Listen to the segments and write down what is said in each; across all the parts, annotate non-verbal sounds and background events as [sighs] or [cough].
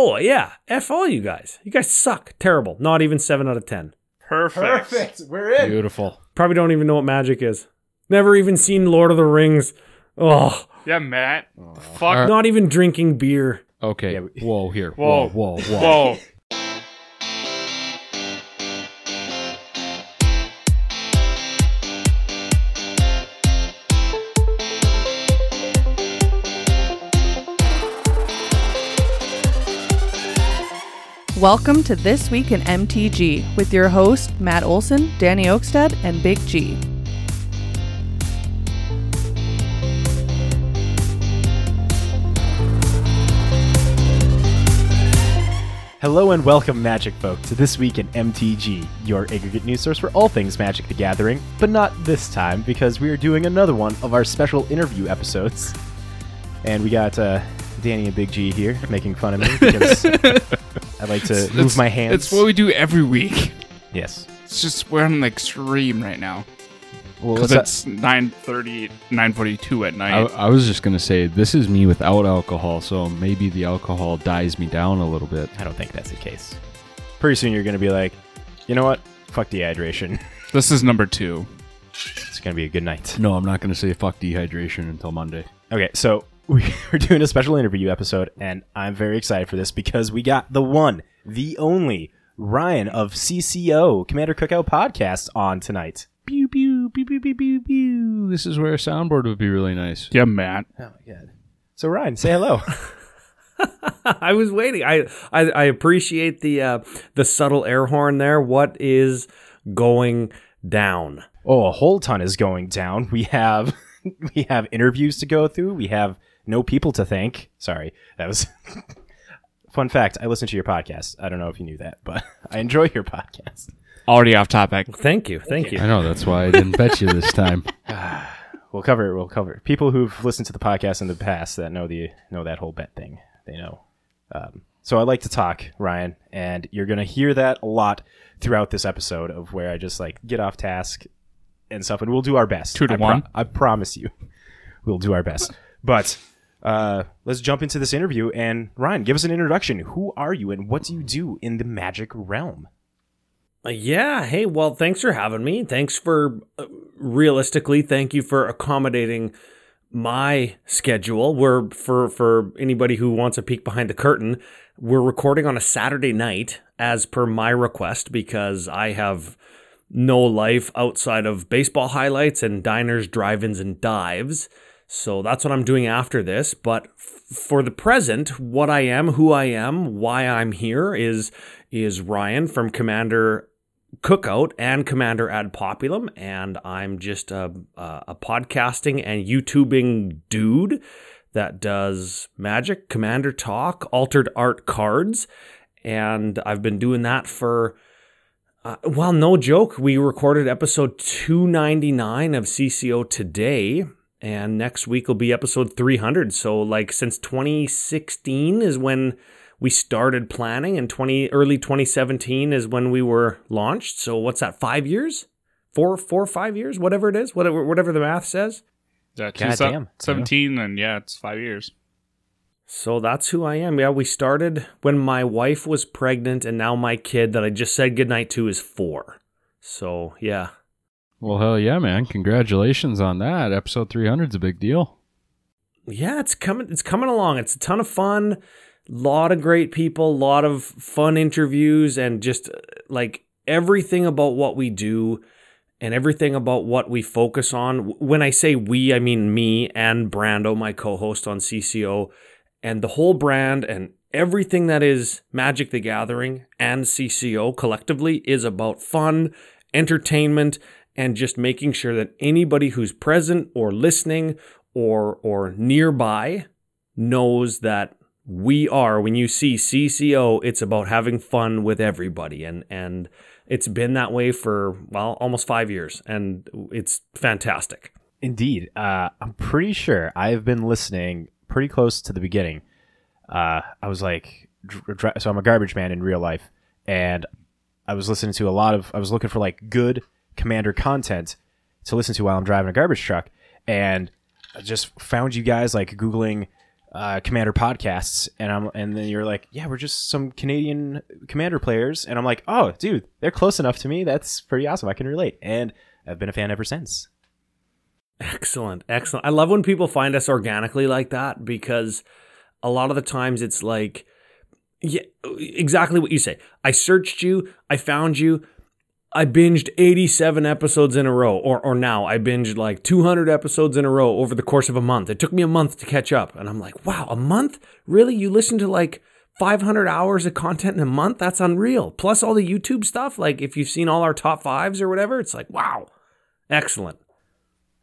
Oh yeah, f all you guys. You guys suck. Terrible. Not even seven out of ten. Perfect. We're in. Beautiful. Probably don't even know what magic is. Never even seen Lord of the Rings. Oh, Yeah, Matt. The fuck. Not even drinking beer. Okay. Yeah, we- whoa, here. Whoa. Whoa, whoa, whoa. Welcome to This Week in MTG with your host, Matt Olson, Danny Oakstead, and Big G. Hello and welcome, Magic folk, to This Week in MTG, your aggregate news source for all things Magic the Gathering, but not this time because we are doing another one of our special interview episodes. And we got uh, Danny and Big G here making fun of me because [laughs] I like to move my hands. It's what we do every week. yes. It's just we're on an extreme right now Well, because let's, it's 9:30, 9:42 at I, night. I was just gonna say this is me without alcohol, so maybe the alcohol dies me down a little bit. I don't think that's the case. Pretty soon you're going to be like, you know what? Fuck dehydration. [laughs] this is number two. it's going to be a good night. No, I'm not gonna say fuck dehydration until Monday. Okay, so we- [laughs] we're doing a special interview episode, and I'm very excited for this because we got the one, the only Ryan of CCO Commander Cookout Podcast on tonight. Pew pew pew pew pew pew pew. This is where a soundboard would be really nice. Yeah, Matt. Oh my god! So Ryan, say hello. [laughs] [laughs] I was waiting. I I, I appreciate the uh, the subtle air horn there. What is going down? oh, a whole ton is going down. We have we have interviews to go through. We have no people to thank. Sorry, that was. [laughs] Fun fact: I listen to your podcast. I don't know if you knew that, but [laughs] I enjoy your podcast. Already off topic. Thank you, thank you. I know that's why I didn't bet you this time. [laughs] We'll cover it. We'll cover it. People who've listened to the podcast in the past that know the know that whole bet thing. They know. Um, so I like to talk, Ryan, and you're gonna hear that a lot throughout this episode of where I just like get off task and stuff, and we'll do our best. Two to I pro- one? I promise you, we'll do our best. But uh, let's jump into this interview. And Ryan, give us an introduction. Who are you, and what do you do in the magic realm? Uh, yeah. Hey, well, thanks for having me. Thanks for uh, realistically, thank you for accommodating my schedule. We're for for anybody who wants a peek behind the curtain. We're recording on a Saturday night, as per my request, because I have no life outside of baseball highlights and diners, drive-ins, and dives. So that's what I'm doing after this. But for the present, what I am, who I am, why I'm here is is Ryan from Commander Cookout and Commander Ad Populum, and I'm just a, a, a podcasting and YouTubing dude that does magic, Commander talk, altered art cards, and I've been doing that for. Uh, well, no joke. We recorded episode 299 of CCO today, and next week will be episode 300. So, like, since 2016 is when we started planning, and 20 early 2017 is when we were launched. So, what's that? Five years? Four, four, five years? Whatever it is, whatever, whatever the math says. Yeah, God damn. 17, and yeah, it's five years. So that's who I am. Yeah, we started when my wife was pregnant, and now my kid that I just said goodnight to is four. So yeah, Well, hell yeah, man! Congratulations on that. Episode 300 is a big deal. yeah, it's coming. It's coming along. It's a ton of fun. A lot of great people. A lot of fun interviews, and just uh, like everything about what we do, and everything about what we focus on. When I say we, I mean me and Brando, my co-host on CCO, and the whole brand and everything that is Magic the Gathering and CCO collectively is about fun, entertainment, and just making sure that anybody who's present or listening or or nearby knows that we are when you see CCO it's about having fun with everybody and and it's been that way for well almost 5 years and it's fantastic. Indeed. Uh, I'm pretty sure I've been listening pretty close to the beginning. Uh, I was like, so I'm a garbage man in real life, and I was listening to a lot of, I was looking for like good commander content to listen to while I'm driving a garbage truck, and I just found you guys like Googling uh, Commander podcasts, and I'm and then you're like, yeah, we're just some Canadian Commander players, and I'm like, oh, dude, they're close enough to me. That's pretty awesome. I can relate, and I've been a fan ever since. Excellent. Excellent. I love when people find us organically like that because a lot of the times it's like, yeah, exactly what you say. I searched you, I found you, I binged 87 episodes in a row, or, or now I binged like 200 episodes in a row over the course of a month. It took me a month to catch up. And I'm like, wow, a month? Really? You listen to like 500 hours of content in a month? That's unreal. Plus all the YouTube stuff. Like if you've seen all our top fives or whatever, it's like, wow, excellent.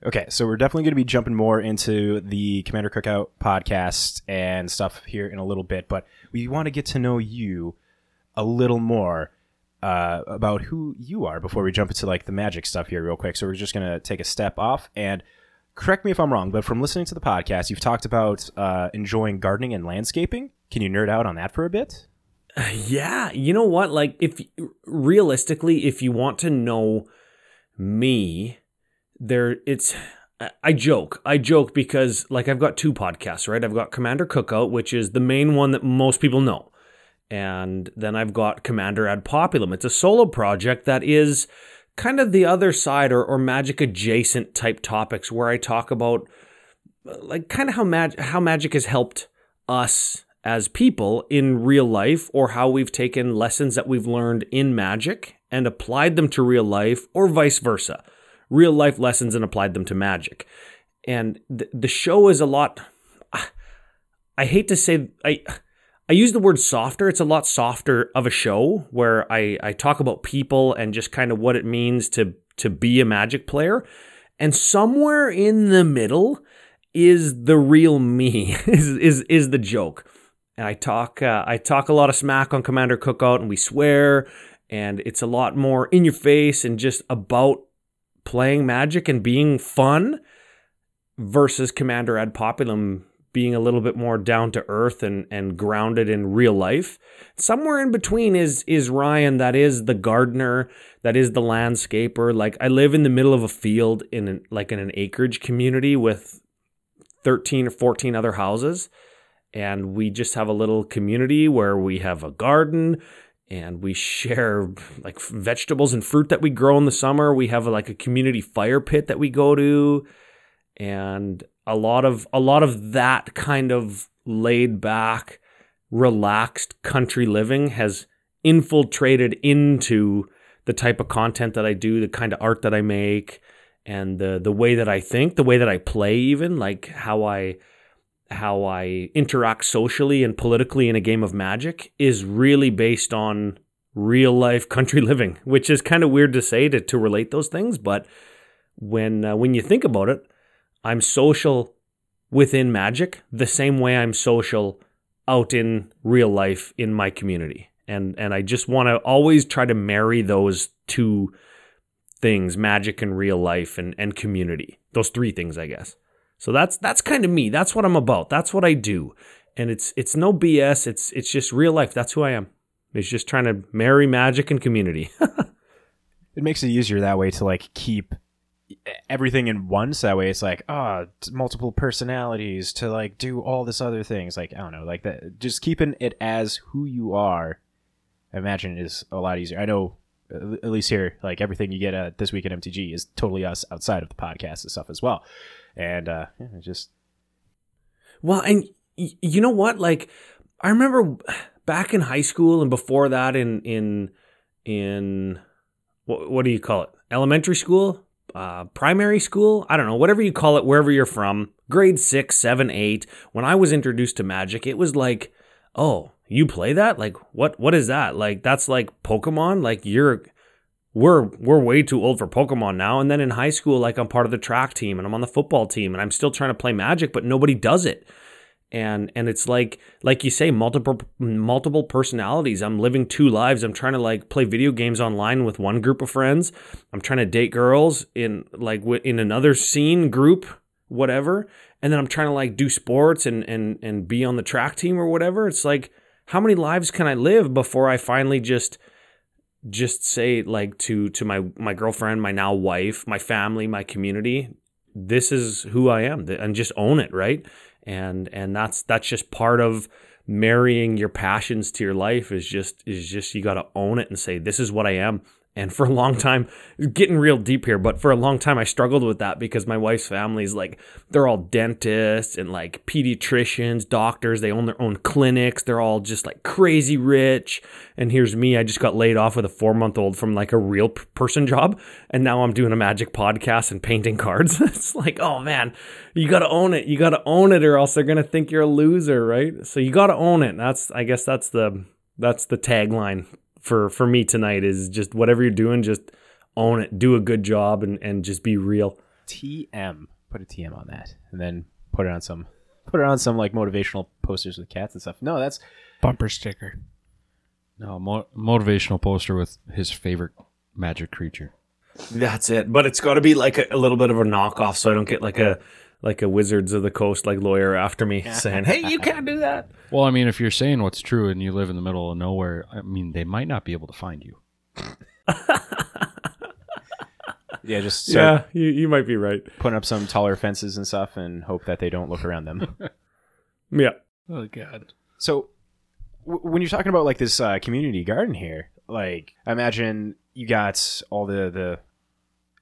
Okay, so we're definitely going to be jumping more into the Commander Cookout podcast and stuff here in a little bit, but we want to get to know you a little more uh, about who you are before we jump into like the magic stuff here real quick. So we're just to take a step off and correct me if I'm wrong, but from listening to the podcast, you've talked about uh, enjoying gardening and landscaping. Can you nerd out on that for a bit? [sighs] Yeah, you know what? Like, if realistically, if you want to know me, there it's I joke. I joke because like I've got two podcasts, right? I've got Commander Cookout, which is the main one that most people know. And then I've got Commander Ad Populum. It's a solo project that is kind of the other side or, or magic adjacent type topics where I talk about uh, like kind of how mag- how magic has helped us as people in real life or how we've taken lessons that we've learned in magic and applied them to real life or vice versa real life lessons and applied them to magic. And the, the show is a lot. [sighs] I hate to say I. I use the word softer. It's a lot softer of a show where I, I talk about people and just kind of what it means to to be a magic player. And somewhere in the middle is the real me, [laughs] is, is is the joke. And I talk uh, I talk a lot of smack on Commander Cookout and we swear and it's a lot more in your face and just about playing Magic and being fun versus Commander Ad Populum being a little bit more down to earth and, and grounded in real life. Somewhere in between is is Ryan that is the gardener, that is the landscaper. Like I live in the middle of a field in an, like in an acreage community with 13 or 14 other houses and we just have a little community where we have a garden and we share like vegetables and fruit that we grow in the summer. We have like a community fire pit that we go to and a lot of a lot of that kind of laid back relaxed country living has infiltrated into the type of content that I do, the kind of art that I make and the the way that I think, the way that I play even like how I how I interact socially and politically in a game of magic is really based on real life country [laughs] living, which is kind of weird to say to, to relate those things. But when uh, when you think about it, I'm social within magic the same way I'm social out in real life in my community. And and I just want to always try to marry those two things, magic and real life and, and community. Those three things, I guess. So that's that's kind of me. That's what I'm about. That's what I do. And it's it's no BS. It's it's just real life. That's who I am. It's just trying to marry magic and community. [laughs] it makes it easier that way to like keep everything in one that way. It's like ah oh, multiple personalities to like do all this other things. Like i don't know like that just keeping it as who you are i imagine is a lot easier. I know at least here like everything you get at this week at mtg is totally us outside of the podcast and stuff as well. And uh, yeah, just well, and y- you know what? Like, I remember back in high school and before that in in in what, what do you call it? Elementary school, uh, primary school. I don't know, whatever you call it, wherever you're from. Grade six, seven, eight. When I was introduced to Magic, it was like, oh, you play that? Like, what? What is that? Like, that's like Pokemon. Like, you're we're we're way too old for Pokemon now. And then in high school, like I'm part of the track team and I'm on the football team and I'm still trying to play Magic, but nobody does it. And and it's like like you say, multiple multiple personalities. I'm living two lives. I'm trying to like play video games online with one group of friends. I'm trying to date girls in like in another scene group, whatever. And then I'm trying to like do sports and and and be on the track team or whatever. It's like how many lives can I live before I finally just just say like to to my my girlfriend, my now wife, my family, my community, this is who I am and just own it, right? And and that's that's just part of marrying your passions to your life is just is just you got to own it and say this is what I am and for a long time, getting real deep here, but for a long time, I struggled with that because my wife's family is like, they're all dentists and like pediatricians, doctors. They own their own clinics. They're all just like crazy rich. And here's me. I just got laid off with a four month old from like a real person job. And now I'm doing a magic podcast and painting cards. [laughs] it's like, oh man, you got to own it. You got to own it or else they're going to think you're a loser, right? So you got to own it. That's, I guess that's the, that's the tagline for for me tonight is just whatever you're doing, just own it, do a good job, and and just be real. TM. Put a TM on that, and then put it on some put it on some like motivational posters with cats and stuff. No, that's Bumper sticker. No, mo- motivational poster with his favorite magic creature. That's it. But it's got to be like a, a little bit of a knockoff, so I don't get like a like a Wizards of the Coast like lawyer after me saying, "Hey, you can't do that." [laughs] Well, I mean, if you're saying what's true and you live in the middle of nowhere, I mean, they might not be able to find you. yeah, just [laughs] start yeah, you, you might be right. putting up some taller fences and stuff, and hope that they don't look around them. [laughs] Yeah. Oh god. So, w- when you're talking about like this uh, community garden here, like I imagine you got all the the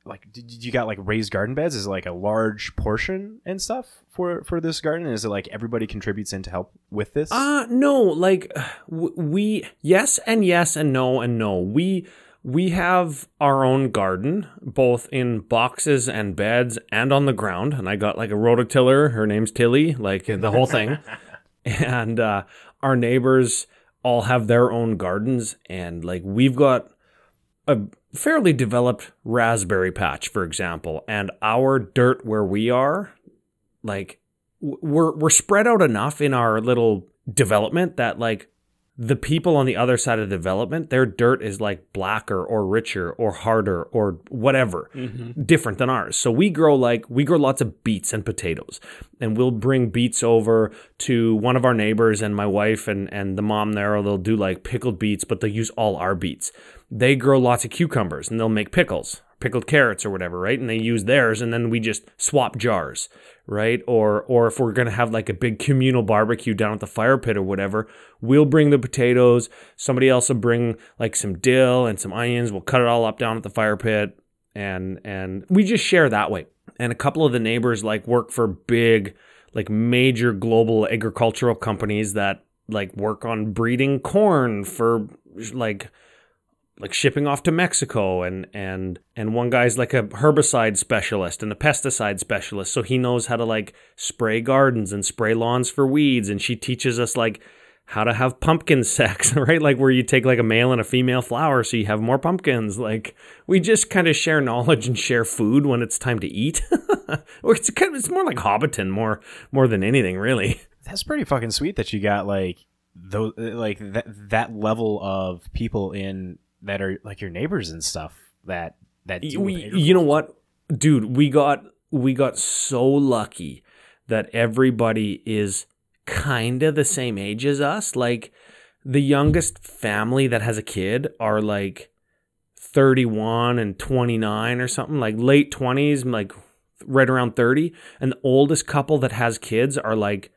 like did you got like raised garden beds? Is it like a large portion and stuff for for this garden? Is it like everybody contributes in to help with this? Uh no, like w- we yes and yes and no and no. We we have our own garden, both in boxes and beds and on the ground. And I got like a rototiller. Her name's Tilly, like the whole thing. [laughs] and uh, our neighbors all have their own gardens, and like we've got a fairly developed raspberry patch, for example, and our dirt where we are, like we're we're spread out enough in our little development that like the people on the other side of development, their dirt is like blacker or richer or harder or whatever, mm-hmm. different than ours. So we grow like we grow lots of beets and potatoes, and we'll bring beets over to one of our neighbors and my wife and and the mom there. They'll do like pickled beets, but they'll use all our beets. They grow lots of cucumbers and they'll make pickles, pickled carrots or whatever, right? And they use theirs, and then we just swap jars, right? Or or if we're gonna have like a big communal barbecue down at the fire pit or whatever, we'll bring the potatoes. Somebody else will bring like some dill and some onions. We'll cut it all up down at the fire pit, and and we just share that way. And a couple of the neighbors like work for big, like major global agricultural companies that like work on breeding corn for like like shipping off to Mexico and and and one guy's like a herbicide specialist and a pesticide specialist. So he knows how to like spray gardens and spray lawns for weeds. And she teaches us like how to have pumpkin [laughs] sex right? Like where you take like a male and a female flower so you have more pumpkins. Like we just kind of share knowledge and share food when it's time to eat. [laughs] Or it's kind of it's more like hobbiton more more than anything really. That's pretty fucking sweet that you got like those like that that level of people in that are like your neighbors and stuff that that we, you know what? Dude we got we got so lucky that everybody is kind of the same age as us. Like the youngest family that has a kid are like 31 and 29 or something like late 20s like right around 30 and the oldest couple that has kids are like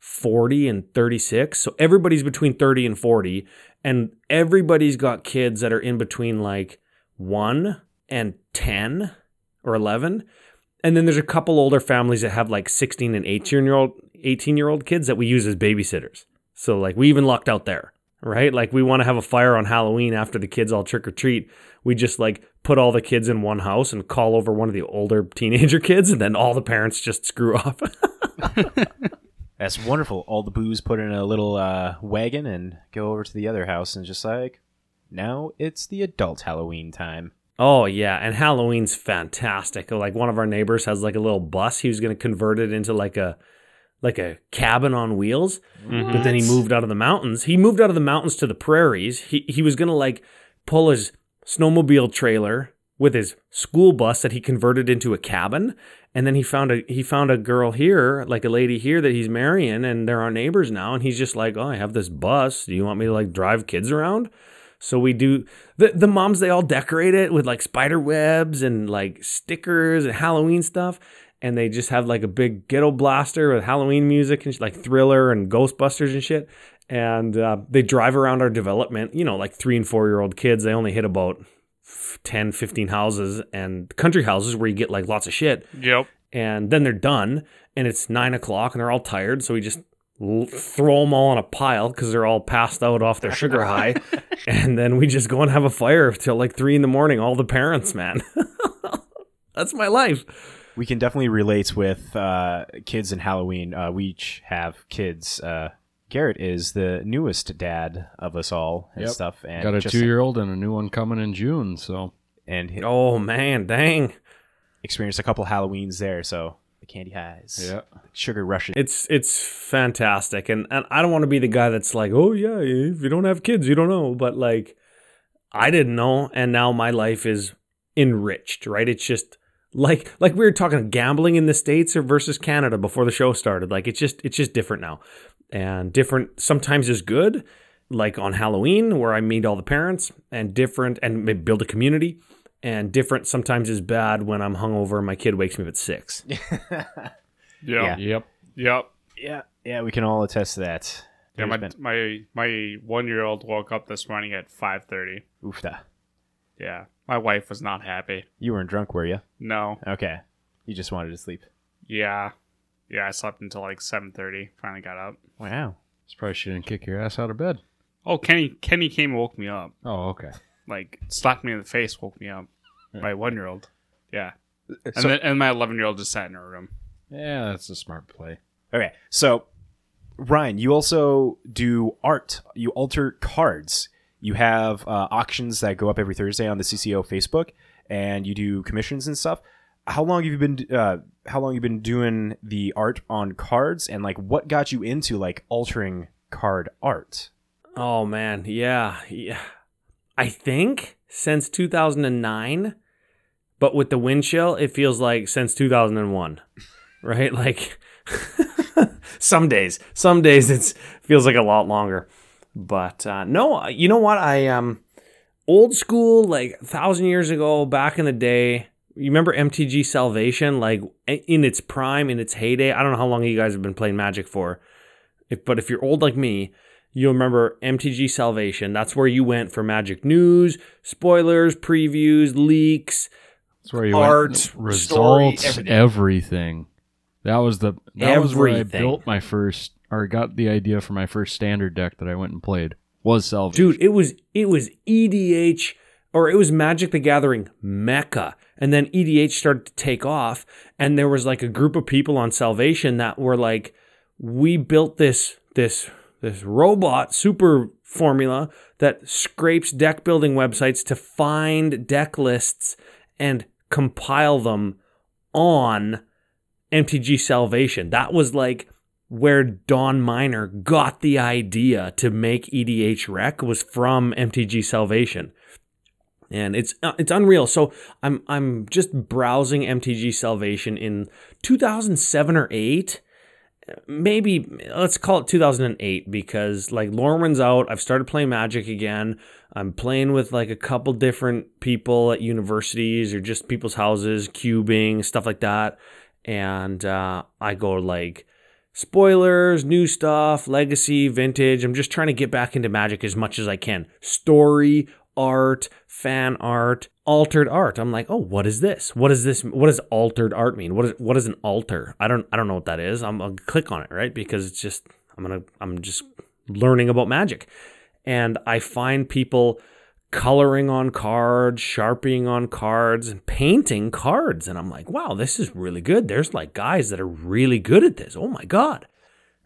40 and 36 so everybody's between 30 and 40 and everybody's got kids that are in between like 1 and 10 or 11 and then there's a couple older families that have like 16 and 18 year old 18 year old kids that we use as babysitters. So like we even lucked out there right? Like we want to have a fire on halloween after the kids all trick or treat we just like put all the kids in one house and call over one of the older teenager kids and then all the parents just screw off [laughs] [laughs] That's wonderful. All the booze put in a little uh, wagon and go over to the other house and just like, now it's the adult Halloween time. Oh yeah, and Halloween's fantastic. Like one of our neighbors has like a little bus. He was going to convert it into like a like a cabin on wheels. But then he moved out of the mountains. He moved out of the mountains to the prairies. He he was going to like pull his snowmobile trailer with his school bus that he converted into a cabin. And then he found a he found a girl here, like a lady here that he's marrying, and they're our neighbors now. And he's just like, "Oh, I have this bus. Do you want me to like drive kids around?" So we do the the moms they all decorate it with like spider webs and like stickers and Halloween stuff. and they just have like a big ghetto blaster with Halloween music and like Thriller and Ghostbusters and shit. And uh, they drive around our development, you know, like three and four year old kids. They only hit about 10, 15 houses and country houses where you get like lots of shit Yep. and then they're done and it's nine o'clock and they're all tired so we just l- throw them all on a pile because they're all passed out off their sugar high [laughs] and then we just go and have a fire till like three in the morning all the parents man [laughs] that's my life We can definitely relate with uh, kids in Halloween. Uh, we each have kids. Uh, Garrett is the newest dad of us all and Yep. stuff. And Got a just- two year old and a new one coming in June. So and he oh man dang experienced a couple Halloweens there. So the candy highs, yeah, sugar rushes. it's it's fantastic and and I don't want to be the guy that's like oh yeah if you don't have kids you don't know but like I didn't know and now my life is enriched right it's just like like we were talking gambling in the states or versus Canada before the show started like it's just it's just different now and different sometimes is good like on Halloween where I meet all the parents and different and maybe build a community and different sometimes is bad when I'm hungover and my kid wakes me up at 6 [laughs] Yeah. Yep. yep. Yep. yeah, yeah, we can all attest to that. Yeah, There's my been- my my one year old woke up this morning at five thirty. oofda. Yeah, my wife was not happy. You weren't drunk, were you? No. Okay, you just wanted to sleep. Yeah. Yeah, I slept until like seven thirty. Finally got up. Wow. Surprised she didn't kick your ass out of bed. Oh, Kenny Kenny came and woke me up. Oh, okay. Like slapped me in the face, woke me up. My one year old. Yeah. Uh, and So- then and my eleven year old just sat in her room. Yeah, that's a smart play. Okay, so Ryan, you also do art. You alter cards. You have uh, auctions that go up every Thursday on the CCO Facebook, and you do commissions and stuff. How long have you been? Uh, how long you been doing the art on cards? And like, what got you into like altering card art? Oh man, yeah, yeah. I think since 2009, but with the wind chill, it feels like since 2001, right? [laughs] Like [laughs] some days, some days it feels like a lot longer. But uh, no, you know what? I um, old school, like a thousand years ago, back in the day. You remember MTG Salvation, like in its prime, in its heyday. I don't know how long you guys have been playing Magic for, if, but if you're old like me, You'll remember MTG Salvation. That's where you went for Magic news, spoilers, previews, leaks. That's where you Art, went. story, results, everything. everything. That was the that was where I built my first or got the idea for my first standard deck that I went and played. Was Salvation. Dude, it was it was EDH or it was Magic the Gathering mecca. And then EDH started to take off and there was like a group of people on Salvation that were like we built this this this robot super formula that scrapes deck building websites to find deck lists and compile them on MTG Salvation. That was like where Don Miner got the idea to make EDH Rec was from MTG Salvation. And it's uh, it's unreal. So I'm I'm just browsing MTG Salvation in 2007 or 8 maybe let's call it 2008 because like Lorwyn's out. I've started playing Magic again. I'm playing with like a couple different people at universities or just people's houses, cubing, stuff like that. And uh, I go like spoilers, new stuff, legacy, vintage. I'm just trying to get back into Magic as much as I can. Story, art, fan art, altered art. I'm like, oh, what is this? What is this? What does altered art mean? What is what is an alter? I don't I don't know what that is. I'm I'll click on it, right? Because it's just I'm gonna I'm just learning about magic. And I find people coloring on cards, sharpening on cards, and painting cards. And I'm like, wow, this is really good. There's like guys that are really good at this. Oh my God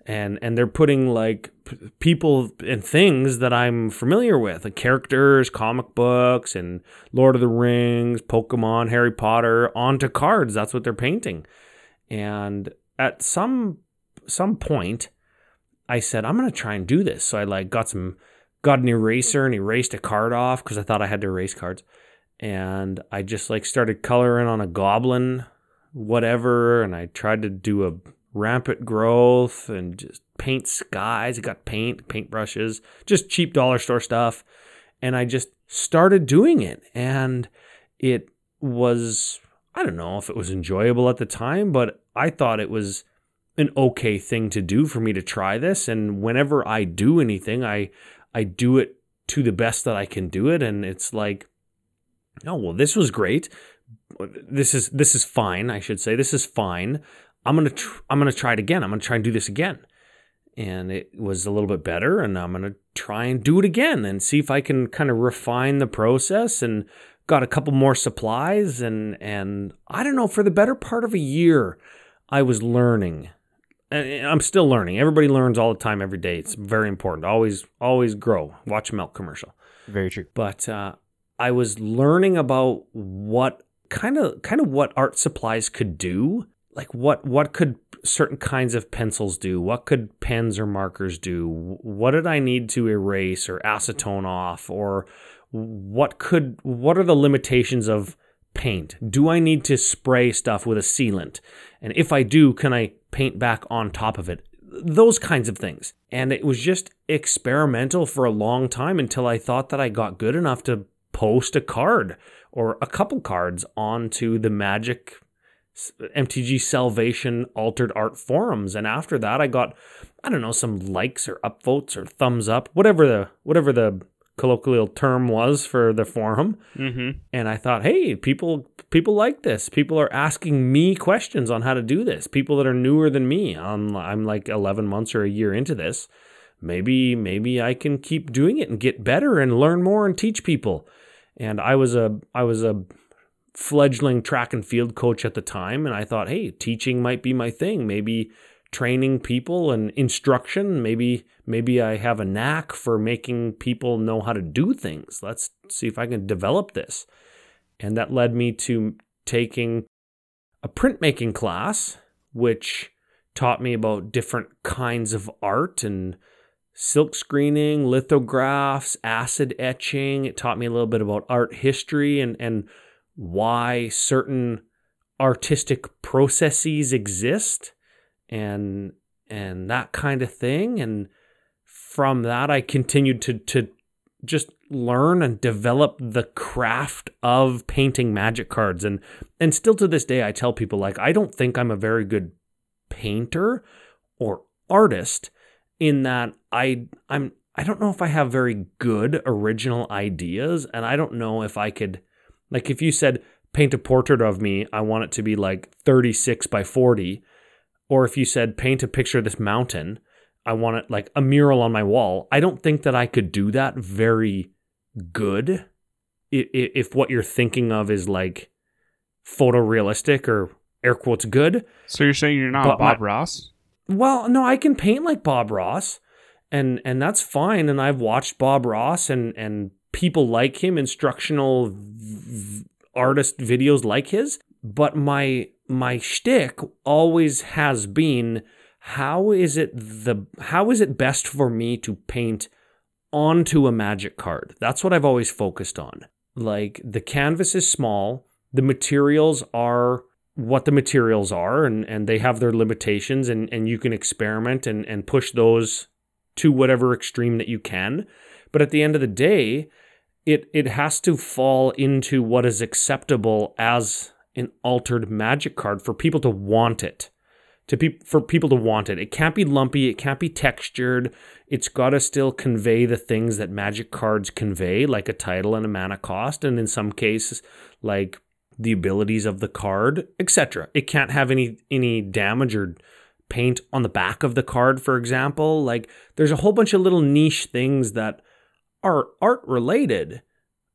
and and they're putting like p- people and things that I'm familiar with, like characters, comic books, and Lord of the Rings, Pokemon, Harry Potter onto cards. That's what they're painting. And at some some point, I said I'm gonna try and do this. So I like got some got an eraser and erased a card off because I thought I had to erase cards, and I just like started coloring on a goblin, whatever, and I tried to do a rampant growth and just paint skies. I got paint, paint brushes, just cheap dollar store stuff. And I just started doing it. And it was, I I don't know if it was enjoyable at the time, but I thought it was an okay thing to do for me to try this. And whenever I do anything, I I do it to the best that I can do it. And it's like, oh well, this was great. This is this is fine. I should say this is fine. I'm gonna tr- I'm gonna try it again. I'm gonna try and do this again. And it was a little bit better, and I'm gonna try and do it again and see if I can kind of refine the process and got a couple more supplies and and I don't know for the better part of a year I was learning I'm still learning. Everybody learns all the time every day. It's very important. Always always grow. Watch a milk commercial. Very true. But uh, I was learning about what kind of kind of what art supplies could do. Like what what could certain kinds of pencils do? What could pens or markers do? What did I need to erase or acetone off or what could what are the limitations of paint? Do I need to spray stuff with a sealant? And if I do, can I paint back on top of it? Those kinds of things. And it was just experimental for a long time until I thought that I got good enough to post a card or a couple cards onto the Magic MTG Salvation Altered Art forums. And after that, I got, I don't know, some likes or upvotes or thumbs up, whatever the whatever the colloquial term was for the forum. Mm-hmm. And I thought, hey, people people like this. People are asking me questions on how to do this. People that are newer than me. I'm, I'm like 11 months or a year into this. Maybe maybe I can keep doing it and get better and learn more and teach people. And I was a I was a fledgling track and field coach at the time and I thought, hey, teaching might be my thing. Maybe training people and instruction. Maybe maybe I have a knack for making people know how to do things. Let's see if I can develop this. And that led me to taking a printmaking class, which taught me about different kinds of art and silk screening, lithographs, acid etching. It taught me a little bit about art history and, and why certain artistic processes exist and and that kind of thing and from that I continued to to just learn and develop the craft of painting magic cards. And and still to this day I tell people like I don't think I'm a very good painter or artist in that I I'm I don't know if I have very good original ideas. And I don't know if I could like if you said paint a portrait of me. I want it to be like 36 by 40 or if you said paint a picture of this mountain, I want it like a mural on my wall. I don't think that I could do that very good if what you're thinking of is like photorealistic or air quotes good. So you're saying you're not But Bob my- Ross? Well, no, I can paint like Bob Ross, and and that's fine. And I've watched Bob Ross and and people like him, instructional v- artist videos like his. But my my shtick always has been how is it the how is it best for me to paint onto a magic card? That's what I've always focused on. Like the canvas is small, the materials are what the materials are and, and they have their limitations and, and you can experiment and, and push those to whatever extreme that you can. But at the end of the day, it it has to fall into what is acceptable as an altered magic card for people to want it. To pe- for people to want it. It can't be lumpy, it can't be textured. It's got to still convey the things that magic cards convey, like a title and a mana cost, and in some cases, like the abilities of the card, etc. It can't have any any damage or paint on the back of the card, for example. Like there's a whole bunch of little niche things that are art related,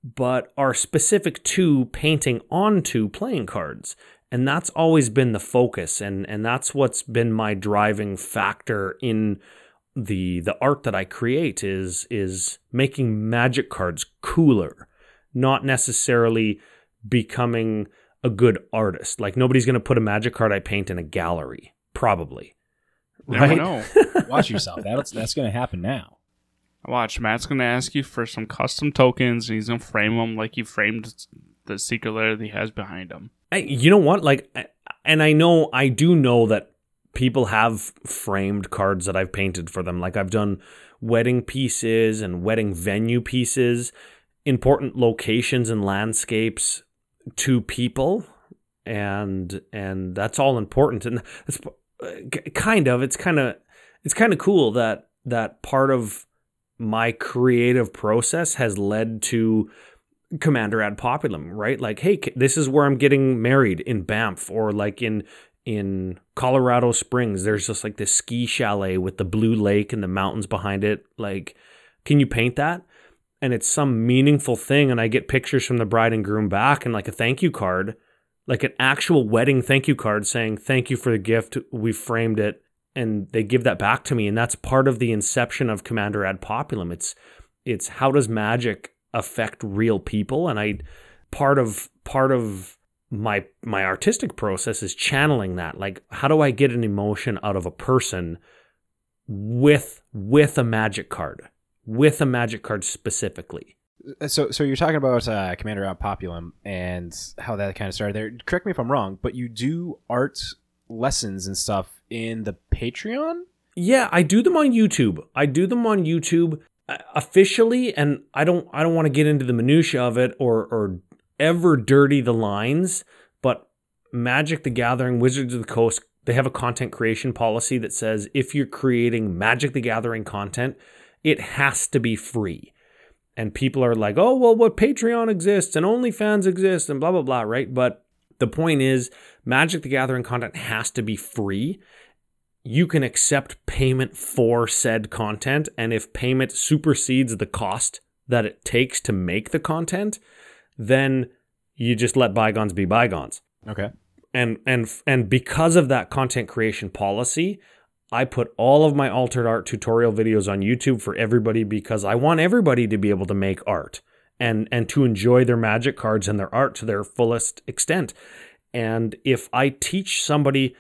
but are specific to painting onto playing cards. And that's always been the focus and, and that's what's been my driving factor in the the art that I create is is making magic cards cooler, not necessarily becoming a good artist. Like nobody's gonna put a magic card I paint in a gallery, probably. Never Right? know. [laughs] Watch yourself. That's that's going to happen now. Watch, Matt's gonna ask you for some custom tokens, and he's gonna frame them like he framed the secret letter that he has behind him. I, you know what? Like, and I know, I do know that people have framed cards that I've painted for them. Like, I've done wedding pieces and wedding venue pieces, important locations and landscapes to people. and and that's all important and it's uh, kind of it's kind of it's kind of cool that that part of my creative process has led to commander ad populum right? Like hey this is where i'm getting married in banff or like in in colorado springs. There's just like this ski chalet with the blue lake and the mountains behind it. Like can you paint that? And it's some meaningful thing and i get pictures from the bride and groom back and like a thank you card like an actual wedding thank you card saying thank you for the gift. We framed it. And they give that back to me and that's part of the inception of commander ad populum. It's it's how does magic affect real people. And i part of part of my my artistic process is channeling that. Like how do i get an emotion out of a person with with a magic card with a magic card specifically? So so you're talking about uh, commander ad populum and how that kind of started there. Correct me if i'm wrong but you do art lessons and stuff in the patreon? Yeah i do them on youtube. I do them on youtube uh, officially and i don't i don't want to get into the minutia of it or or ever dirty the lines but magic the gathering wizards of the coast they have a content creation policy that says if you're creating magic the gathering content it has to be free and people are like, oh, well, what Patreon exists and OnlyFans exists and blah, blah, blah, right? But the point is, Magic the Gathering content has to be free. You can accept payment for said content. And if payment supersedes the cost that it takes to make the content, then you just let bygones be bygones. Okay. And and and because of that content creation policy, I put all of my altered art tutorial videos on YouTube for everybody because I want everybody to be able to make art and and to enjoy their magic cards and their art to their fullest extent. And if I teach somebody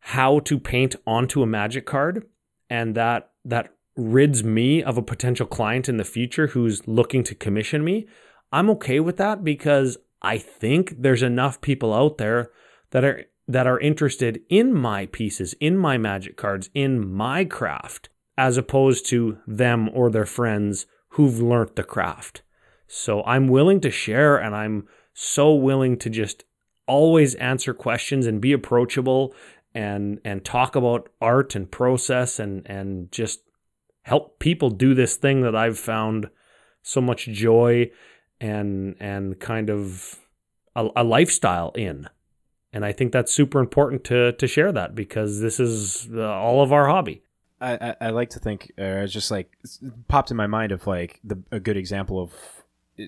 how to paint onto a magic card and that that rids me of a potential client in the future who's looking to commission me, I'm okay with that because I think there's enough people out there that are that are interested in my pieces, in my magic cards, in my craft, as opposed to them or their friends who've learnt the craft. So I'm willing to share and I'm so willing to just always answer questions and be approachable and and talk about art and process and and just help people do this thing that I've found so much joy and and kind of a, a lifestyle in and I think that's super important to to share that because this is uh, all of our hobby. I, I, I like to think, uh, just like popped in my mind of like the a good example of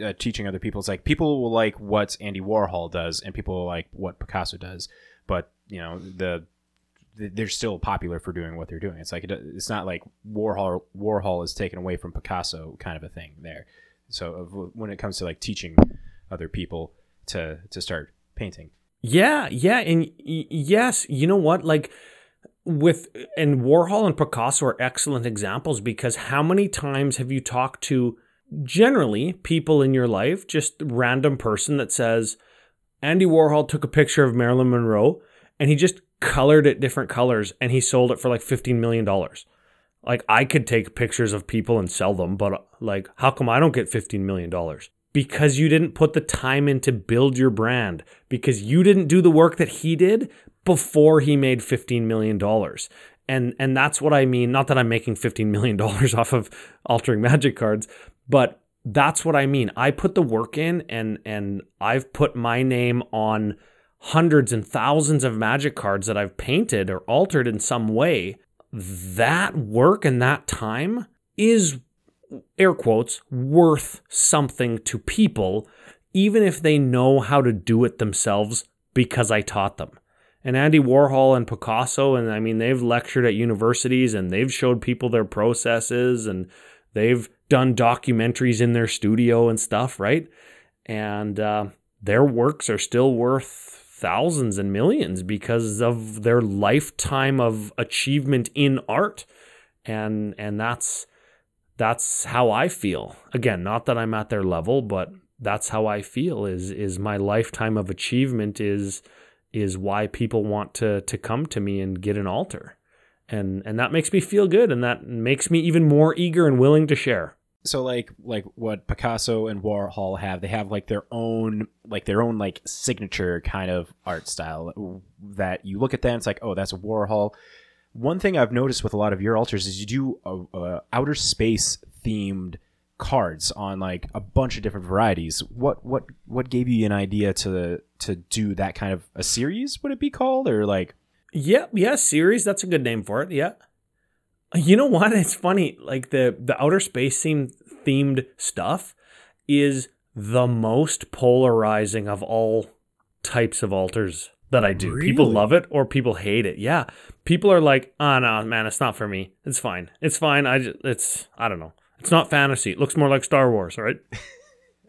uh, teaching other people. It's like people will like what Andy Warhol does, and people will like what Picasso does, but you know the they're still popular for doing what they're doing. It's like it's not like Warhol Warhol is taken away from Picasso kind of a thing there. So when it comes to like teaching other people to to start painting, yeah, yeah, and y- yes, you know what? Like with and Warhol and Picasso are excellent examples because how many times have you talked to generally people in your life, just random person that says Andy Warhol took a picture of Marilyn Monroe and he just colored it different colors and he sold it for like 15 million dollars. Like I could take pictures of people and sell them, but like how come I don't get 15 million dollars? because you didn't put the time in to build your brand, because you didn't do the work that he did before he made $15 million. And, and that's what I mean. Not that I'm making $15 million [laughs] off of altering magic cards, but that's what I mean. I put the work in and, and I've put my name on hundreds and thousands of magic cards that I've painted or altered in some way. That work and that time is air quotes, worth something to people, even if they know how to do it themselves because I taught them. And Andy Warhol and Picasso, and I mean, they've lectured at universities and they've showed people their processes and they've done documentaries in their studio and stuff, right? And uh, their works are still worth thousands and millions because of their lifetime of achievement in art. And and that's that's how I feel. Again, not that I'm at their level, but that's how I feel is is my lifetime of achievement is is why people want to to come to me and get an alter. And and that makes me feel good and that makes me even more eager and willing to share. So like like what Picasso and Warhol have, they have like their own like their own like signature kind of art style that you look at them, it's like, oh, that's a Warhol. One thing I've noticed with a lot of your alters is you do a, a outer space themed cards on like a bunch of different varieties. What what what gave you an idea to to do that kind of a series? Would it be called or like? Yeah, yeah, series. That's a good name for it. Yeah. You know what? It's funny. Like the the outer space theme themed stuff is the most polarizing of all types of altars that I do. People love it or people hate it. Yeah. People are like, ah, "Oh no, man, it's not for me. It's fine. It's fine. I just, it's I don't know. It's not fantasy. It looks more like Star Wars, all right?" [laughs]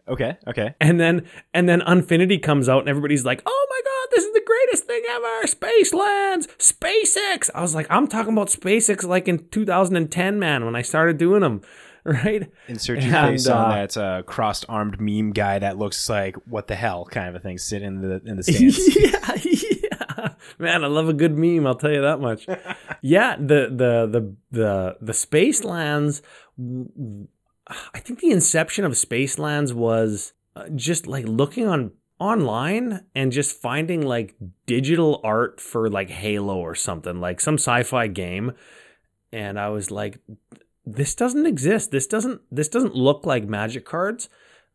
Okay, okay. And then and then Unfinity comes out and everybody's like, "Oh my god, this is the greatest thing ever! Space lands, SpaceX." I was like, "I'm talking about SpaceX like in 2010, man, when I started doing them." [laughs] Right? Insert your And, face on uh, that uh, crossed armed meme guy that looks like what the hell kind of a thing sitting in the in the [laughs] stands. yeah, yeah. Man, I love a good meme, I'll tell you that much. [laughs] yeah, the the the the the space lands I think the inception of space lands was uh, just like looking on online and just finding like digital art for like Halo or something, like some sci-fi game and I was like this doesn't exist. This doesn't this doesn't look like magic cards.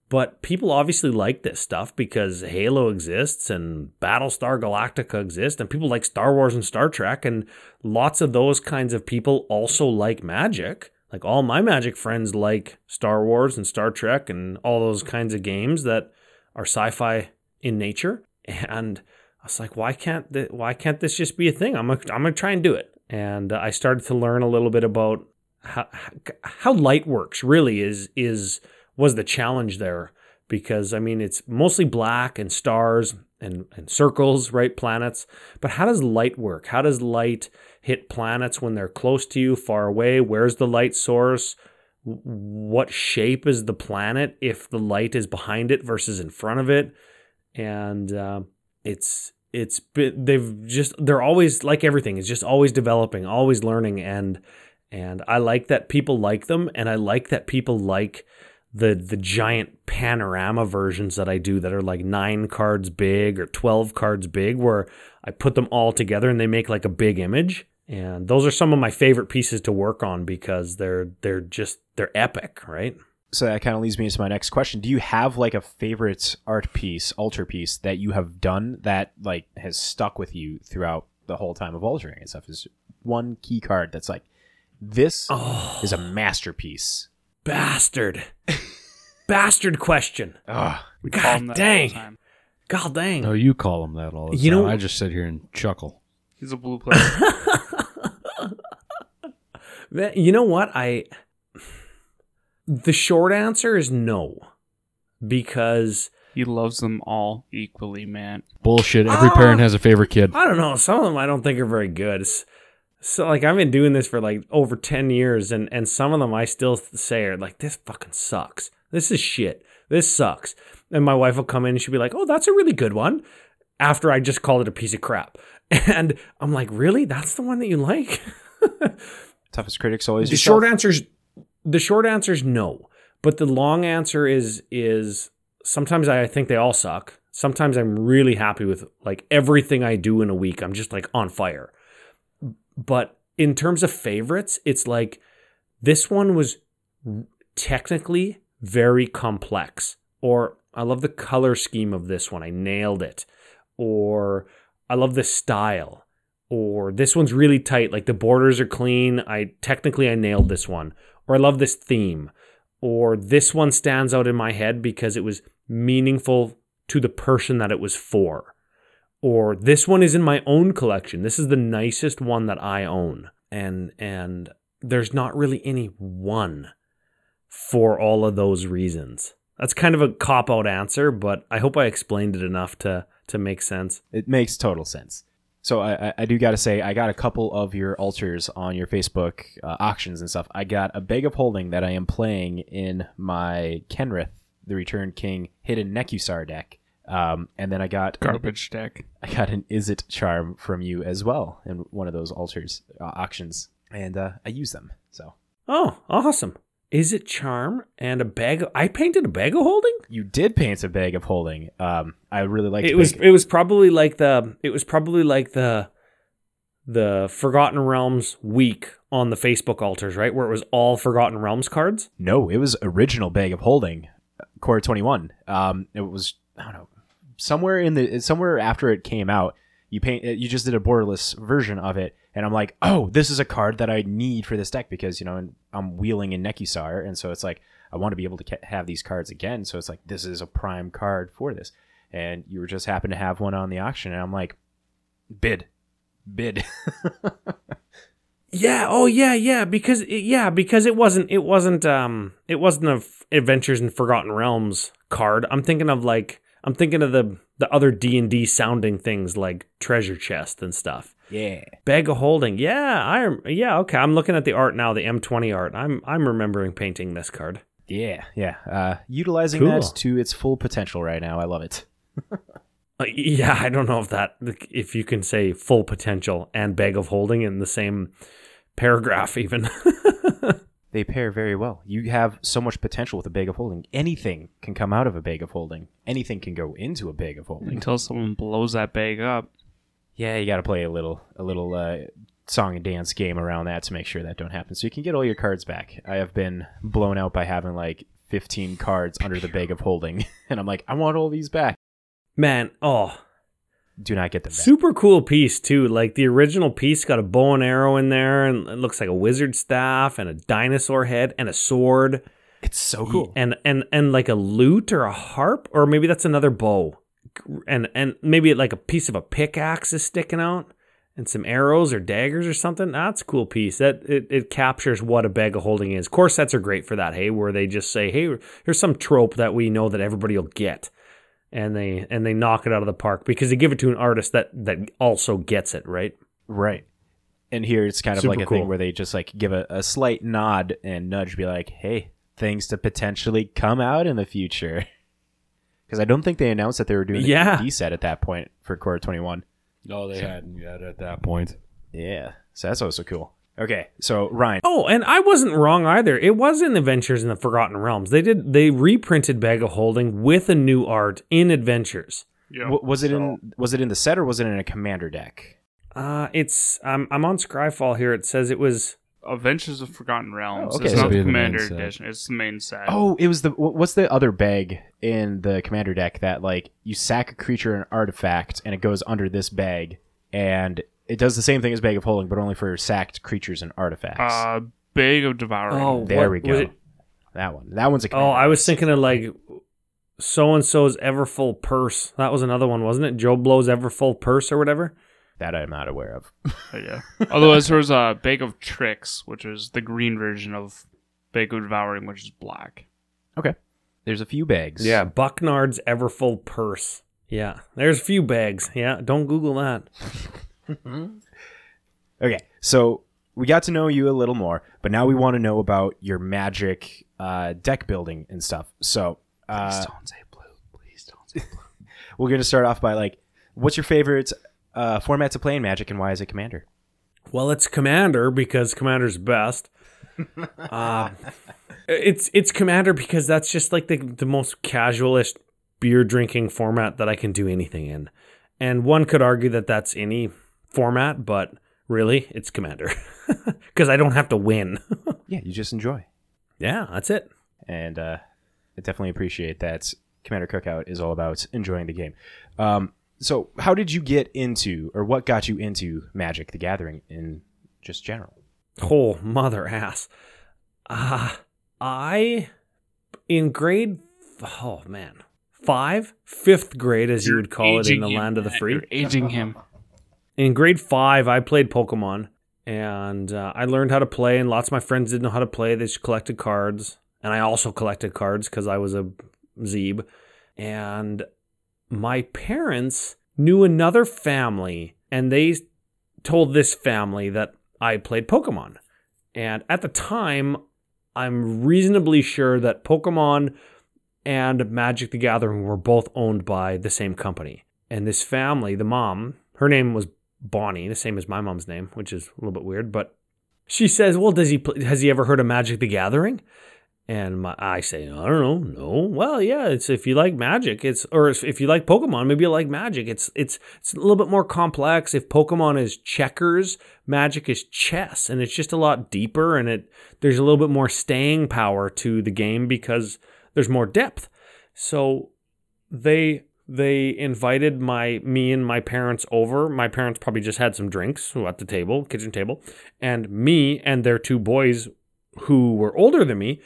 But people obviously like this stuff because Halo exists and Battlestar Galactica exists, and people like Star Wars and Star Trek, and lots of those kinds of people also like magic. Like all my magic friends like Star Wars and Star Trek and all those kinds of games that are sci-fi in nature. [laughs] And I was like, why can't th- why can't this just be a thing? I'm gonna, I'm gonna try and do it. And I started to learn a little bit about how how light works. Really is is was the challenge there because I mean it's mostly black and stars and, and circles, right? Planets. But how does light work? How does light hit planets when they're close to you, far away? Where's the light source? What shape is the planet if the light is behind it versus in front of it? And uh, it's it's been, they've just they're always like everything. is just always developing, always learning, and and I like that people like them, and I like that people like the the giant panorama versions that I do that are like nine cards big or twelve cards big, where I put them all together and they make like a big image. And those are some of my favorite pieces to work on because they're they're just they're epic, right? so that kind of leads me into my next question. Do you have like a favorite art piece, altar piece that you have done that like has stuck with you throughout the whole time of altering and stuff? Is one key card that's like this Oh, is a masterpiece. Bastard, bastard question. Ah, We God call him that all dang. the time. God dang. No, you call him that all the You time. know- I just sit here and chuckle. He's a blue player. [laughs] That- You know what? I the short answer is no. Because he loves them all equally, man. Bullshit. Every Ah! parent has a favorite kid. I don't know, some of them I don't think are very good. It's- so like I've been doing this for like over 10 years and and some of them I still say are like this fucking sucks. This is shit. This sucks. And my wife will come in and she'll be like, "Oh, that's a really good one." After I just called it a piece of crap. [laughs] And I'm like, "Really? That's the one that you like?" [laughs] toughest critics always the yourself. short answer is the short answer is no but the long answer is is sometimes i think they all suck sometimes i'm really happy with like everything i do in a week i'm just like on fire but in terms of favorites it's like this one was technically very complex. Or i love the color scheme of this one. I nailed it. Or i love the style. Or this one's really tight. Like the borders are clean. I technically i nailed this one. Or i love this theme. Or this one stands out in my head because it was meaningful to the person that it was for or this one is in my own collection this is the nicest one that i own and and there's not really any one for all of those reasons that's kind of a cop out answer but i hope i explained it enough to to make sense It makes total sense. So I, I- do got to say, I got a couple of your altars on your Facebook uh, auctions and stuff. I got a bag of holding that I am playing in my Kenrith, the Return King, hidden Nekusar deck. Um, and then I got Garbage deck. I got an Izzet charm from you as well in one of those altars uh, auctions, and uh, I use them. So Oh, awesome. Izzet charm and a bag? Of, I painted a bag of holding. You did paint a bag of holding. Um, I really like It was it was probably like the it was probably like the the Forgotten Realms week on the Facebook altars, right? Where it was all Forgotten Realms cards. No, it was original bag of holding, uh, Core Twenty One. Um, it was I don't know somewhere in the somewhere after it came out. You paint you just did a borderless version of it, and I'm like, oh, this is a card that I need for this deck because you know I'm wheeling in Nekusar, and so it's like I want to be able to have these cards again. So it's like this is a prime card for this, and you just happen to have one on the auction, and I'm like, bid, bid. [laughs] Yeah. Oh, yeah, yeah. Because it, yeah, because it wasn't it wasn't um it wasn't a F- Adventures in Forgotten Realms card. I'm thinking of like I'm thinking of the the other D and D sounding things like Treasure Chest and stuff. yeah. Bag of Holding. Yeah, I yeah. Okay, I'm looking at the art now, the M20 art. I'm I'm remembering painting this card. Yeah, yeah. Uh, utilizing Cool. that to its full potential right now. I love it. Uh, yeah, I don't know if that if you can say full potential and bag of holding in the same paragraph [laughs] even. They pair very well. You have so much potential with a bag of holding. Anything can come out of a bag of holding. Anything can go into a bag of holding. Until someone blows that bag up. Yeah, you got to play a little, a little uh, song and dance game around that to make sure that don't happen. So you can get all your cards back. I have been blown out by having like 15 cards under the bag of holding, [laughs] and I'm like, I want all these back. Man, oh, Do not get them back. super cool piece too. Like the original piece got a bow and arrow in there and it looks like a wizard staff and a dinosaur head and a sword. It's so cool. and and and like a lute or a harp or maybe that's another bow and and maybe like a piece of a pickaxe is sticking out and some arrows or daggers or something that's a cool piece that it, it captures what a bag of holding is core sets are great for that hey where they just say hey here's some trope that we know that everybody will get and they and they knock it out of the park because they give it to an artist that that also gets it right Right. And here it's kind of Super like a cool. thing where they just like give a, a slight nod and nudge, be like, hey, things to potentially come out in the future. [laughs] Because I don't think they announced that they were doing a Yeah. D set at that point for Core 21. No, they hadn't yet at that point. Yeah. So that's also cool. Okay. So, Ryan. Oh, and I wasn't wrong either. It was in Adventures in the Forgotten Realms. They did they reprinted Bag of Holding with a new art in Adventures. Yeah. w- was it in was it in the set or was it in a commander deck? Uh it's I'm I'm on Scryfall here. It says it was Adventures of Forgotten Realms. Oh, okay. It's not it'd the be the Commander set. Edition. It's the main set. Oh, it was the what's the other bag in the commander deck that like you sack a creature and artifact and it goes under this bag and it does the same thing as bag of holding but only for sacked creatures and artifacts. Uh, Bag of Devouring. Oh, there what- we go. was it- that one. That one's a Oh, I was thinking of like so and so's Everfull Purse. That was another one, wasn't it? Joe Blow's Everfull Purse or whatever. that I'm not aware of. But [laughs] yeah. Otherwise, there was a Bag of Tricks, which is the green version of Bag of Devouring, which is black. Okay. There's a few bags. Yeah, Bucknard's Everfull Purse. Yeah, there's a few bags. Yeah, don't Google that. [laughs] [laughs] Okay. So we got to know you a little more, but now we want to know about your magic uh, deck building and stuff. So uh, Please don't say blue. Please don't say blue. [laughs] we're gonna start off by like, what's your favorite uh, format to play in Magic, and why is it Commander? Well, it's Commander because Commander's best. uh, [laughs] it's it's Commander because that's just like the the most casualist beer drinking format that I can do anything in. And one could argue that that's any format, but really, it's Commander [laughs] because I don't have to win. [laughs] Yeah, you just enjoy. yeah, that's it. and uh, I definitely appreciate that. Commander Cookout is all about enjoying the game. Um, so, how did you get into, or what got you into Magic: The Gathering in just general? Oh, mother ass. Uh, I, in grade, oh man, five, fifth grade, as you would call it in Aging the him, land of the free. You're aging him. [laughs] in grade five, I played Pokemon, and uh, I learned how to play. And lots of my friends didn't know how to play. They just collected cards, and I also collected cards because I was a Zeeb. And my parents knew another family, and they told this family that I played Pokemon. And at the time, I'm reasonably sure that Pokemon and Magic the Gathering were both owned by the same company. And this family, the mom, her name was Bonnie, the same as my mom's name, which is a little bit weird, but she says, "Well, does he has he ever heard of Magic the Gathering?" And my, I say, I don't know, no. Well, yeah, it's if you like Magic, it's or if, if you like Pokemon, maybe you like Magic. It's it's it's a little bit more complex. If Pokemon is checkers, Magic is chess, and it's just a lot deeper, and it there's a little bit more staying power to the game because there's more depth. So they they invited my me and my parents over. My parents probably just had some drinks at the table, kitchen table, and me and their two boys who were older than me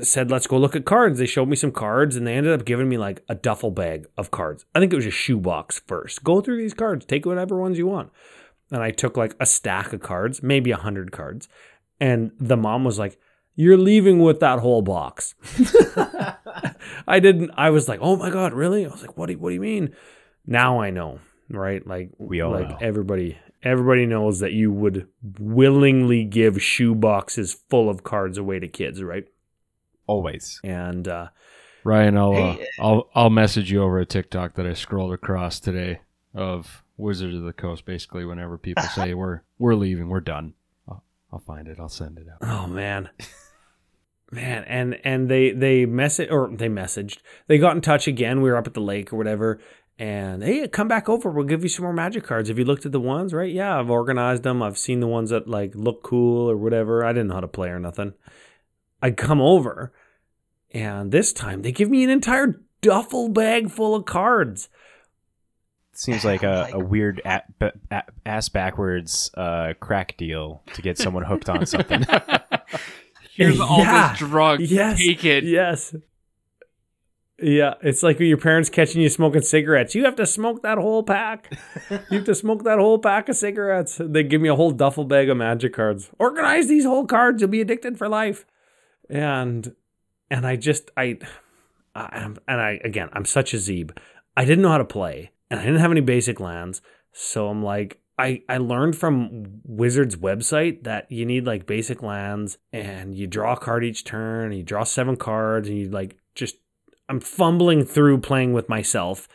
said, let's go look at cards. They showed me some cards and they ended up giving me like a duffel bag of cards. I think it was a shoebox first. Go through these cards, take whatever ones you want. And I took like a stack of cards, maybe a hundred cards. And the mom was like, you're leaving with that whole box. [laughs] I didn't, I was like, oh my God, really? I was like, what do you, what do you mean? Now I know, right? Like, We all like know. everybody, everybody knows that you would willingly give shoe boxes full of cards away to kids, right? Always. And, uh, Ryan, I'll uh, I'll I'll message you over a TikTok that I scrolled across today of Wizards of the Coast. Basically, whenever people say [laughs] we're we're leaving, we're done. I'll, I'll find it. I'll send it out. Oh man. Man, and and they they message or they messaged. They got in touch again. We were up at the lake or whatever, and hey, come back over. We'll give you some more magic cards. Have you looked at the ones? Right? Yeah, I've organized them. I've seen the ones that like look cool or whatever. I didn't know how to play or nothing. I come over, and this time they give me an entire duffel bag full of cards. Seems like a, a weird a, b- a, ass backwards uh, crack deal to get someone hooked on something. [laughs] [laughs] Here's all Yeah. this drug. Yes. Take it. Yes. Yeah, it's like your parents catching you smoking cigarettes. You have to smoke that whole pack. [laughs] you have to smoke that whole pack of cigarettes. They give me a whole duffel bag of magic cards. Organize these whole cards. You'll be addicted for life. And and I just I, I and I again I'm such a zeeb. I didn't know how to play, and I didn't have any basic lands. So I'm like, I, I learned from Wizards website that you need like basic lands and you draw a card each turn and you draw seven cards and you like just I'm fumbling through playing with myself.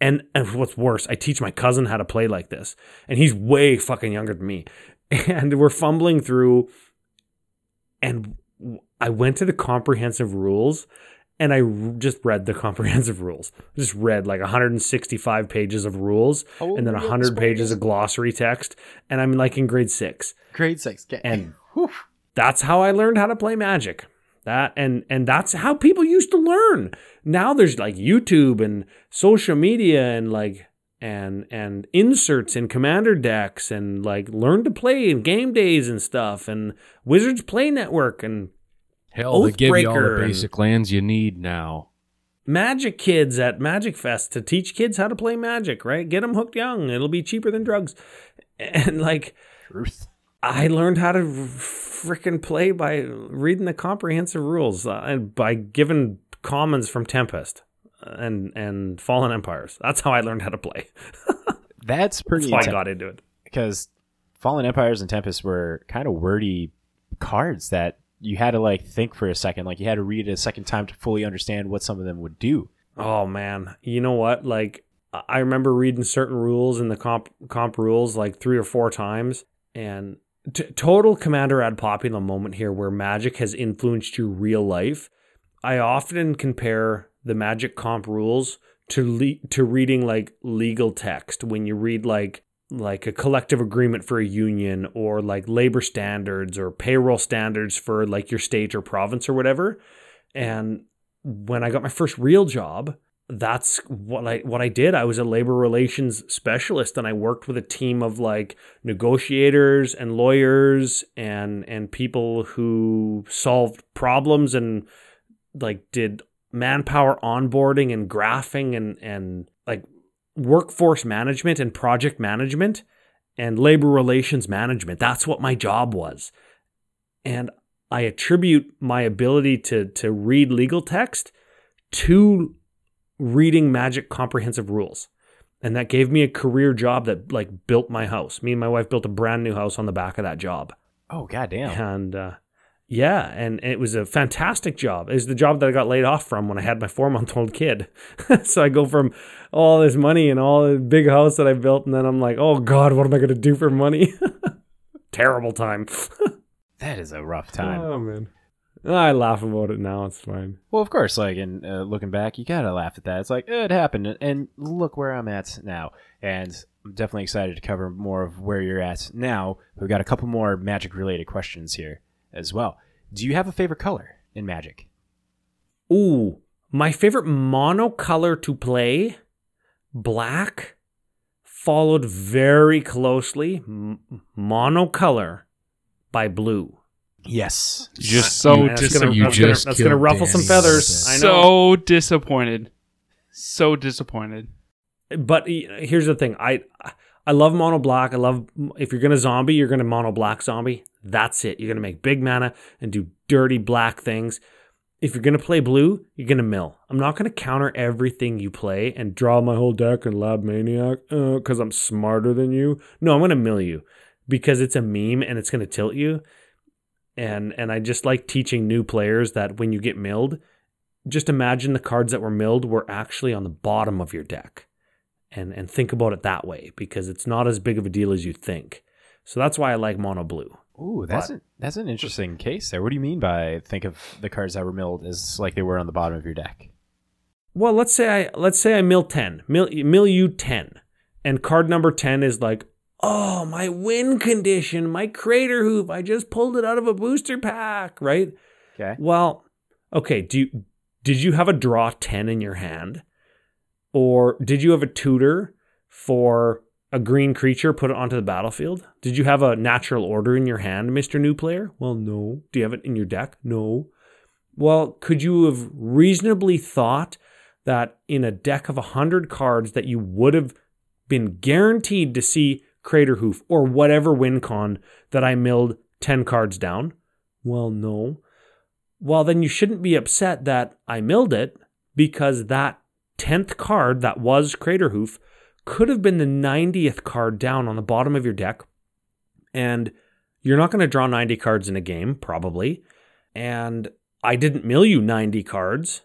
And and what's worse, I teach my cousin how to play like this. And he's way fucking younger than me. [laughs] And we're fumbling through and I went to the comprehensive rules and I r- just read the [laughs] comprehensive rules. Just read like 165 pages of rules Oh, and then 100 pages of glossary text. And I'm like in grade six. Grade six. And [laughs] that's how I learned how to play Magic. That and and that's how people used to learn. Now there's like YouTube and social media and like and and inserts in commander decks and like learn to play in game days and stuff and Wizards Play Network and Hell, they give you all the basic lands you need now. Magic Kids at Magic Fest to teach kids how to play Magic, right? Get them hooked young. It'll be cheaper than drugs. And like Truth. I learned how to freaking play by reading the comprehensive rules uh, and by giving commons from Tempest and and Fallen Empires. That's how I learned how to play. [laughs] That's pretty That's why I got into it. because Fallen Empires and Tempest were kind of wordy cards that you had to like think for a second. Like you had to read it a second time to fully understand what some of them would do. Oh man, you know what? Like I- remember reading certain rules in the comp comp rules like three or four times, and t- total commander ad populum moment here where Magic has influenced your real life. I often compare the Magic comp rules to le- to reading like legal text when you read like like a collective agreement for a union or like labor standards or payroll standards for like your state or province or whatever. And when I got my first real job, that's what I what I did. I was a labor relations specialist and I worked with a team of like negotiators and lawyers and and people who solved problems and like did manpower onboarding and graphing and and like workforce management and project management and labor relations management. That's what my job was. And I attribute my ability to to read legal text to reading magic comprehensive rules. And that gave me a career job that like built my house. Me and my wife built a brand new house on the back of that job. Oh goddamn! And uh, yeah, and, it was a fantastic job. It was the job that I got laid off from when I had my four month old kid. [laughs] so I go from all this money and all the big house that I built, and then I'm like, oh God, what am I going to do for money? [laughs] Terrible time. [laughs] That is a rough time. Oh man. I laugh about it now. It's fine. Well, of course, like, and uh, looking back, you gotta laugh at that. It's like, it happened, and- and look where I'm at now. And I'm definitely excited to cover more of where you're at now. We've got a couple more magic related questions here as well. Do you have a favorite color in magic? Ooh, my favorite monocolor to play, black, followed very closely, m- monocolor by blue. Yes. Just so Man, that's gonna, disappointed. You that's gonna, just that's gonna killed ruffle some feathers. I know. So disappointed. So disappointed. but here's the thing i i love mono black. I love if you're gonna zombie you're gonna mono black zombie. That's it. You're gonna make big mana and do dirty black things. If you're gonna play blue you're gonna mill. I'm not gonna counter everything you play and draw my whole deck and lab maniac uh, because i'm smarter than you. No i'm gonna mill you because it's a meme and it's gonna tilt you. And and i just like teaching new players that when you get milled just imagine the cards that were milled were actually on the bottom of your deck and and think about it that way because it's not as big of a deal as you think. So that's why I like mono blue. Ooh, that's an, that's an interesting case there. What do you mean by think of the cards that were milled as like they were on the bottom of your deck? Well, let's say I let's say I mill 10. Mill mill you 10. And card number 10 is like, "Oh, my win condition, my crater hoof. I just pulled it out of a booster pack," right? Okay. Well, okay, do you did you have a draw 10 in your hand? Or did you have a tutor for a green creature put it onto the battlefield? Did you have a natural order in your hand, Mr. New Player? Well, no. Do you have it in your deck? No. Well, could you have reasonably thought that in a deck of 100 cards that you would have been guaranteed to see Crater Hoof or whatever win con that I milled 10 cards down? Well, no. Well, then you shouldn't be upset that I milled it because that 10th card that was Crater Hoof could have been the 90th card down on the bottom of your deck. And you're not going to draw 90 cards in a game, probably. And I didn't mill you 90 cards.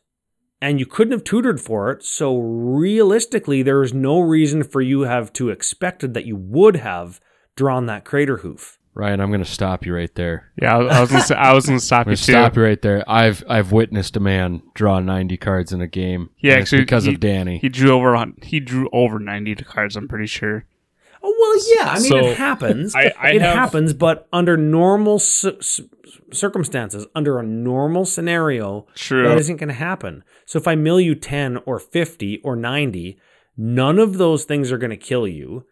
And you couldn't have tutored for it. So realistically, there is no reason for you have to expected that you would have drawn that Crater Hoof. Ryan, I'm going to stop you right there. Yeah, I, I was gonna say, I was gonna I'm stop you too. stop you right there. I've I've witnessed a man draw 90 cards in a game. Yeah, and it's actually, because he- of Danny. He drew over on he drew over ninety cards. I'm pretty sure. Oh well, yeah. I mean, So, it happens. I- I it have- happens, but under normal c- c- circumstances, under a normal scenario, True. that isn't going to happen. So if I mill you ten or fifty or ninety, none of those things are going to kill you,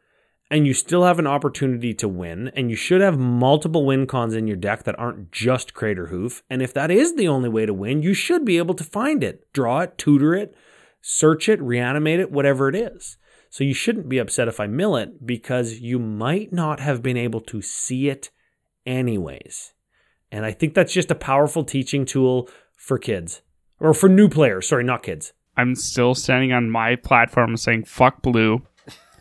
and you still have an opportunity to win. And you should have multiple win cons in your deck that aren't just Crater Hoof. And if that is the only way to win, you should be able to find it, draw it, tutor it, search it, reanimate it, whatever it is. So you shouldn't be upset if I mill it because you might not have been able to see it anyways. And I think that's just a powerful teaching tool for kids or for new players. Sorry, not kids. I'm still standing on my platform saying fuck blue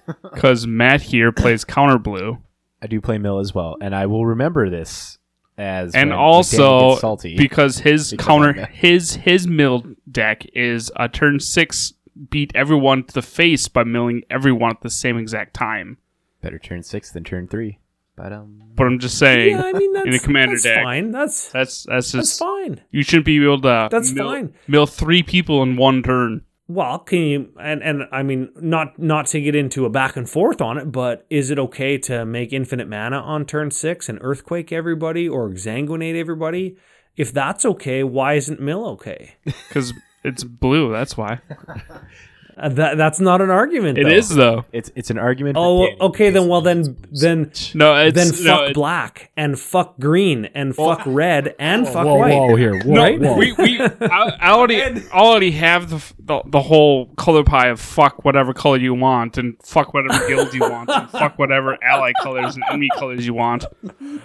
[laughs] because Matt here plays counter blue, I do play mill as well, and I will remember this as and also salty. because his because counter his his mill deck is a turn six beat everyone to the face by milling everyone at the same exact time. Better turn six than turn three. But um, But I'm just saying, Yeah, I mean that's, in a commander that's deck, fine. That's that's that's that's just fine. you shouldn't be able to. That's mill, fine. Mill three people in one turn. Well, can you and and I mean not not to get into a back and forth on it, but is it okay to make infinite mana on turn 6 and earthquake everybody or exsanguinate everybody? If that's okay, why isn't mill okay? [laughs] Because it's blue. That's why. [laughs] Uh, that that's not an argument. It though. is though. it's it's an argument. Oh, Danny. okay. Then well, then then No, it's then no, fuck it- black and fuck green and fuck red and fuck whoa, white. whoa, here. Whoa, No, Right? whoa. we, we I, I already [laughs] I already have the, the the whole color pie of fuck whatever color you want and fuck whatever guild you want and [laughs] fuck whatever ally colors and enemy colors you want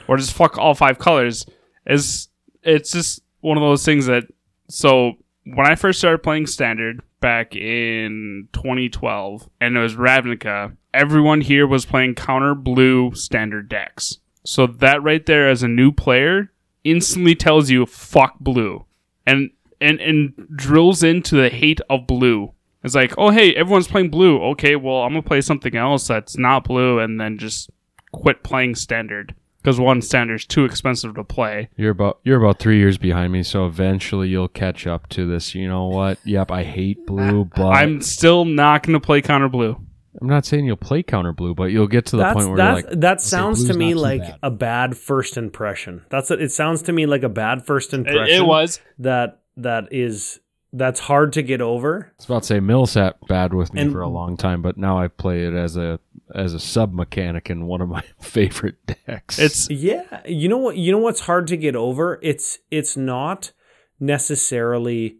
or just fuck all five colors. Is it's just one of those things that so when I first started playing standard back in 2012 and it was Ravnica, everyone here was playing counter blue standard decks. So that right there as a new player instantly tells you fuck blue and and and drills into the hate of blue. It's like, "Oh hey, everyone's playing blue. Okay, well, I'm to play something else that's not blue and then just quit playing standard." Because one standard's too expensive to play. You're about you're about three years behind me, so eventually you'll catch up to this. You know what? Yep, I hate blue, [laughs] but I'm, I'm still not going to play counter blue. I'm not saying you'll play counter blue, but you'll get to the That's, point where that's, you're like, that sounds to me like bad. a bad first impression. That's it. It sounds to me like a bad first It, impression. it was. that that is that's hard to get over. It's about to say Mill sat bad with me And- for a long time, but now I play it as a as a sub mechanic in one of my [laughs] favorite decks. It's Yeah, you know what? You know what's hard to get over? It's it's not necessarily.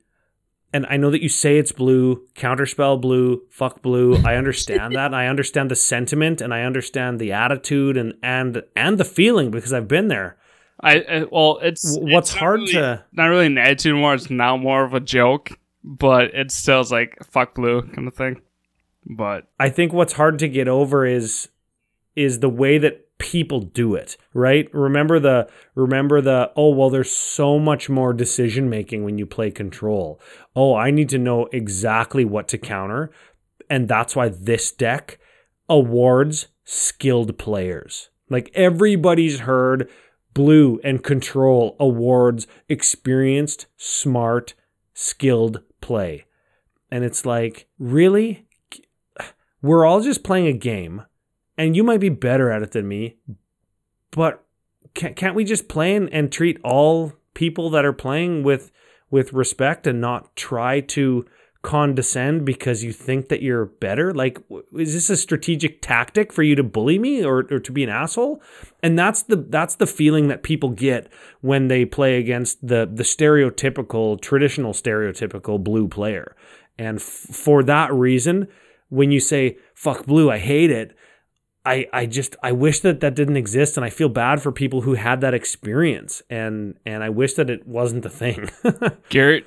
And I know that you say it's blue, counterspell blue, fuck blue. I understand that. I understand the sentiment, and I understand the attitude, and and and the feeling because I've been there. I, I well, it's What's it's hard really- to not really an attitude anymore. It's now more of a joke, but it still is like fuck blue kind of thing. But I think what's hard to get over is is the way that people do it, right? Remember the remember the oh well there's so much more decision making when you play control. Oh, I need to know exactly what to counter and that's why this deck awards skilled players. Like everybody's heard blue and control awards experienced, smart, skilled play. And it's like, really? we're all just playing a game and you might be better at it than me but can't, we just play and, and treat all people that are playing with with respect and not try to condescend because you think that you're better? Like is this a strategic tactic for you to bully me or, or to be an asshole? And that's the that's the feeling that people get when they play against the the stereotypical traditional stereotypical blue player. And f- for that reason when you say fuck blue i hate it i i just i wish that that didn't exist and i feel bad for people who had that experience. And and i wish that it wasn't a thing. [laughs] Garrett,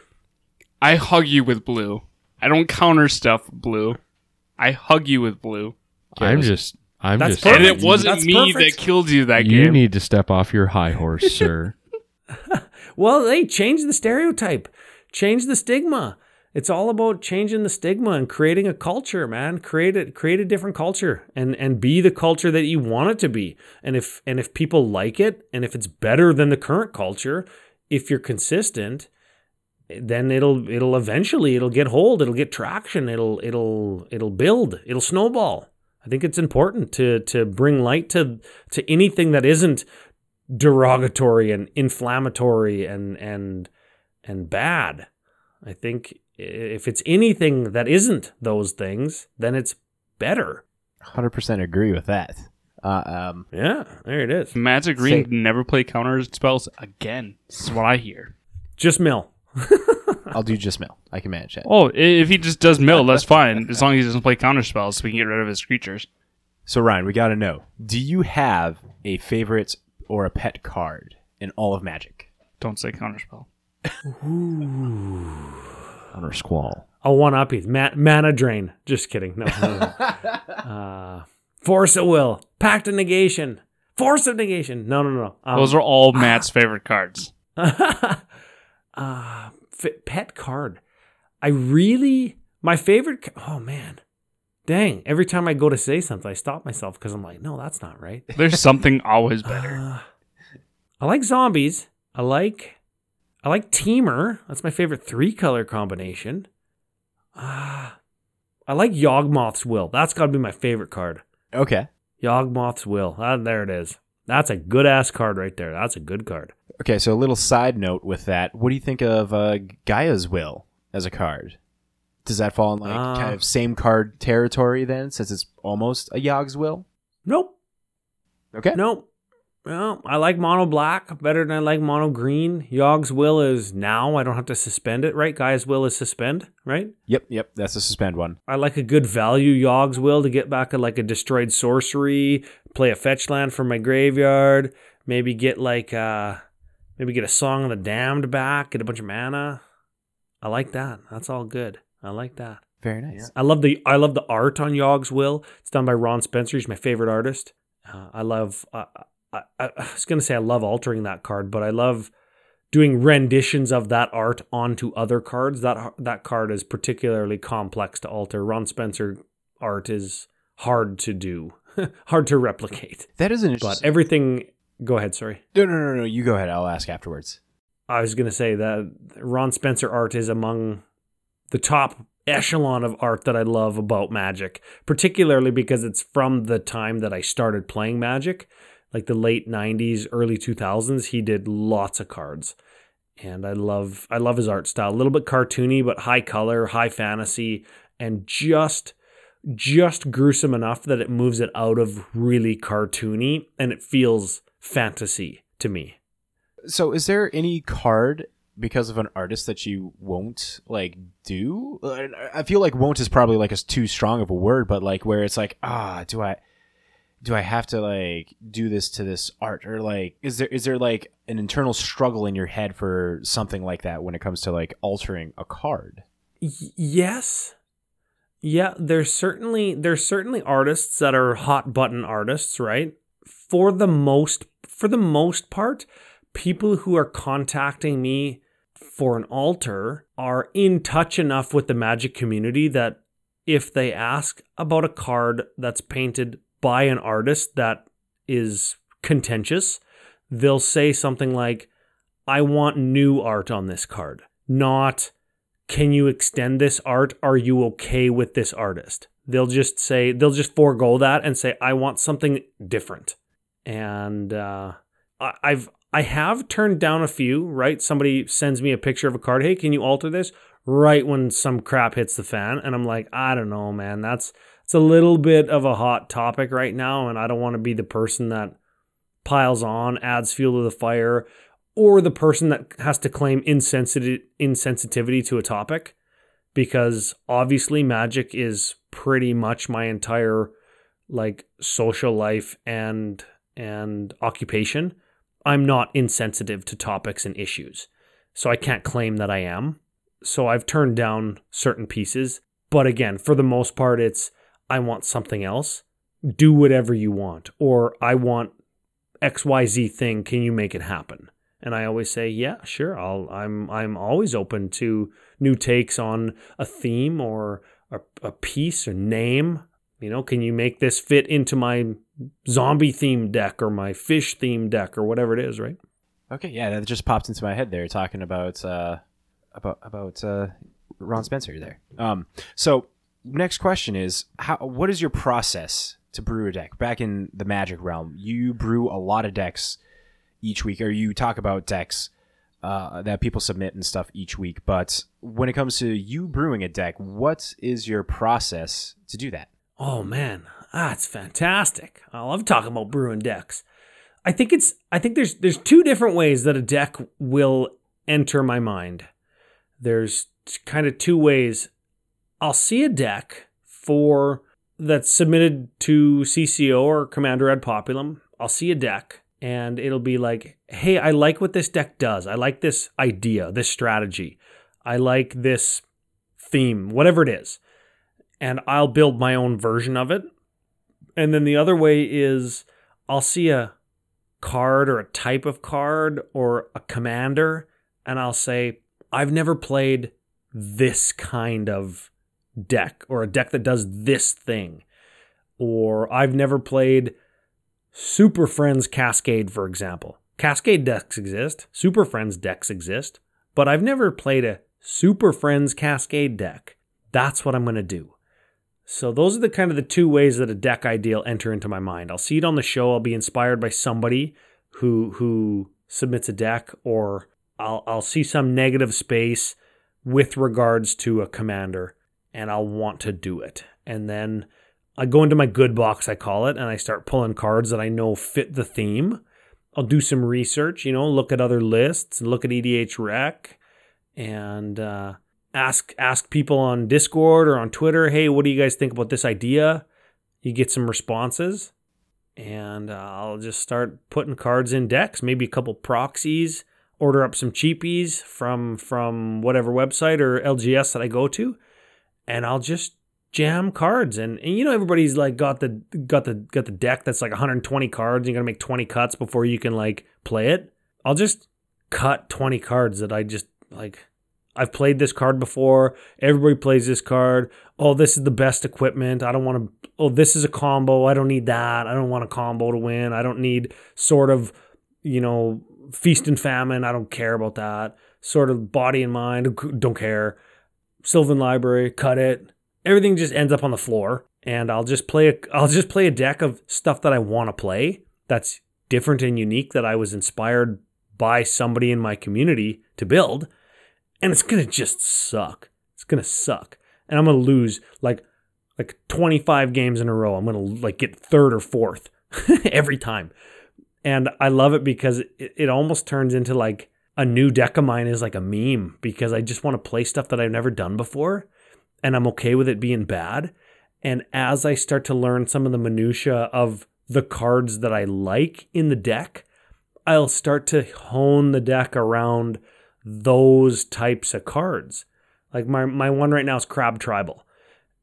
I hug you with blue. I don't counter stuff blue. I hug you with blue. I'm just I'm That's just And Perfect. it wasn't That's me perfect. that killed you that game. you game. need to step off your high horse, [laughs] sir. well they change the stereotype change the stigma it's all about changing the stigma and creating a culture man create it create a different culture and and be the culture that you want it to be and if and if people like it and if it's better than the current culture if you're consistent then it'll it'll eventually it'll get hold it'll get traction it'll it'll it'll build it'll snowball i think it's important to to bring light to to anything that isn't derogatory and inflammatory and and and bad i think if it's anything that isn't those things then it's better 100% agree with that. Uh, um, yeah there it is Magic Green Say- never play counter spells again. This is what I hear. just mill [laughs] I'll do just mill. I can manage that. Oh, if he just does mill, that's fine. As long as he doesn't play counter spells, so we can get rid of his creatures. So Ryan, we got to know: Do you have a favorite or a pet card in all of Magic? Don't say counter spell. Honor Squall. I'll one up you. Ma- mana drain. Just kidding. No. no, no. [laughs] uh, force of will. Pact of negation. Force of negation. No, no, no. Um, Those are all [laughs] Matt's favorite cards. Uh, pet card. I really my favorite. Oh man, dang! Every time I go to say something, I stop myself because I'm like, no, that's not right. [laughs] There's something always better. Uh, I like zombies. I like I like Temur. That's my favorite three color combination. Ah, I like Yawgmoth's Will. That's got to be my favorite card. Okay. Yawgmoth's Will. Ah, there it is. That's a good ass card right there. That's a good card. Okay. So a little side note with that: What do you think of uh, Gaea's Will as a card? Does that fall in like Uh, kind of same card territory then, since it's almost a Yawg's Will? Nope. Okay. Nope. Well, I like mono black better than I like mono green. Yawg's will is now. I don't have to suspend it, right? Guy's will is suspend, right? Yep. Yep. That's the suspend one. I like a good value Yawg's will to get back a, like a destroyed sorcery, play a fetch land from my graveyard, maybe get like uh maybe get a song of the damned back, get a bunch of mana. I like that. That's all good. I like that. Very nice. I love the I love the art on Yawg's Will. It's done by Ron Spencer. He's my favorite artist. Uh, I love. Uh, I, I, was gonna say I love altering that card, but I love doing renditions of that art onto other cards. That that card is particularly complex to alter. Ron Spencer art is hard to do, [laughs] hard to replicate. That is an But everything Go ahead, sorry. No, no, no, no. You go ahead. I'll ask afterwards. I was going to say that Ron Spencer art is among the top echelon of art that I love about Magic, particularly because it's from the time that I started playing Magic, like the late 90s, early 2000s. He did lots of cards. And I love I love his art style. A little bit cartoony but high color, high fantasy and just just gruesome enough that it moves it out of really cartoony and it feels fantasy to me. So, is there any card because of an artist that you won't like do? I feel like won't is probably like a too strong of a word, but like where it's like, ah, do I do I have to like do this to this art or like is there is there like an internal struggle in your head for something like that when it comes to like altering a card? Y- yes. Yeah, there's certainly there's certainly artists that are hot button artists, right? For the most for the most part, people who are contacting me for an alter are in touch enough with the magic community that if they ask about a card that's painted by an artist that is contentious, they'll say something like, I want new art on this card, not, can you extend this art? Are you okay with this artist? They'll just say, they'll just forego that and say, I want something different. And uh, I've, I have turned down a few, right? Somebody sends me a picture of a card. Hey, can you alter this? Right when some crap hits the fan. And I'm like, I don't know, man. That's, it's a little bit of a hot topic right now. And I don't want to be the person that piles on, adds fuel to the fire, or the person that has to claim insensitivity to a topic. Because obviously magic is pretty much my entire like social life and and occupation. I'm not insensitive to topics and issues. So I can't claim that I am. So I've turned down certain pieces. But again, for the most part, it's I want something else. Do whatever you want. Or I want XYZ thing. Can you make it happen? And I always say, yeah, sure. I'll, I'm, I'm always open to new takes on a theme or a, a piece or name. You know, can you make this fit into my zombie theme deck or my fish theme deck or whatever it is, right? Okay, yeah, that just popped into my head there, talking about uh, about about uh, Ron Spencer there. Um, so next question is, how what is your process to brew a deck? Back in the Magic realm, you brew a lot of decks each week, or you talk about decks uh, that people submit and stuff each week. But when it comes to you brewing a deck, what is your process to do that? Oh man, that's fantastic. I love talking about brewing decks. I think it's I think there's there's two different ways that a deck will enter my mind. There's kind of two ways. I'll see a deck for that's submitted to CCO or Commander Ad Populum. I'll see a deck and it'll be like, "Hey, I like what this deck does. I like this idea, this strategy. I like this theme, whatever it is." And I'll build my own version of it. And then the other way is I'll see a card or a type of card or a commander and I'll say, I've never played this kind of deck or a deck that does this thing. Or I've never played Super Friends Cascade, for example. Cascade decks exist, Super Friends decks exist, but I've never played a Super Friends Cascade deck. That's what I'm going to do. So those are the kind of the two ways that a deck ideal enter into my mind. I'll see it on the show. I'll be inspired by somebody who who submits a deck, or I'll I'll see some negative space with regards to a commander, and I'll want to do it. And then I go into my good box, I call it, and I start pulling cards that I know fit the theme. I'll do some research, you know, look at other lists, look at EDH Rec, and uh, ask ask people on Discord or on Twitter, hey, what do you guys think about this idea? You get some responses, and uh, I'll just start putting cards in decks, maybe a couple proxies, order up some cheapies from from whatever website or LGS that I go to, and I'll just jam cards and, and you know everybody's like got the got the got the deck that's like 120 cards and you got to make 20 cuts before you can like play it i'll just cut 20 cards that i just like I've played this card before. Everybody plays this card. Oh, this is the best equipment. I don't want to. Oh, this is a combo. I don't need that. I don't want a combo to win. I don't need sword of you know, feast and famine. I don't care about that. Sword of body and mind. Don't care. Sylvan Library, cut it. Everything just ends up on the floor, and I'll just play. A, I'll just play a deck of stuff that I want to play. That's different and unique. That I was inspired by somebody in my community to build, and it's gonna just suck. It's gonna suck, and I'm gonna lose like like 25 games in a row. I'm gonna like get third or fourth [laughs] every time, and I love it because it, it almost turns into like a new deck of mine is like a meme because I just want to play stuff that I've never done before, and I'm okay with it being bad. And as I start to learn some of the minutia of the cards that I like in the deck, I'll start to hone the deck around those types of cards. Like my my one right now is Crab Tribal.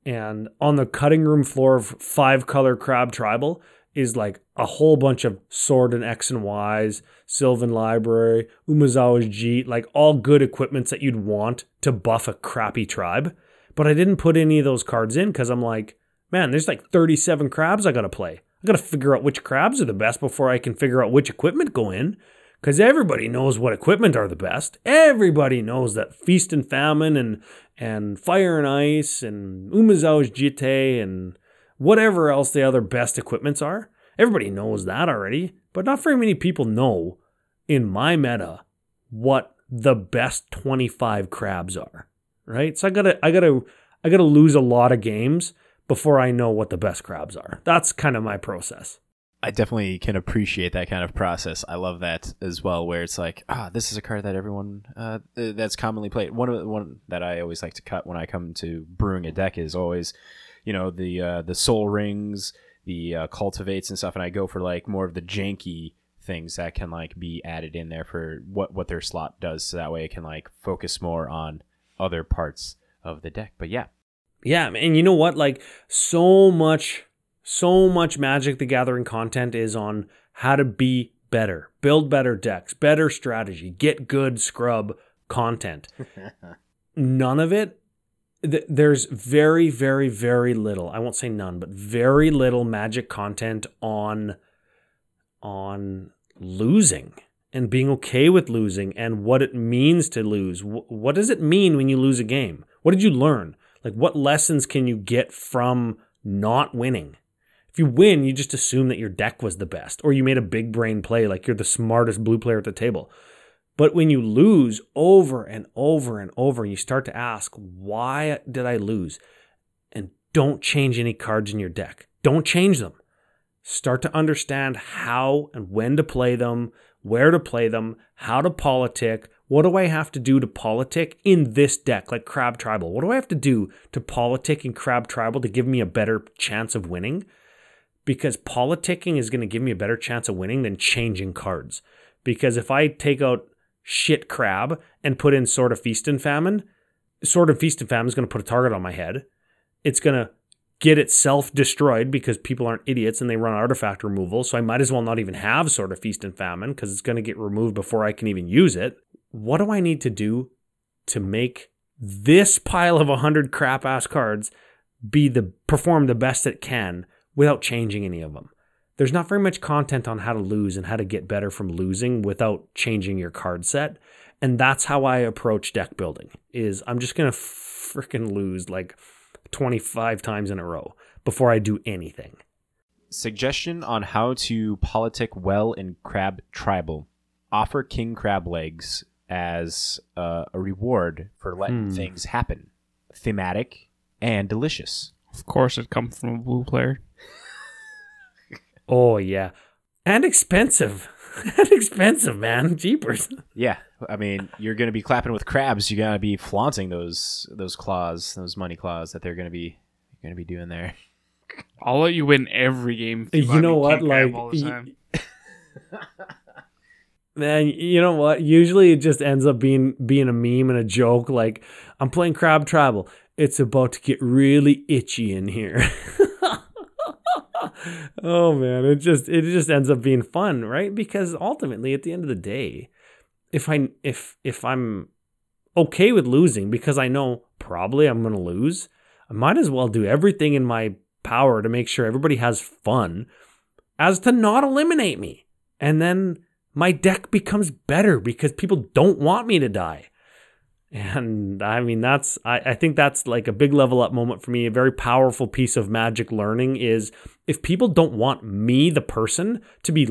And on the cutting room floor of five color Crab Tribal is like a whole bunch of sword and X and Y's, Sylvan Library, Umezawa's Jitte, like all good equipments that you'd want to buff a crappy tribe. But I didn't put any of those cards in because I'm like, man, there's like 37 crabs I gotta play. I gotta figure out which crabs are the best before I can figure out which equipment go in. Because everybody knows what equipment are the best. Everybody knows that Feast and Famine and and Fire and Ice and Umezawa's Jitte and whatever else the other best equipments are. Everybody knows that already, but not very many people know in my meta what the best 25 crabs are, right? So I got to I got to I got to lose a lot of games before I know what the best crabs are. That's kind of my process. I definitely can appreciate that kind of process. I love that as well, where it's like, ah, this is a card that everyone uh, that's commonly played. One of one that I always like to cut when I come to brewing a deck is always, you know, the uh, the soul rings, the uh, cultivates and stuff, and I go for like more of the janky things that can like be added in there for what what their slot does, so that way it can like focus more on other parts of the deck. But yeah, yeah, and you know what? Like so much so much Magic the Gathering content is on how to be better, build better decks, better strategy, get good scrub content. [laughs] none of it, th- there's very, very, very little, I won't say none, but very little Magic content on, on losing and being okay with losing and what it means to lose. What does it mean when you lose a game? What did you learn? Like, what lessons can you get from not winning? If you win, you just assume that your deck was the best or you made a big brain play like you're the smartest blue player at the table. But when you lose over and over and over, and you start to ask, why did I lose? And don't change any cards in your deck. Don't change them. Start to understand how and when to play them, where to play them, how to politic. What do I have to do to politic in this deck, like Crab Tribal? What do I have to do to politic in Crab Tribal to give me a better chance of winning? because politicking is going to give me a better chance of winning than changing cards. Because if I take out shit crab and put in Sword of Feast and Famine, Sword of Feast and Famine is going to put a target on my head. It's going to get itself destroyed because people aren't idiots and they run artifact removal. So I might as well not even have Sword of Feast and Famine because it's going to get removed before I can even use it. What do I need to do to make this pile of 100 crap ass cards be the perform the best it can without changing any of them. There's not very much content on how to lose and how to get better from losing without changing your card set. And that's how I approach deck building is I'm just going to freaking lose like 25 times in a row before I do anything. Suggestion on how to politic well in crab tribal. Offer king crab legs as uh, a reward for letting Hmm. things happen. Thematic and delicious. Of course, it comes from a blue player. Oh, yeah. And expensive. [laughs] and expensive, man. Jeepers. Yeah, I mean, you're going to be clapping with crabs. You got to be flaunting those those claws, those money claws that they're going to be going to be doing there. I'll let you win every game. if You know what, like, all the y- [laughs] Man, you know what? Usually it just ends up being being a meme and a joke. Like I'm playing Crab Tribal. It's about to get really itchy in here. [laughs] [laughs] oh man, it just it just ends up being fun, right? Because ultimately, at the end of the day, if I if if I'm okay with losing because I know probably I'm going to lose, I might as well do everything in my power to make sure everybody has fun as to not eliminate me. And then my deck becomes better because people don't want me to die. And I mean, that's, I, I think that's like a big level up moment for me. A very powerful piece of magic learning is if people don't want me, the person, to be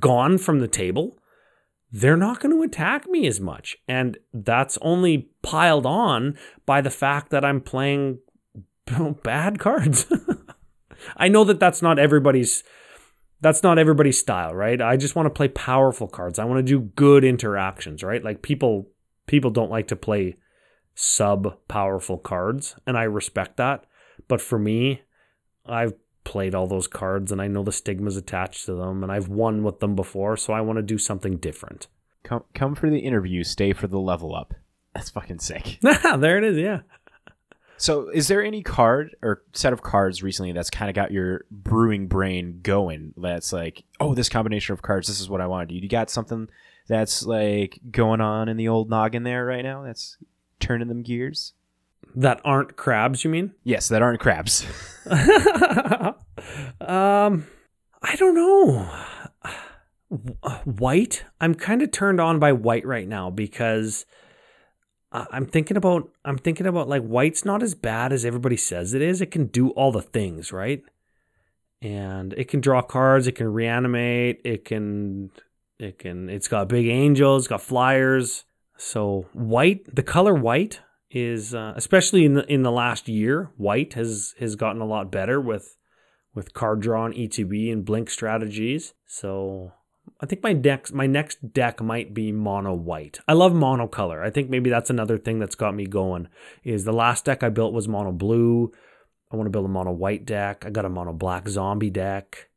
gone from the table, they're not going to attack me as much. And that's only piled on by the fact that I'm playing bad cards. [laughs] I know that that's not everybody's that's not everybody's style, right? I just want to play powerful cards. I want to do good interactions, right? Like people people don't like to play sub powerful cards, and I respect that. But for me, I've played all those cards and I know the stigmas attached to them and I've won with them before, so I want to do something different. Come come for the interview, stay for the level up. That's fucking sick. [laughs] there it is, yeah. So, is there any card or set of cards recently that's kind of got your brewing brain going? That's like, oh, this combination of cards, this is what I want to do. You got something that's like going on in the old noggin there right now? That's turning them gears. That aren't crabs, you mean? [laughs] Yes, that aren't crabs. um, I don't know. White. I'm kind of turned on by white right now because I'm thinking about. I'm thinking about like white's not as bad as everybody says it is. It can do all the things, right? And it can draw cards. It can reanimate. It can. It can. It's got big angels. It's got flyers. So white, the color white is uh, especially in the in the last year, white has has gotten a lot better with with card draw and ETB and blink strategies. So I think my next my next deck might be mono white. I love mono color. I think maybe that's another thing that's got me going. Is the last deck I built was mono blue. I want to build a mono white deck. I got a mono black zombie deck.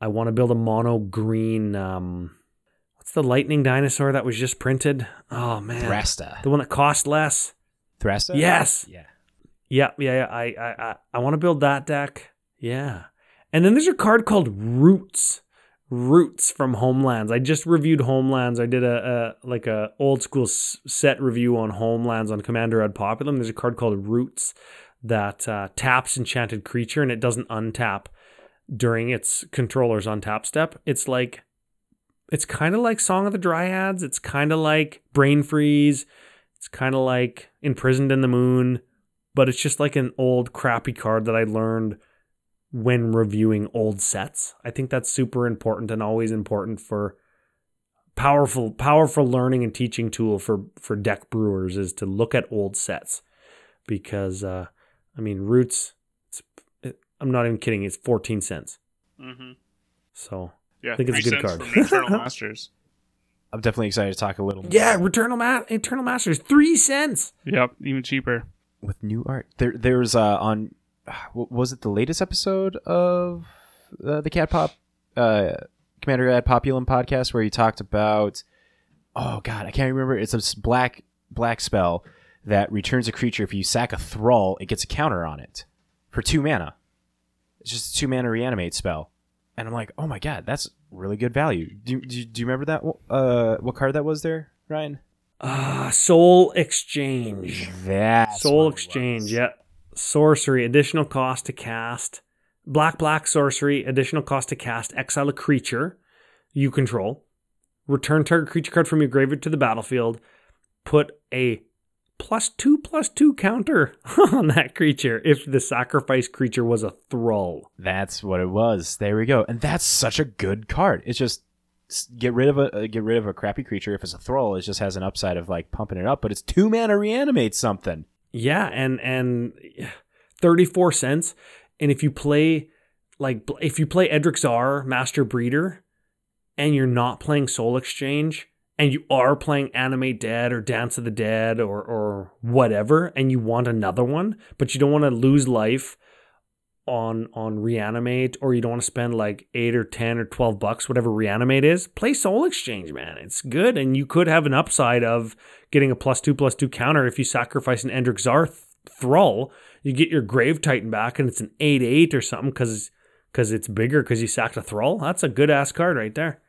I want to build a mono green. Um, what's the lightning dinosaur that was just printed? Oh man, Thrasta. the one that cost less. Yes. Yeah. Yeah, yeah, yeah. I, I, I, I want to build that deck. Yeah, and then there's a card called Roots. Roots from Homelands. I just reviewed Homelands. I did a, a like a old school s- set review on Homelands on Commander Ad Populum. There's a card called Roots that uh, taps enchanted creature and it doesn't untap during its controller's untap step. It's like it's kind of like Song of the Dryads. It's kind of like Brain Freeze. It's kind of like Imprisoned in the Moon, but it's just like an old crappy card that I learned when reviewing old sets. I think that's super important and always important for powerful powerful learning and teaching tool for for deck brewers is to look at old sets because uh I mean roots it's it, I'm not even kidding it's 14 cents. Mm-hmm. So Yeah, I think it's a good card. from Eternal [laughs] Masters. I'm definitely excited to talk a little More. yeah, Returnal Ma- Eternal Masters 3 cents. Yep, even cheaper. with new art. There, there's uh, on, [sighs] what was it the latest episode of uh, the Cat Pop, uh, Commander Ad Populum podcast where he talked about, oh god, I can't remember. It's a s- black black spell that returns a creature if you sack a thrall, it gets a counter on it for two mana. It's just a two mana reanimate spell, and I'm like, oh my god, that's really good value. Do, do, do you remember that? Uh, what card that was there, Ryan? Ah, Soul Exchange. That Soul Exchange, yeah. Sorcery, additional cost to cast. Black, black sorcery, additional cost to cast. Exile a creature you control. Return target creature card from your graveyard to the battlefield. Put a plus two, plus two counter [laughs] on that creature if the sacrifice creature was a thrall. That's what it was. There we go. And that's such a good card. It's just get rid of a uh, get rid of a crappy creature. If it's a thrall, it just has an upside of like pumping it up. But it's two mana reanimate something. Yeah, and and 34 cents. And if you play like if you play Endrek Sahr, Master Breeder, and you're not playing Soul Exchange, and you are playing Animate Dead or Dance of the Dead or or whatever, and you want another one, but you don't want to lose life on on reanimate or you don't want to spend like 8 or 10 or 12 bucks whatever reanimate is play soul exchange man. It's good and you could have an upside of getting a plus 2 plus 2 counter if you sacrifice an th- thrall. You get your grave titan back and it's an 8 8 or something cuz cuz it's bigger cuz you sacked a thrall. That's a good ass card right there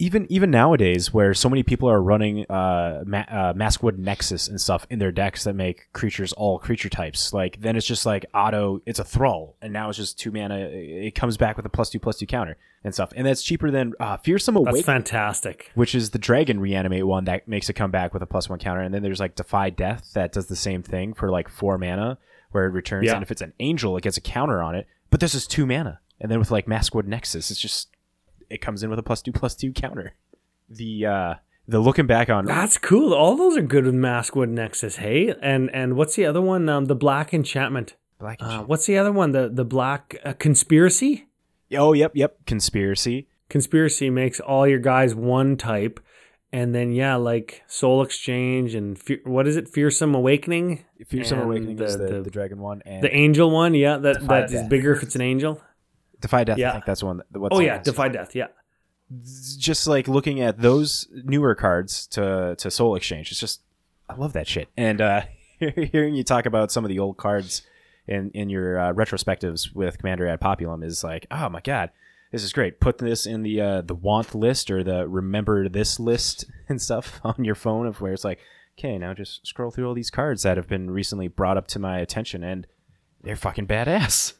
even even nowadays, where so many people are running uh, ma- uh, Maskwood Nexus and stuff in their decks that make creatures all creature types, like then it's just like auto. It's a thrall, and now it's just two mana. It comes back with a plus two plus two counter and stuff, and that's cheaper than uh, Fearsome That's fantastic. which is the Dragon reanimate one that makes it come back with a plus one counter, and then there's like Defy Death that does the same thing for like four mana, where it returns, Yeah. and if it's an angel, it gets a counter on it. But this is two mana, and then with like Maskwood Nexus, it's just it comes in with a plus two plus two counter. The uh the looking back on That's cool. All those are good with Maskwood Nexus. Hey, and and what's the other one? Um, the Black Enchantment. Black Uh, what's the other one? The the Black uh, Conspiracy. oh yep yep conspiracy Conspiracy makes all your guys one type, and then yeah, like Soul Exchange and fe- what is it? Fearsome Awakening. fearsome And awakening is the- the, the- the dragon one and The Angel one. Yeah, that that is bigger if it's an angel. Defy death yeah. i think that's the one that, what's Oh yeah. Defy Death. Yeah. just like looking at those newer cards to to soul exchange it's just i love that shit and uh [laughs] hearing you talk about some of the old cards in in your uh, retrospectives with commander ad populum is like oh my god this is great put this in the uh the want list or the remember this list [laughs] and stuff on your phone of where it's like okay now just scroll through all these cards that have been recently brought up to my attention and they're fucking badass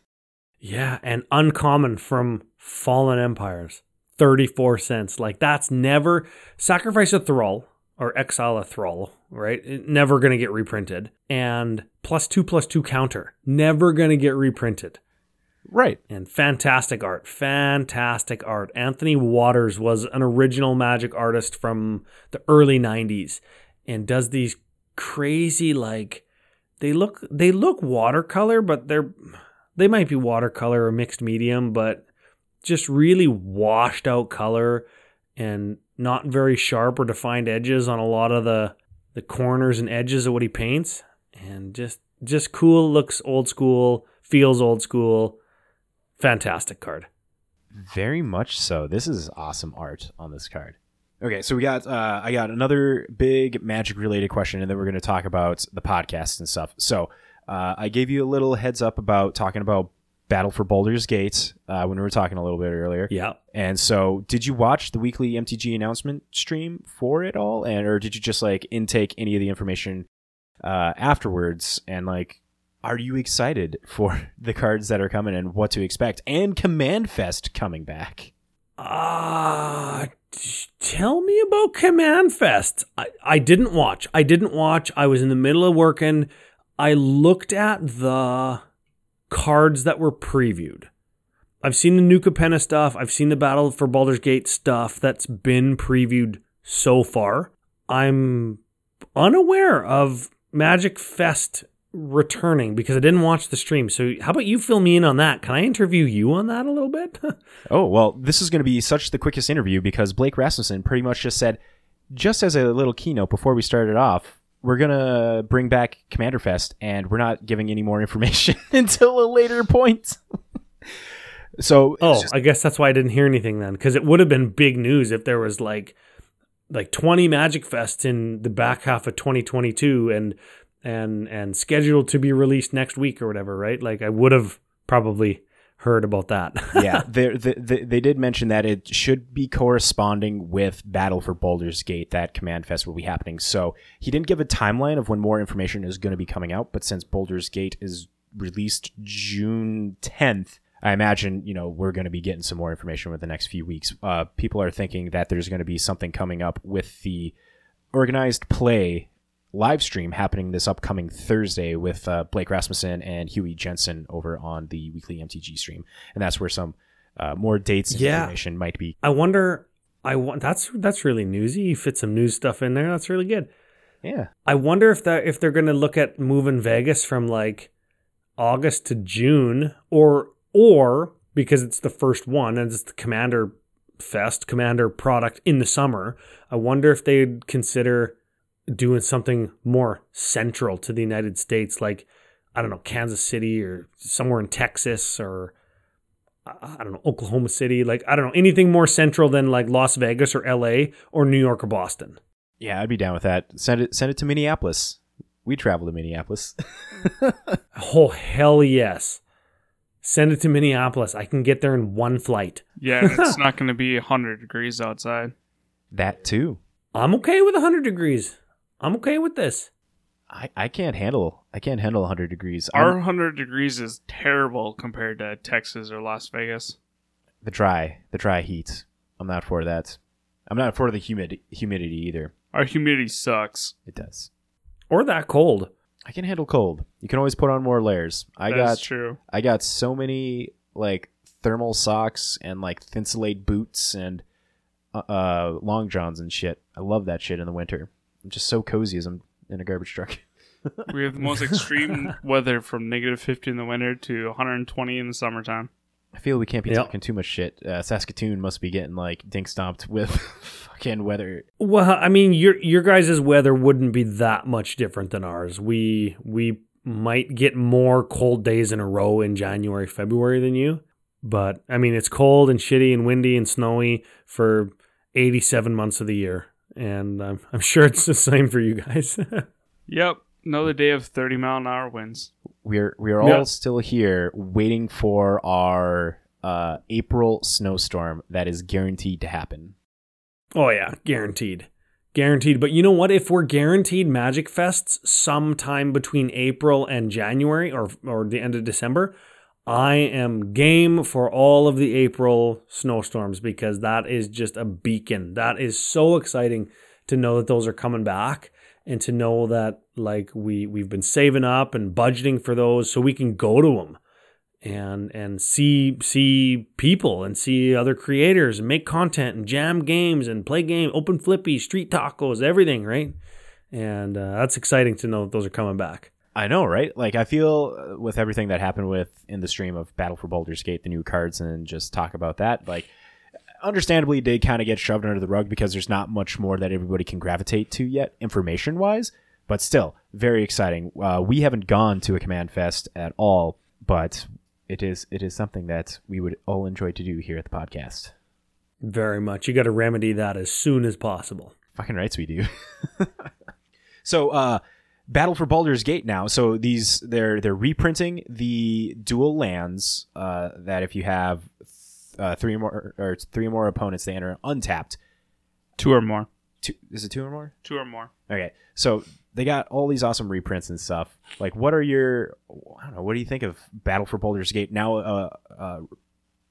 Yeah, and uncommon from Fallen Empires. 34 cents. Like that's never sacrifice a thrall or exile a thrall, right? It- never going to get reprinted. And plus 2 plus 2 counter. Never going to get reprinted. right And fantastic art. Fantastic art. Anthony Waters was an original magic artist from the early 90s and does these crazy like they look they look watercolor but they're they might be watercolor or mixed medium but just really washed out color and not very sharp or defined edges on a lot of the the corners and edges of what he paints and just just cool looks old school feels old school fantastic card Very much so. This is awesome art on this card. Okay, so we got uh, I got another big magic related question, and then we're going to talk about the podcast and stuff. So uh, I gave you a little heads up about talking about Battle for Baldur's Gate uh, when we were talking a little bit earlier. yeah And so, did you watch the weekly MTG announcement stream for it all, and or did you just like intake any of the information uh, afterwards? And like, are you excited [laughs] for the cards that are coming and what to expect? And Command Fest coming back. Ah, t- tell me about Command Fest. I, I didn't watch. I didn't watch. I was in the middle of working. I looked at the cards that were previewed. I've seen the New Capenna stuff. I've seen the Battle for Baldur's Gate stuff that's been previewed so far. I'm unaware of Magic Fest returning because I didn't watch the stream. So, how about you fill me in on that? Can I interview you on that a little bit? [laughs] Oh well, this is going to be such the quickest interview because Blake Rasmussen pretty much just said, just as a little keynote before we started off, we're gonna bring back Commander Fest, and we're not giving any more information [laughs] until a later point. so Oh, just- I guess that's why I didn't hear anything then, because it would have been big news if there was like like 20 Magic Fests in the back half of 2022 and and and scheduled to be released next week or whatever, right? Like I would have probably heard about that. [laughs] yeah, they, they, they did mention that it should be corresponding with Battle for Baldur's Gate. That Command Fest will be happening. So he didn't give a timeline of when more information is going to be coming out. But since Baldur's Gate is released June 10th, I imagine you know we're going to be getting some more information over the next few weeks. Uh, people are thinking that there's going to be something coming up with the organized play live stream happening this upcoming Thursday with uh, Blake Rasmussen and Huey Jensen over on the weekly MTG stream, and that's where some uh, more dates and Yeah. information might be. I wonder I want that's that's really newsy. You fit some news stuff in there. That's really good. Yeah, I wonder if that if they're going to look at moving Vegas from like August to June or or because it's the first one and it's the Commander Fest Commander product in the summer. I wonder if they'd consider doing something more central to the United States like I don't know Kansas City or somewhere in Texas or I I don't know Oklahoma City like I don't know anything more central than like Las Vegas or LA or New York or Boston. yeah, I'd be down with that. Send it, send it to Minneapolis. We travel to Minneapolis. [laughs] Oh hell yes. Send it to Minneapolis. I can get there in one flight. Yeah, it's [laughs] not going to be 100 degrees outside. That too. I'm okay with 100 degrees. I'm okay with this. I, I can't handle I can't handle 100 degrees. I'm- Our 100 degrees is terrible compared to Texas or Las Vegas. the dry the dry heat. I'm not for that. I'm not for the humid humidity either. Our humidity sucks. It does. Or that cold. I can handle cold. You can always put on more layers. I That's got true. I got so many like thermal socks and like thinsulate boots and uh, uh, long johns and shit. I love that shit in the winter. I'm just so cozy as I'm in a garbage truck. [laughs] We have the most extreme weather from negative 50 in the winter to 120 in the summertime. I feel we can't be Yep. talking too much shit. Uh, Saskatoon must be getting like dink stomped with [laughs] fucking weather. Well, I mean, your your guys' weather wouldn't be that much different than ours. We we might get more cold days in a row in January, February than you. But I mean, it's cold and shitty and windy and snowy for 87 months of the year. And I'm, I'm sure it's the same for you guys. [laughs] Yep. Another day of 30 mile an hour winds. We're we are Yeah. all still here waiting for our uh, April snowstorm that is guaranteed to happen. Oh yeah, guaranteed. Guaranteed. But you know what? If we're guaranteed Magic Fests sometime between April and January or or the end of December, I am game for all of the April snowstorms because that is just a beacon. That is so exciting to know that those are coming back and to know that like we we've been saving up and budgeting for those so we can go to them and and see see people and see other creators and make content and jam games and play game open flippy street tacos everything right and uh, that's exciting to know that those are coming back I know, right? Like I feel uh, with everything that happened with in the stream of Battle for Baldur's Gate, the new cards, and just talk about that. Like, understandably, did kind of get shoved under the rug because there's not much more that everybody can gravitate to yet, information wise. But still, very exciting. Uh, we haven't gone to a Command Fest at all, but it is it is something that we would all enjoy to do here at the podcast. very much you got to remedy that as soon as possible Fucking rights we do. [laughs] so uh Battle for Baldur's Gate now. So these they're they're reprinting the dual lands uh that if you have uh, three more or three more opponents they enter untapped. Two or more. Two is it two or more? Two or more. Okay. So they got all these awesome reprints and stuff. Like what are your I don't know, what do you think of Battle for Baldur's Gate now uh uh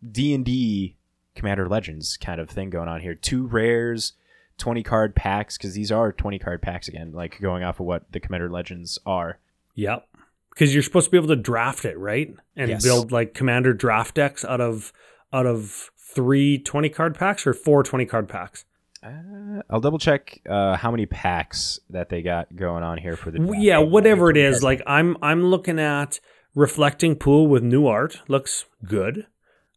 D&D Commander Legends kind of thing going on here. Two rares, 20 card packs cuz these are 20 card packs again, like going off of what the Commander Legends are. yep because you're supposed to be able to draft it right and Yes. build like commander draft decks out of out of three 20 card packs or four 20 card packs Uh, I'll double check uh, how many packs that they got going on here for the draft. yeah whatever it is like i'm i'm looking at reflecting pool with new art looks good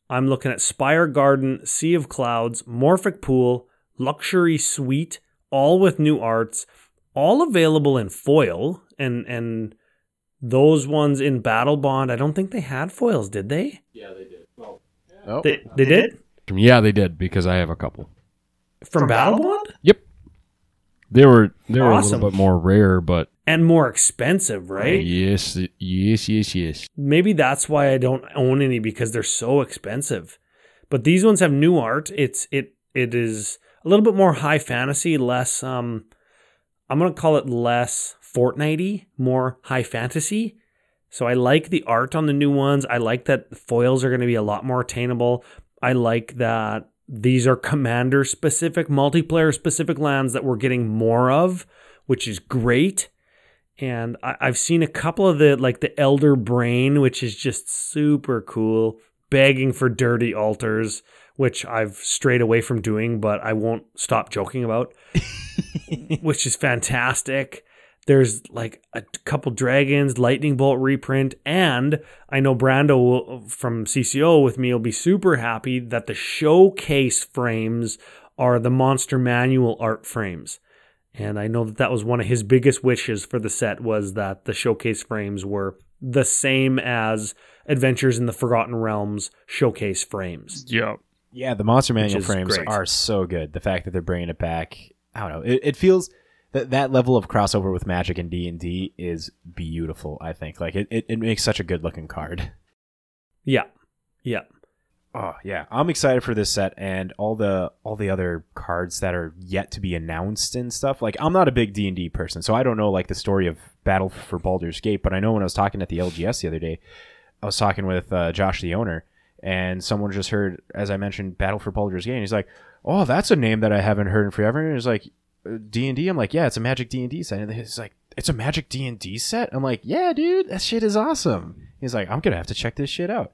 i'm looking at spire garden sea of clouds morphic pool luxury suite all with new arts all available in foil and and those ones in battle bond i don't think they had foils did they Yeah, they, did. Oh. they did Yeah, they did because I have a couple. from, battle bond Yep. They were they were a Awesome. little bit more rare, but and more expensive right yes, yes, yes, yes. maybe that's why I don't own any because they're so expensive. But these ones have new art. It's it it is a little bit more high fantasy, less um I'm gonna call it less Fortnitey, more high fantasy. So I like the art on the new ones. I like that foils are gonna be a lot more attainable. I like that these are commander specific, multiplayer specific lands that we're getting more of, which is great and I, I've seen a couple of the like the Elder Brain, which is just super cool, begging for dirty alters, which I've strayed away from doing, but I won't stop joking about, [laughs] which is fantastic. There's like a couple dragons, lightning bolt reprint, and I know Brando will, from CCO with me will be super happy that the showcase frames are the Monster Manual art frames. And I know that that was one of his biggest wishes for the set was that the showcase frames were the same as Adventures in the Forgotten Realms showcase frames. Yep. Yeah, the Monster Manual frames great. are so good. The fact that they're bringing it back, I don't know. It, it feels that that level of crossover with Magic and D and D is beautiful. I think like it, it, it makes such a good looking card. Yeah. Yeah. Oh yeah, I'm excited for this set and all the all the other cards that are yet to be announced and stuff. Like I'm not a big D and D person, so I don't know like the story of Battle for Baldur's Gate. But I know when I was talking at the LGS the other day, I was talking with uh, Josh, the owner, and someone just heard, as I mentioned, Battle for Baldur's Gate. And he's like, "Oh, that's a name that I haven't heard in forever." And he's like, uh, "D and D." I'm like, "Yeah, it's a Magic D and D set." And he's like, "It's a Magic D and D set." I'm like, "Yeah, dude, that shit is awesome." He's like, "I'm gonna have to check this shit out."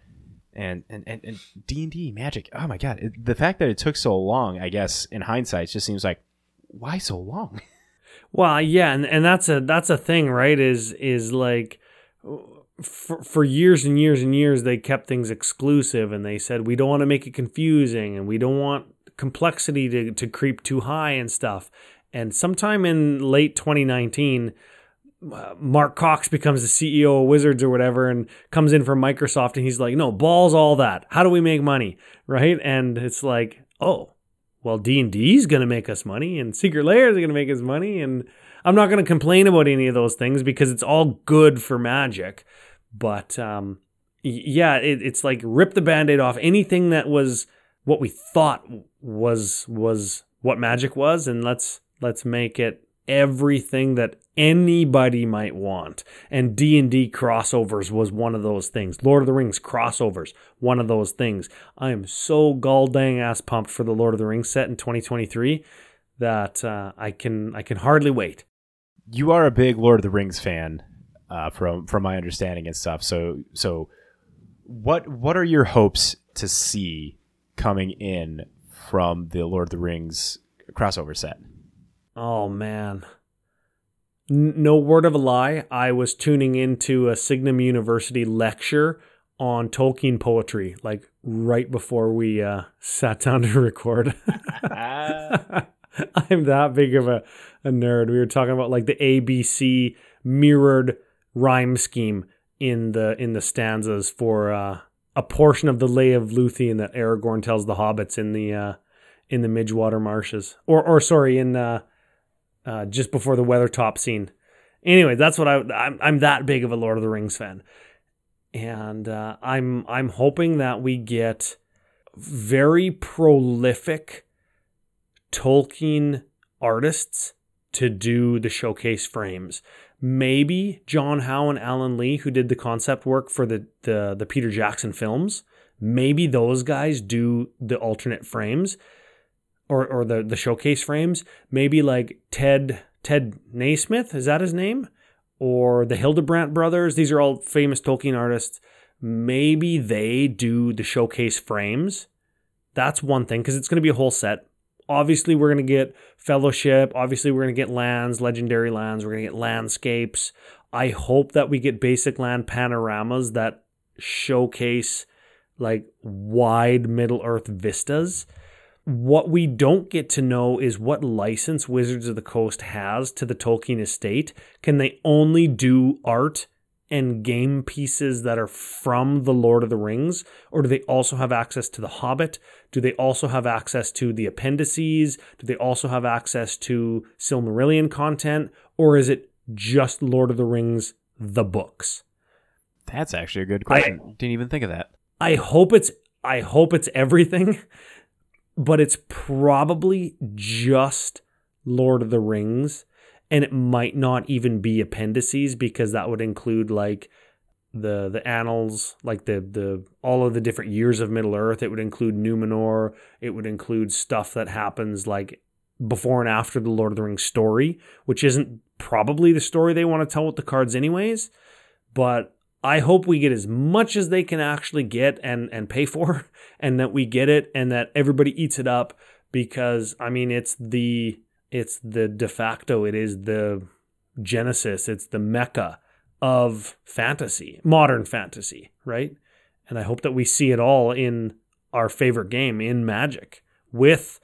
And and and and D and D Magic. Oh my god, it, the fact that it took so long, I guess, in hindsight, just seems like, why so long? [laughs] Well, yeah, and, and that's a that's a thing, right? Is is like for, for years and years and years they kept things exclusive and they said we don't want to make it confusing and we don't want complexity to, to creep too high and stuff. And sometime in late 2019, uh, Mark Cox becomes the CEO of Wizards or whatever and comes in from Microsoft and he's like, "No, balls all that. How do we make money?" Right? And it's like, "Oh, well, D&D is going to make us money and Secret Lair is going to make us money and I'm not going to complain about any of those things because it's all good for Magic. But um, yeah, it, it's like rip the band-aid off anything that was what we thought was was what Magic was and let's let's make it everything that anybody might want. And D&D crossovers was one of those things. Lord of the Rings crossovers, one of those things. I am so gall dang ass pumped for the Lord of the Rings set in 2023 that uh, I can I can hardly wait. You are a big Lord of the Rings fan, uh, from from my understanding and stuff. So so, what what are your hopes to see coming in from the Lord of the Rings crossover set? Oh man. N- no word of a lie, I was tuning into a Signum University lecture on Tolkien poetry, like right before we uh, sat down to [laughs] record. [laughs] I'm that big of a, a nerd. We were talking about like the ABC mirrored rhyme scheme in the in the stanzas for uh, a portion of the Lay of Luthien that Aragorn tells the hobbits in the uh, in the Midgewater marshes, or or sorry, in uh, uh, just before the Weathertop scene. Anyway, that's what I I'm, I'm that big of a Lord of the Rings fan, and uh, I'm I'm hoping that we get very prolific Tolkien artists to do the showcase frames. Maybe John Howe and Alan Lee, who did the concept work for the the, the Peter Jackson films, maybe those guys do the alternate frames or or the the showcase frames. Maybe like Ted Ted Nasmith, is that his name? Or the Hildebrandt brothers. These are all famous Tolkien artists. Maybe they do the showcase frames. That's one thing because it's going to be a whole set. Obviously, we're going to get fellowship. Obviously, we're going to get lands, legendary lands. We're going to get landscapes. I hope that we get basic land panoramas that showcase like wide Middle Earth vistas. What we don't get to know is what license Wizards of the Coast has to the Tolkien estate. Can they only do art and game pieces that are from the Lord of the Rings? Or do they also have access to The Hobbit? Do they also have access to the appendices? Do they also have access to Silmarillion content? Or is it just Lord of the Rings, the books? That's actually a good question. I, Didn't even think of that. I hope it's I hope it's everything, but it's probably just Lord of the Rings and it might not even be appendices because that would include like the the annals like the the all of the different years of middle earth. It would include numenor. It would include stuff that happens like before and after the lord of the rings story which isn't probably the story they want to tell with the cards anyways. But i hope we get as much as they can actually get and and pay for [laughs] and that we get it and that everybody eats it up because i mean it's the it's the de facto, it is the genesis, it's the mecca of fantasy, modern fantasy, right? And I hope that we see it all in our favorite game, in Magic, with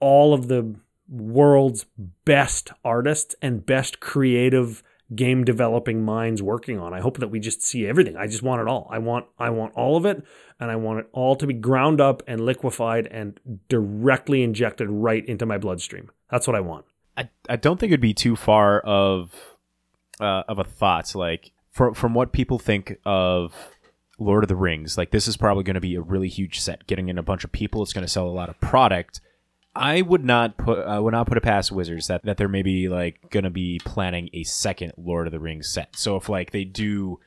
all of the world's best artists and best creative game developing minds working on. I hope that we just see everything. I just want it all. I want I want all of it and I want it all to be ground up and liquefied and directly injected right into my bloodstream. That's what I want. I, I don't think it'd be too far of uh, of a thought like from from what people think of Lord of the Rings, like this is probably going to be a really huge set, getting in a bunch of people. It's going to sell a lot of product. I would not put I would not put it past Wizards that that they're maybe like going to be planning a second Lord of the Rings set. So if like they do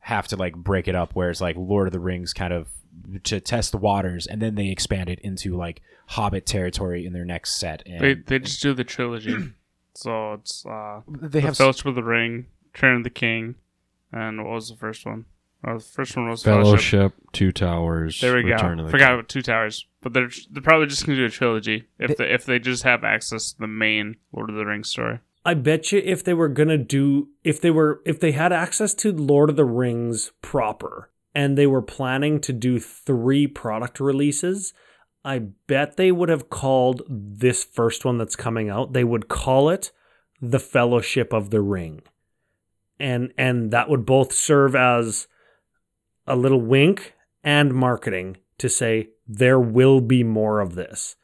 have to like break it up, where it's like Lord of the Rings kind of to test the waters, and then they expand it into like Hobbit territory in their next set. And They they just do the trilogy. [clears throat] so it's uh they the have s- Fellowship of the Ring, Return of the King, and what was the first one? Oh, the first one was Fellowship. Fellowship, Two Towers. There we Return go. of the Forgot King. about Two Towers, but they're they're probably just gonna do a trilogy if they, if they just have access to the main Lord of the Rings story. I bet you if they were gonna do if they were if they had access to Lord of the Rings proper and they were planning to do three product releases, I bet they would have called this first one that's coming out. They would call it the Fellowship of the Ring. And and that would both serve as a little wink and marketing to say there will be more of this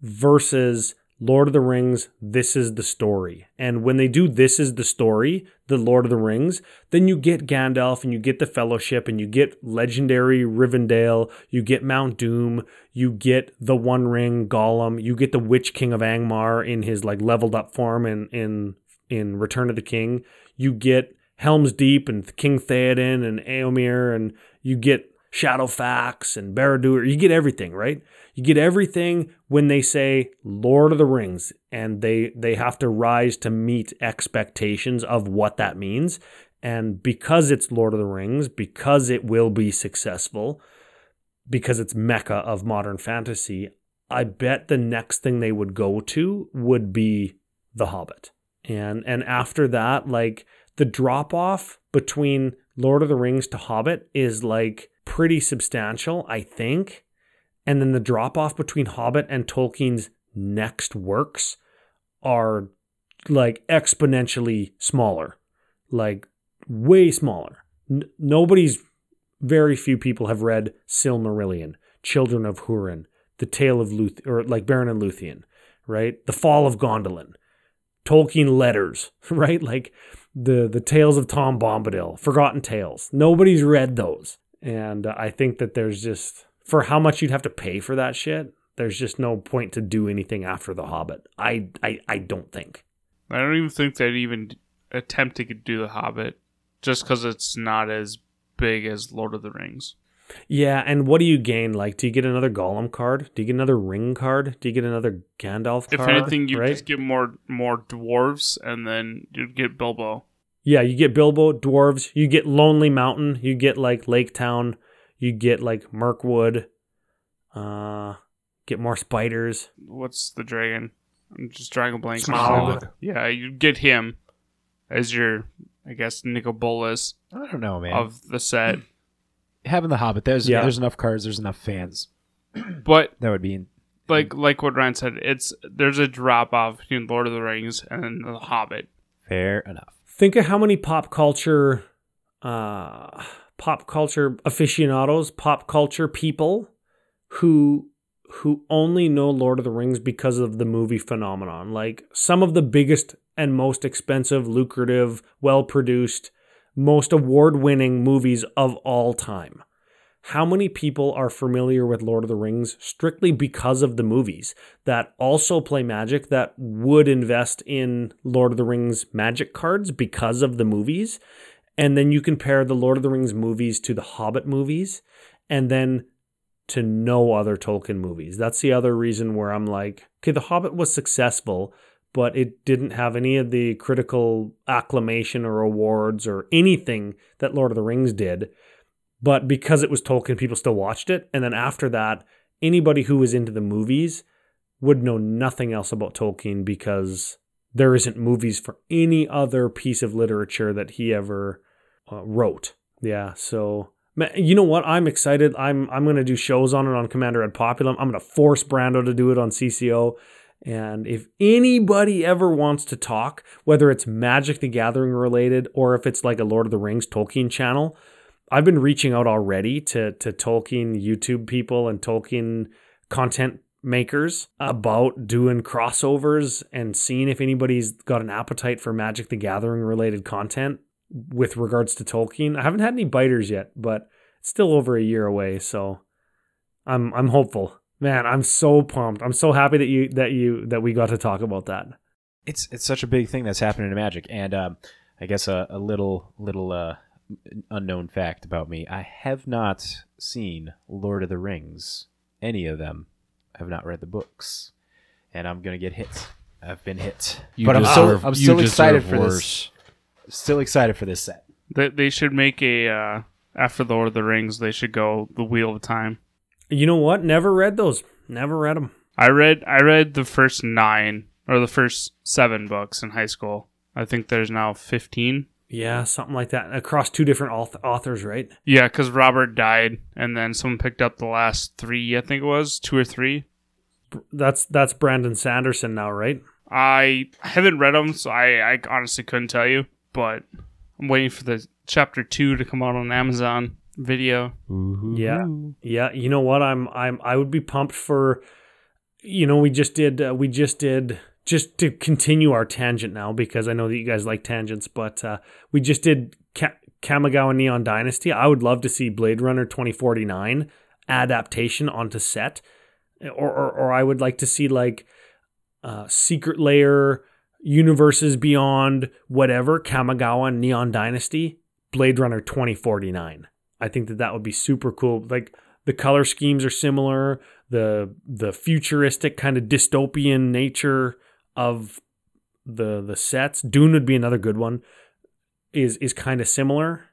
versus Lord of the Rings, this is the story. And when they do this is the story, the Lord of the Rings, then you get Gandalf and you get the Fellowship and you get legendary Rivendell, you get Mount Doom, you get the One Ring Gollum, you get the Witch King of Angmar in his like leveled up form in in in Return of the King. You get Helm's Deep and King Theoden and Eomer and you get Shadowfax and Barad-dûr. You get everything, right? You get everything when they say Lord of the Rings and they they have to rise to meet expectations of what that means. And because it's Lord of the Rings, because it will be successful, because it's mecca of modern fantasy, I bet the next thing they would go to would be The Hobbit. And and after that, like the drop off between Lord of the Rings to Hobbit is like pretty substantial, I think. And then the drop off between Hobbit and Tolkien's next works are like exponentially smaller, like way smaller. N- nobody's, very few people have read Silmarillion, Children of Hurin, The Tale of Luth, or like Beren and Luthien, right? The Fall of Gondolin, Tolkien letters, [laughs] right? Like the the Tales of Tom Bombadil, Forgotten Tales. Nobody's read those, and uh, I think that there's just for how much you'd have to pay for that shit. There's just no point to do anything after The Hobbit. I I, I don't think. I don't even think they'd even attempt to do the Hobbit, just because it's not as big as Lord of the Rings. Yeah, and what do you gain? Like, do you get another Gollum card? Do you get another Ring card? Do you get another Gandalf If card? anything, you right? just get more more dwarves, and then you'd get Bilbo. Yeah, you get Bilbo, dwarves. You get Lonely Mountain. You get like Lake Town. You get like Mirkwood. Uh, get more spiders. What's the dragon? I'm just drawing a blank. Smaug. Yeah, you get him as your, I guess, Nicol Bolas I don't know, man. of the set. Having the Hobbit, there's Yeah. there's enough cards, there's enough fans. [clears throat] But That would be in, like like what Ryan said, it's there's a drop off between Lord of the Rings and The Hobbit. fair enough. Think of how many pop culture, uh, pop culture aficionados, pop culture people, who who only know Lord of the Rings because of the movie phenomenon. Like some of the biggest and most expensive, lucrative, well produced, most award winning movies of all time. How many people are familiar with Lord of the Rings strictly because of the movies that also play magic that would invest in Lord of the Rings magic cards because of the movies? And then you compare the Lord of the Rings movies to the Hobbit movies and then to no other Tolkien movies. That's the other reason where I'm like, okay, The Hobbit was successful, but it didn't have any of the critical acclamation or awards or anything that Lord of the Rings did. But because it was Tolkien, people still watched it. And then after that, anybody who was into the movies would know nothing else about Tolkien because there isn't movies for any other piece of literature that he ever uh, wrote. Yeah, so you know what? I'm excited. I'm I'm gonna do shows on it on Commander Ad Populum. I'm gonna force Brando to do it on CCO. And if anybody ever wants to talk, whether it's Magic the Gathering related or if it's like a Lord of the Rings Tolkien channel, I've been reaching out already to to Tolkien YouTube people and Tolkien content makers about doing crossovers and seeing if anybody's got an appetite for Magic the Gathering related content with regards to Tolkien. I haven't had any biters yet, but It's still over a year away, so I'm I'm hopeful. Man, I'm so pumped. I'm so happy that you that you that we got to talk about that. It's it's such a big thing that's happening in Magic, and um, I guess a, a little little uh, unknown fact about me: I have not seen Lord of the Rings. Any of them. I have not read the books, and I'm gonna get hit. I've been hit, You but I'm deserve- still I'm still excited deserve for this. Still excited for this set. They, they should make a uh, after Lord of the Rings. They should go the Wheel of Time. You know what? Never read those. Never read them. I read I read the first nine or the first seven books in high school. I think there's now fifteen. Yeah, something like that. Across two different authors, right? Yeah, because Robert died, and then someone picked up the last three. I think it was two or three. That's that's Brandon Sanderson now, right? I haven't read them, so I, I honestly couldn't tell you. But I'm waiting for the chapter two to come out on Amazon Video. Yeah, yeah. You know what? I'm I'm I would be pumped for. You know, we just did uh, we just did just to continue our tangent now because I know that you guys like tangents, but uh, we just did Ka- Kamigawa Neon Dynasty. I would love to see Blade Runner 2049 adaptation onto set, or or, or I would like to see like uh, Secret Lair, Universes Beyond, whatever Kamigawa Neon Dynasty, Blade Runner 2049. I think that that would be super cool. Like the color schemes are similar, the the futuristic kind of dystopian nature of the the sets. Dune would be another good one. Is is kind of similar,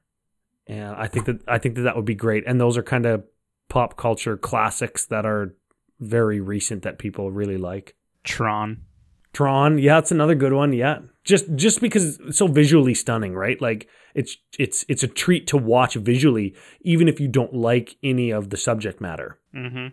and I think that I think that that would be great. And those are kind of pop culture classics that are very recent that people really like. Tron. Tron, yeah, it's another good one. Yeah, just just because it's so visually stunning, right? Like it's it's it's a treat to watch visually, even if you don't like any of the subject matter. Mm-hmm.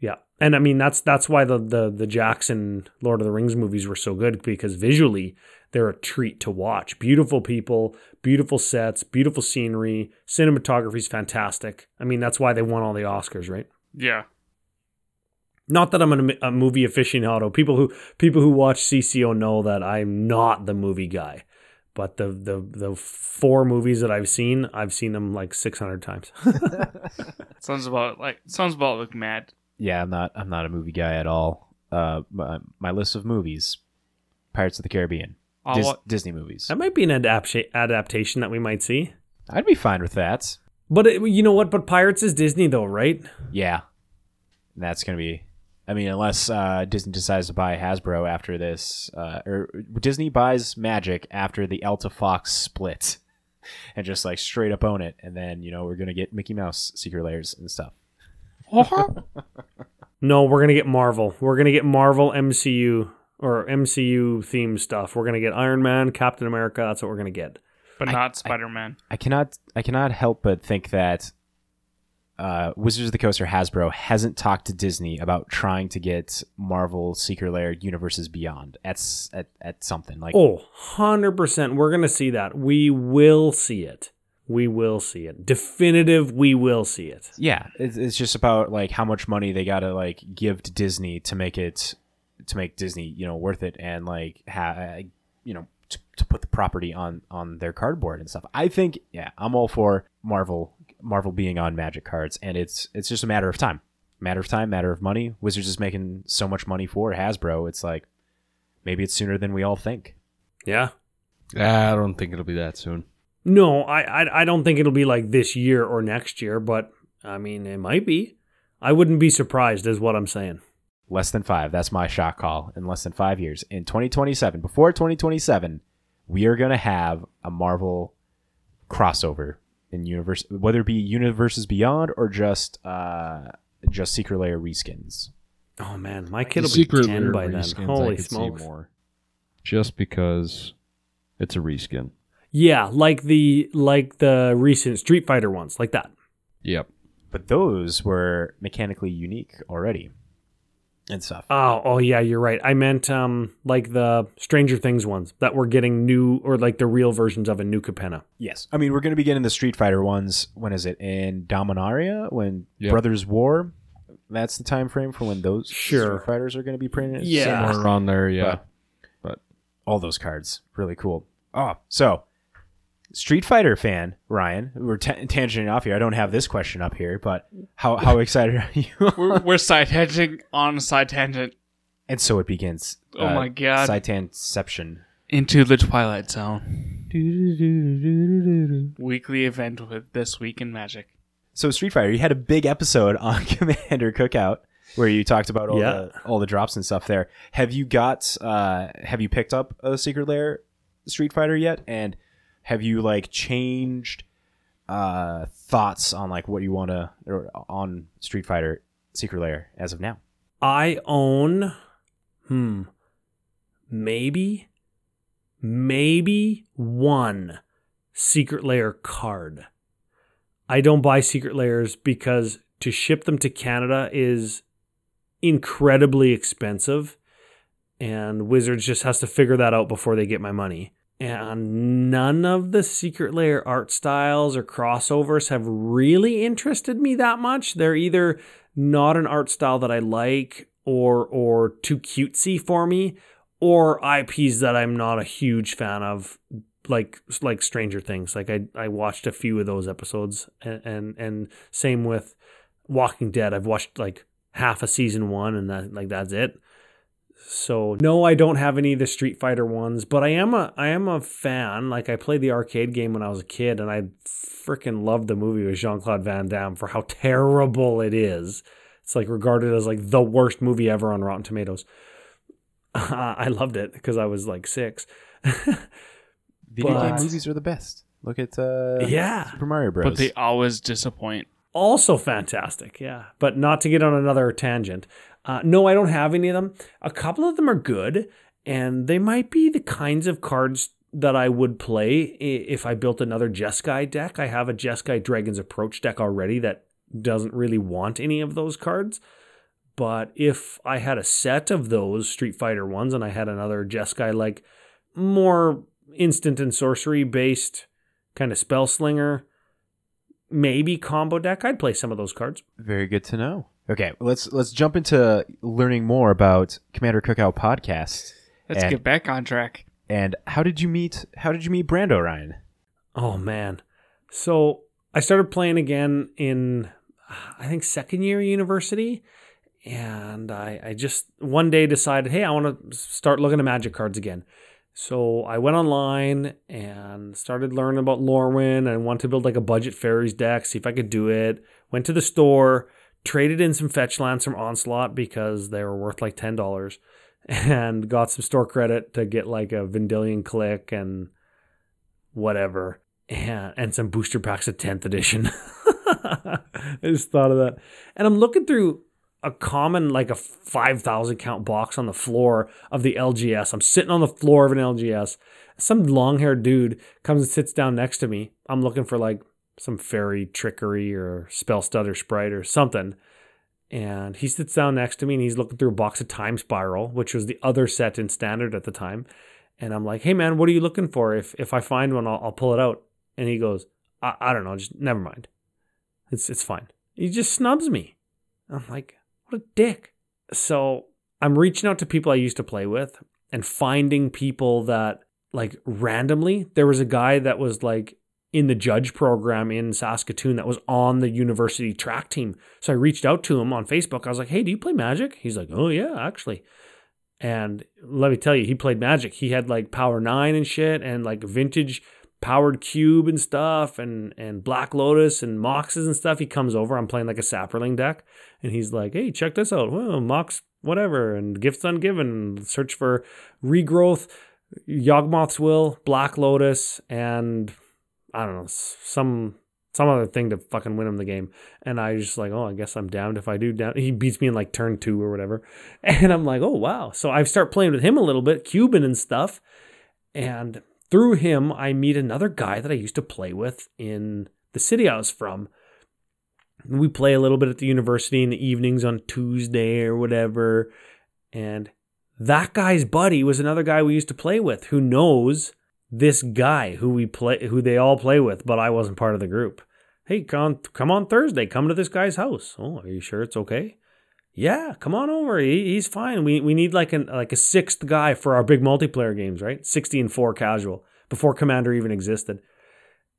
Yeah, and I mean that's that's why the the the Jackson Lord of the Rings movies were so good because visually they're a treat to watch. Beautiful people, beautiful sets, beautiful scenery, cinematography is fantastic. I mean that's why they won all the Oscars, right? Yeah. Not that I'm a, a movie aficionado. People who people who watch CCO know that I'm not the movie guy. But the the the four movies that I've seen, I've seen them like 600 times. [laughs] Sounds about like sounds about like Matt. Yeah, I'm not. I'm not a movie guy at all. Uh, my, my list of movies: Pirates of the Caribbean, Dis- wa- Disney movies. that might be an adapta- adaptation that we might see. I'd be fine with that. But it, you know what? But Pirates is Disney though, right? Yeah, that's gonna be. I mean, unless uh, Disney decides to buy Hasbro after this, uh, or Disney buys Magic after the Alta Fox split, [laughs] and just like straight up own it, and then you know we're gonna get Mickey Mouse secret lairs and stuff. [laughs] No, we're gonna get Marvel. We're gonna get Marvel MCU or MCU themed stuff. We're gonna get Iron Man, Captain America. That's what we're gonna get. but not Spider Man. I cannot I cannot help but think that uh, Wizards of the Coast or Hasbro hasn't talked to Disney about trying to get Marvel Secret Lair universes beyond at at, at something like Oh, 100%. We're going to see that. We will see it. We will see it. Definitive, we will see it. yeah it's, it's just about like how much money they gotta like give to Disney to make it to make Disney you know worth it and like ha- you know to, to put the property on on their cardboard and stuff. I think yeah I'm all for Marvel Marvel being on Magic cards and it's it's just a matter of time. Matter of time, matter of money. Wizards is making so much money for Hasbro. It's like maybe it's sooner than we all think. Yeah. Ah, I don't think it'll be that soon. No, I, I I don't think it'll be like this year or next year, but I mean, it might be. I wouldn't be surprised, is what I'm saying. Less than five. That's my shot call. In less than five years, in 2027, before 2027, we are gonna have a Marvel crossover in universe, whether it be universes beyond or just uh just Secret Lair reskins. Oh man, my kid The will be Secret 10 by then. reskins, Holy could smokes. more. Just because it's a reskin. Yeah, like the like the recent Street Fighter ones, like that. Yep. But those were mechanically unique already, and stuff. Oh, oh yeah, you're right. I meant um like the Stranger Things ones that were getting new or like the real versions of a new Capenna. Yes, I mean we're going to be getting the Street Fighter ones. When is it in Dominaria? When Yep. Brothers War? That's the time frame for when those Sure. Street Fighters are going to be printed. Yeah. Somewhere around there, yeah. But all those cards really cool. Oh, so Street Fighter fan, Ryan. We're ta tangenting off here. I don't have this question up here, but how how excited are you? [laughs] We're, we're side tangenting on a side tangent and so it begins. Oh my God. Side tangentception. into the Twilight Zone. [laughs] Weekly event with This Week in Magic. So Street Fighter, you had a big episode on [laughs] Commander Cookout where you talked about all Yeah. the all the drops and stuff there. Have you got uh have you picked up a Secret Lair Street Fighter yet? And have you like changed uh thoughts on like what you want to on Street Fighter Secret Lair as of now? I own, hmm, maybe, maybe one secret lair card. I don't buy secret lairs because to ship them to Canada is incredibly expensive, and Wizards just has to figure that out before they get my money. And none of the secret lair art styles or crossovers have really interested me that much. They're either not an art style that I like or or too cutesy for me or IPs that I'm not a huge fan of like like Stranger Things. Like I I watched a few of those episodes and and, and same with Walking Dead. I've watched like half a season 1 and that like that's it so no I don't have any of the Street Fighter ones but I am a I am a fan like I played the arcade game when I was a kid and I freaking loved the movie with Jean-Claude Van Damme for how terrible it is it's like regarded as like the worst movie ever on Rotten Tomatoes. [laughs] I loved it because I was like six. [laughs] Video But- game movies are the best. Look at uh yeah, Super Mario Bros. But they always disappoint. also fantastic. Yeah, but not to get on another tangent. Uh, no, I don't have any of them. A couple of them are good, and they might be the kinds of cards that I would play if I built another Jeskai deck. I have a Jeskai Dragon's Approach deck already that doesn't really want any of those cards. But if I had a set of those Street Fighter ones and I had another Jeskai like more instant and sorcery based kind of spell slinger, maybe combo deck, I'd play some of those cards. Very good to know. Okay, let's let's jump into learning more about Commander Cookout podcast. Let's And- get back on track. And how did you meet how did you meet Brando Ryan? Oh man. So I started playing again in I think second year university. And I, I just one day decided, hey, I want to start looking at magic cards again. So I went online and started learning about Lorwyn and wanted to build like a budget fairies deck, see if I could do it. Went to the store, traded in some fetch lands from Onslaught because they were worth like ten dollars, and got some store credit to get like a Vendilion Clique and whatever, and, and some booster packs of 10th edition. [laughs] I just thought of that. And I'm looking through a common, like a 5,000 count box on the floor of the LGS. I'm sitting on the floor of an LGS. Some long haired dude comes and sits down next to me. I'm looking for like some Faerie Trickery or Spellstutter Sprite or something. And he sits down next to me and he's looking through a box of Time Spiral, which was the other set in standard at the time. And I'm like, hey man, what are you looking for? If if I find one, I'll, I'll pull it out. And he goes, I, I don't know, just never mind. It's it's fine. He just snubs me. I'm like, what a dick. So I'm reaching out to people I used to play with and finding people that like randomly. There was a guy that was like in the judge program in Saskatoon that was on the university track team. So I reached out to him on Facebook. I was like, hey, do you play Magic? He's like, oh yeah, actually. And let me tell you, he played Magic. He had like Power Nine and shit, and like vintage powered cube and stuff, and and Black Lotus and Moxes and stuff. He comes over. I'm playing like a Saproling deck, and he's like, "Hey, check this out. Well, Mox, whatever, and gifts ungiven. Search for regrowth, Yawgmoth's Will, Black Lotus, and I don't know some." Some other thing to fucking win him the game, and I just like, oh, I guess I'm damned if I do. Down, he beats me in like turn two or whatever, [laughs] and I'm like, oh wow. So I start playing with him a little bit, Cuban and stuff. And through him, I meet another guy that I used to play with in the city I was from. We play a little bit at the university in the evenings on Tuesday or whatever. And that guy's buddy was another guy we used to play with who knows this guy who we play who they all play with, but I wasn't part of the group. Hey, come come on Thursday, come to this guy's house. Oh, are you sure it's okay? Yeah, come on over. He, he's fine. We we need like an like a sixth guy for our big multiplayer games, right? Sixty and four casual before Commander even existed.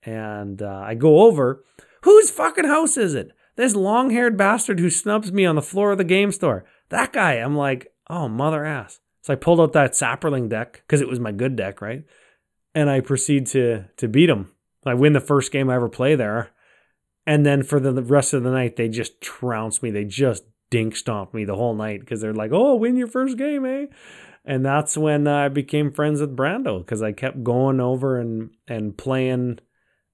And uh, I go over. Whose fucking house is it? This long haired bastard who snubs me on the floor of the game store. That guy. I'm like, oh, mother ass. So I pulled out that Saproling deck because it was my good deck, right? And I proceed to to beat him. I win the first game I ever play there. And then for the rest of the night, they just trounce me. They just dink stomp me the whole night because they're like, oh, win your first game, eh? And that's when I became friends with Brando because I kept going over and, and playing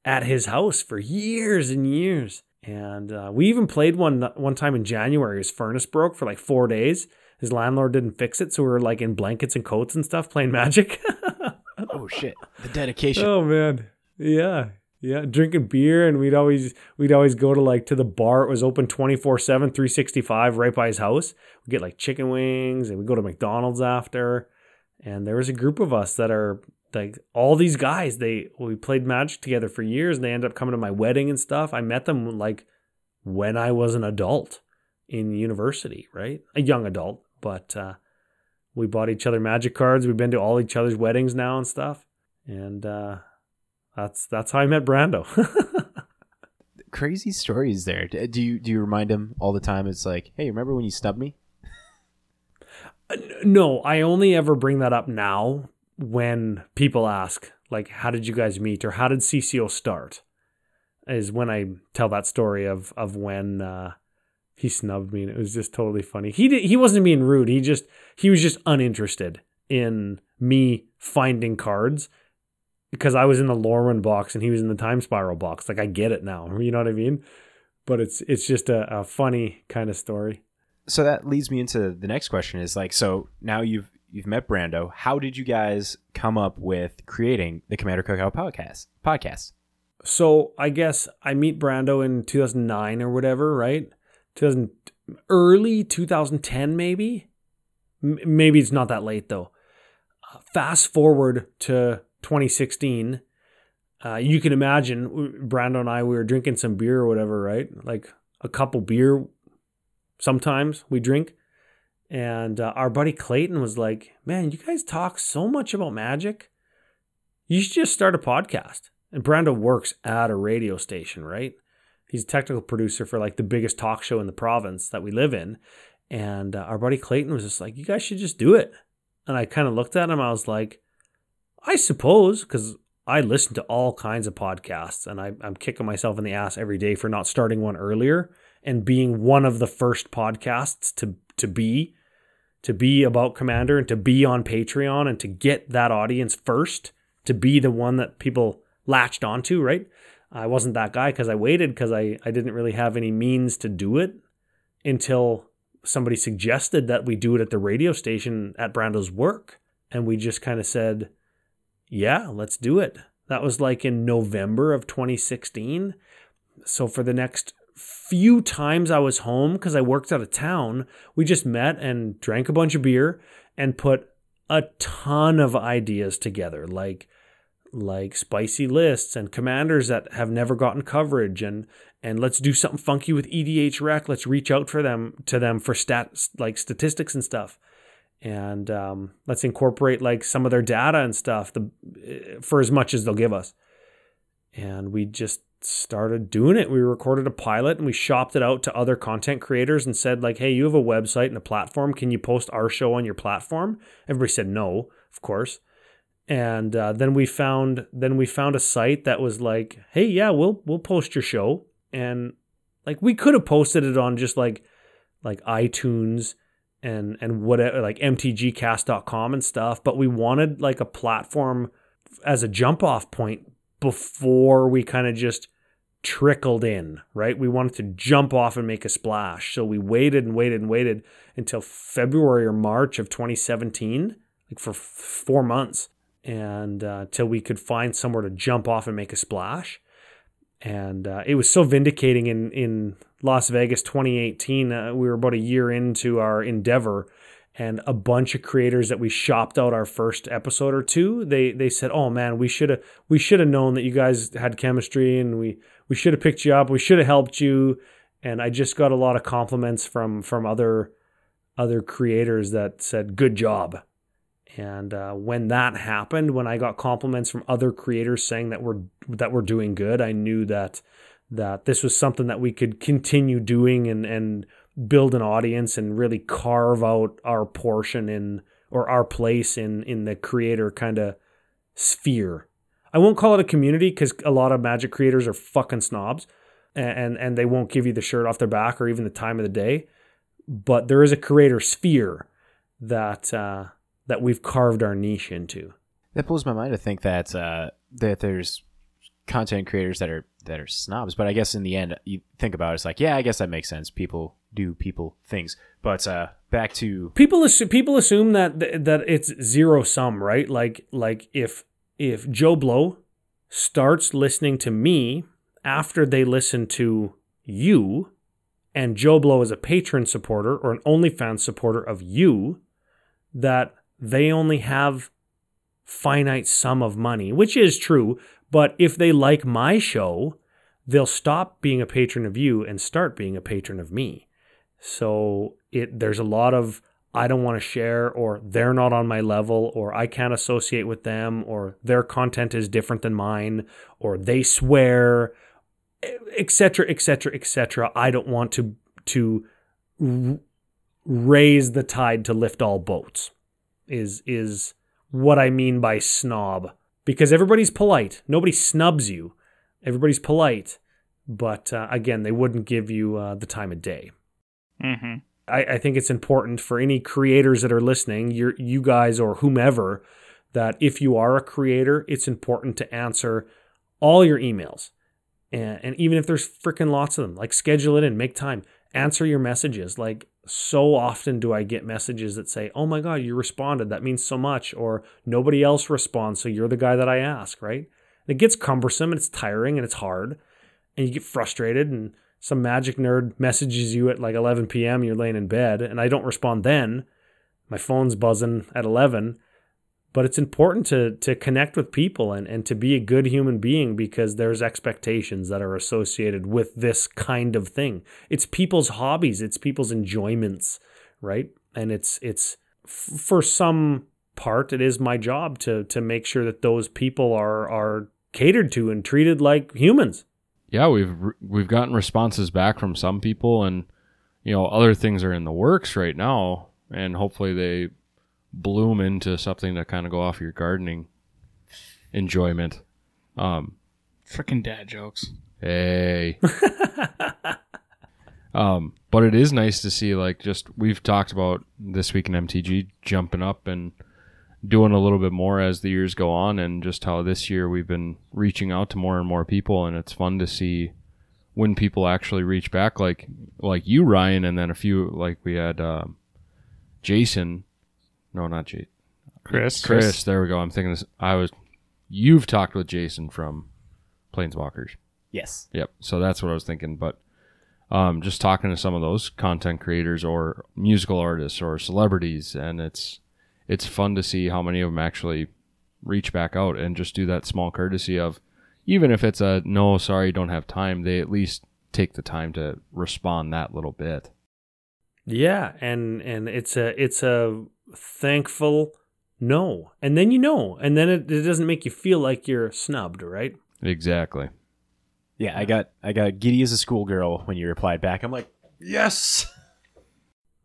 at his house for years and years. And uh, we even played one one time in January. His furnace broke for like four days. His landlord didn't fix it, so we were like in blankets and coats and stuff playing [laughs] Magic. Oh shit! The dedication. Oh man, yeah, yeah. Drinking beer, and we'd always we'd always go to like to the bar. It was open 24 7 365 right by his house. We get like chicken wings, and we go to McDonald's after. And there was a group of us that are like all these guys they we played magic together for years and they ended up coming to my wedding and stuff i met them like when i was an adult in university right a young adult but uh, we bought each other magic cards. We've been to all each other's weddings now and stuff. And uh, that's that's how i met brando. [laughs] Crazy stories there. Do you do you remind him all the time? It's like hey remember when you snubbed me? Uh, no i only ever bring that up now when people ask, like, how did you guys meet? or how did CCO start? Is when I tell that story of of when uh, he snubbed me and it was just totally funny. He did, he wasn't being rude. He just he was just uninterested in me finding cards because I was in the Lorwyn box and he was in the Time Spiral box. Like I get it now. [laughs] You know what I mean? But it's it's just a, a funny kind of story. So that leads me into the next question is like so now you've you've met Brando. How did you guys come up with creating the Commander Cookout podcast? Podcast. So I guess I meet Brando in 2009 or whatever, right? 2000 early 2010 maybe. M- maybe it's not that late though. Uh, fast forward to 2016. Uh, you can imagine Brando and I we were drinking some beer or whatever, right? Like a couple beer. Sometimes we drink, and uh, our buddy Clayton was like, Man, you guys talk so much about magic. You should just start a podcast. And Brando works at a radio station, right? He's a technical producer for like the biggest talk show in the province that we live in. And uh, our buddy Clayton was just like, You guys should just do it. And I kind of looked at him. I was like, I suppose, because I listen to all kinds of podcasts and I, I'm kicking myself in the ass every day for not starting one earlier and being one of the first podcasts to, to be to be about Commander and to be on Patreon and to get that audience first, to be the one that people latched onto, right? I wasn't that guy because I waited because I, I didn't really have any means to do it until somebody suggested that we do it at the radio station at Brando's work. And we just kind of said, yeah, let's do it. That was like in November of 2016. So for the next few times I was home because I worked out of town, we just met and drank a bunch of beer and put a ton of ideas together, like like spicy lists and commanders that have never gotten coverage and and let's do something funky with EDH rec. Let's reach out for them to them for stats like statistics and stuff. And um, let's incorporate like some of their data and stuff the, for as much as they'll give us. And we just started doing it. We recorded a pilot and we shopped it out to other content creators and said like, "Hey, you have a website and a platform. Can you post our show on your platform?" Everybody said no, of course. And uh, then we found then we found a site that was like, "Hey, yeah, we'll we'll post your show." And like we could have posted it on just like like iTunes and and whatever like mtgcast.com and stuff, but we wanted like a platform as a jump off point before we kind of just trickled in, right? We wanted to jump off and make a splash. So we waited and waited and waited until February or March of 2017, like for four months, and uh, till we could find somewhere to jump off and make a splash. And uh, it was so vindicating in, in Las Vegas 2018. Uh, we were about a year into our endeavor and a bunch of creators that we shopped out our first episode or two they they said oh man we should have we should have known that you guys had chemistry and we we should have picked you up we should have helped you and i just got a lot of compliments from from other other creators that said good job And uh, when that happened, when I got compliments from other creators saying that we're that we're doing good, I knew that that this was something that we could continue doing and and build an audience and really carve out our portion in or our place in in the creator kind of sphere. I won't call it a community because a lot of magic creators are fucking snobs, and and they won't give you the shirt off their back or even the time of the day. But there is a creator sphere that uh, that we've carved our niche into. That blows my mind to think that uh, that there's content creators that are that are snobs. But I guess in the end, you think about it, it's like, yeah, I guess that makes sense. People do people things. But uh, back to people assume people assume that that it's zero sum, right? Like like if if Joe Blow starts listening to me after they listen to you, and Joe Blow is a patron supporter or an OnlyFans supporter of you, that they only have finite sum of money, which is true. But if they like my show, they'll stop being a patron of you and start being a patron of me. So it there's a lot of I don't want to share or they're not on my level or I can't associate with them or their content is different than mine or they swear etc etc etc I don't want to to raise the tide to lift all boats is is what I mean by snob. Because everybody's polite. Nobody snubs you. Everybody's polite. But uh, again they wouldn't give you uh, the time of day. Mm-hmm. I, I think it's important for any creators that are listening, you you guys or whomever, that if you are a creator, it's important to answer all your emails. And, and even if there's freaking lots of them, like schedule it in, make time, answer your messages. Like so often do I get messages that say, "Oh my god, you responded. That means so much," or nobody else responds, so you're the guy that I ask, right? And it gets cumbersome and it's tiring and it's hard, and you get frustrated and some magic nerd messages you at like 11 p.m. You're laying in bed, and I don't respond then. My phone's buzzing at 11. But it's important to to connect with people and, and to be a good human being because there's expectations that are associated with this kind of thing. It's people's hobbies, it's people's enjoyments, right? And it's it's for some part it is my job to to make sure that those people are are catered to and treated like humans yeah, we've we've gotten responses back from some people, and you know other things are in the works right now, and hopefully they bloom into something to kind of go off your gardening enjoyment. Um, Freaking dad jokes. Hey. [laughs] [laughs] um, but it is nice to see like just we've talked about this week in MTG jumping up and doing a little bit more as the years go on and just how this year we've been reaching out to more and more people and it's fun to see when people actually reach back like like you Ryan and then a few like we had um, Jason no not Jason Chris. Chris there we go I'm thinking this I was you've talked with Jason from Planeswalkers yes, Yep. So that's what I was thinking. But um, just talking to some of those content creators or musical artists or celebrities, and it's it's fun to see how many of them actually reach back out and just do that small courtesy of, even if it's a no, sorry, don't have time, they at least take the time to respond that little bit. Yeah, and and it's a it's a thankful no, and then you know, and then it, it doesn't make you feel like you're snubbed, right? Exactly. yeah. I got I got giddy as a schoolgirl when you replied back. I'm like, yes.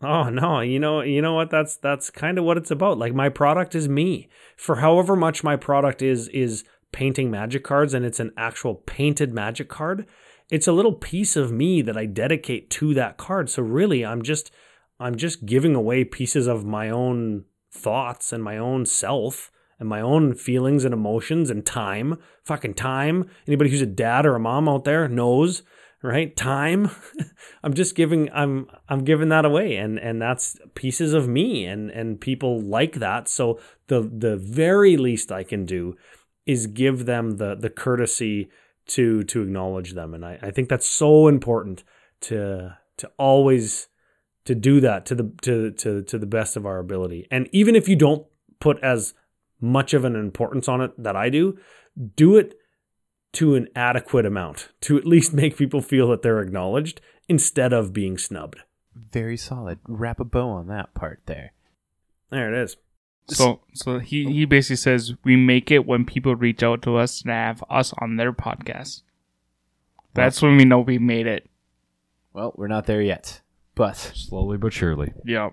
Oh no, you know, you know what? That's that's kind of what it's about. Like my product is me. For however much my product is is painting magic cards and it's an actual painted magic card, it's a little piece of me that I dedicate to that card. So really, I'm just I'm just giving away pieces of my own thoughts and my own self and my own feelings and emotions and time. Fucking time. Anybody who's a dad or a mom out there knows right? Time. [laughs] I'm just giving i'm i'm giving that away. And and that's pieces of me and and people like that. So the the very least i can do is give them the the courtesy to to acknowledge them. And i i think that's so important to to always to do that to the to to to the best of our ability and even if you don't put as much of an importance on it that i do do it to an adequate amount to at least [laughs] make people feel that they're acknowledged instead of being snubbed. Very solid. Wrap a bow on that part there. There it is. So so he he basically says we make it when people reach out to us and have us on their podcast. That's when we know we made it. Well, we're not there yet. But Slowly but surely. Yeah.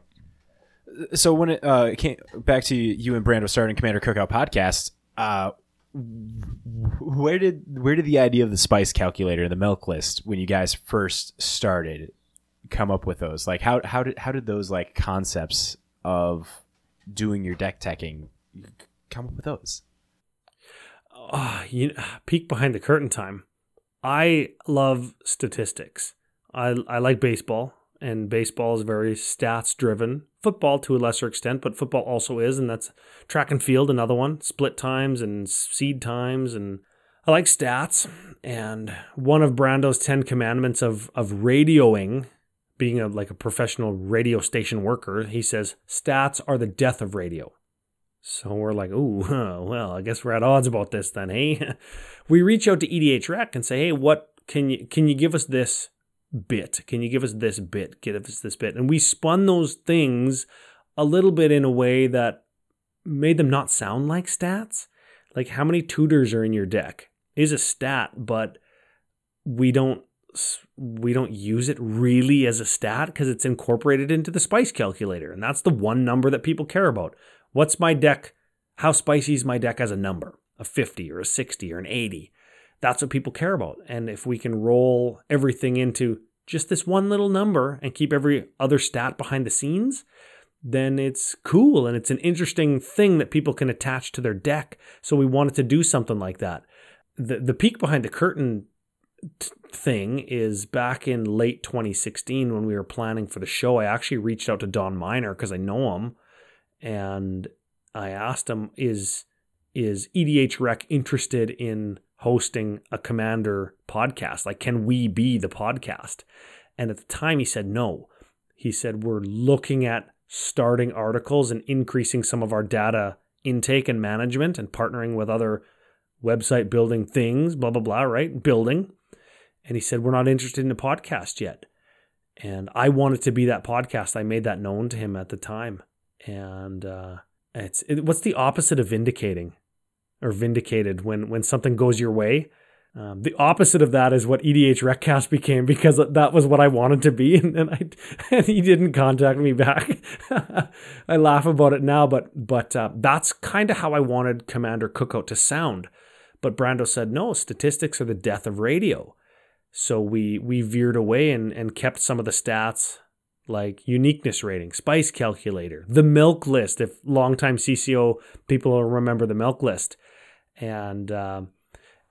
so when it uh, came back to you and Brando starting Commander Cookout podcast, uh, where did where did the idea of the spice calculator, the milk list, when you guys first started, come up with those? Like how how did how did those like concepts of doing your deck teching come up with those? Ah, you peek behind the curtain time. I love statistics. I I like baseball, and baseball is very stats driven. Football to a lesser extent, but football also is, and that's track and field. Another one, split times and seed times, and I like stats. And one of Brando's ten commandments of of radioing, being a like a professional radio station worker, he says stats are the death of radio. So we're like, ooh, [laughs] well, I guess we're at odds about this then, hey? [laughs] we reach out to EDH Rec and say, hey, what can you can you give us this bit? Can you give us this bit? Give us this bit. And we spun those things a little bit in a way that made them not sound like stats. Like how many tutors are in your deck is a stat, but we don't we don't use it really as a stat because it's incorporated into the spice calculator and that's the one number that people care about What's my deck? How spicy is my deck as a number? A 50 or a 60 or an 80? That's what people care about. And if we can roll everything into just this one little number and keep every other stat behind the scenes, then it's cool and it's an interesting thing that people can attach to their deck. So we wanted to do something like that. The the peek behind the curtain t- thing is back in late 2016 when we were planning for the show. I actually reached out to Don Miner because I know him and I asked him, "Is is EDH Rec interested in hosting a Commander podcast? Like, can we be the podcast?" And at the time, he said no. He said we're looking at starting articles and increasing some of our data intake and management and partnering with other website building things, blah blah blah. Right, building. And he said we're not interested in a podcast yet. And I wanted to be that podcast. I made that known to him at the time and uh, it's it, what's the opposite of vindicating or vindicated when when something goes your way. Um, the opposite of that is what EDH Recast became because that was what I wanted to be, [laughs] and, and I and he didn't contact me back. [laughs] I laugh about it now, but but uh, that's kind of how I wanted Commander Cookout to sound. But Brando said no, statistics are the death of radio. So we we veered away and, and kept some of the stats like uniqueness rating, spice calculator, the milk list. If longtime CCO people remember the milk list, and uh,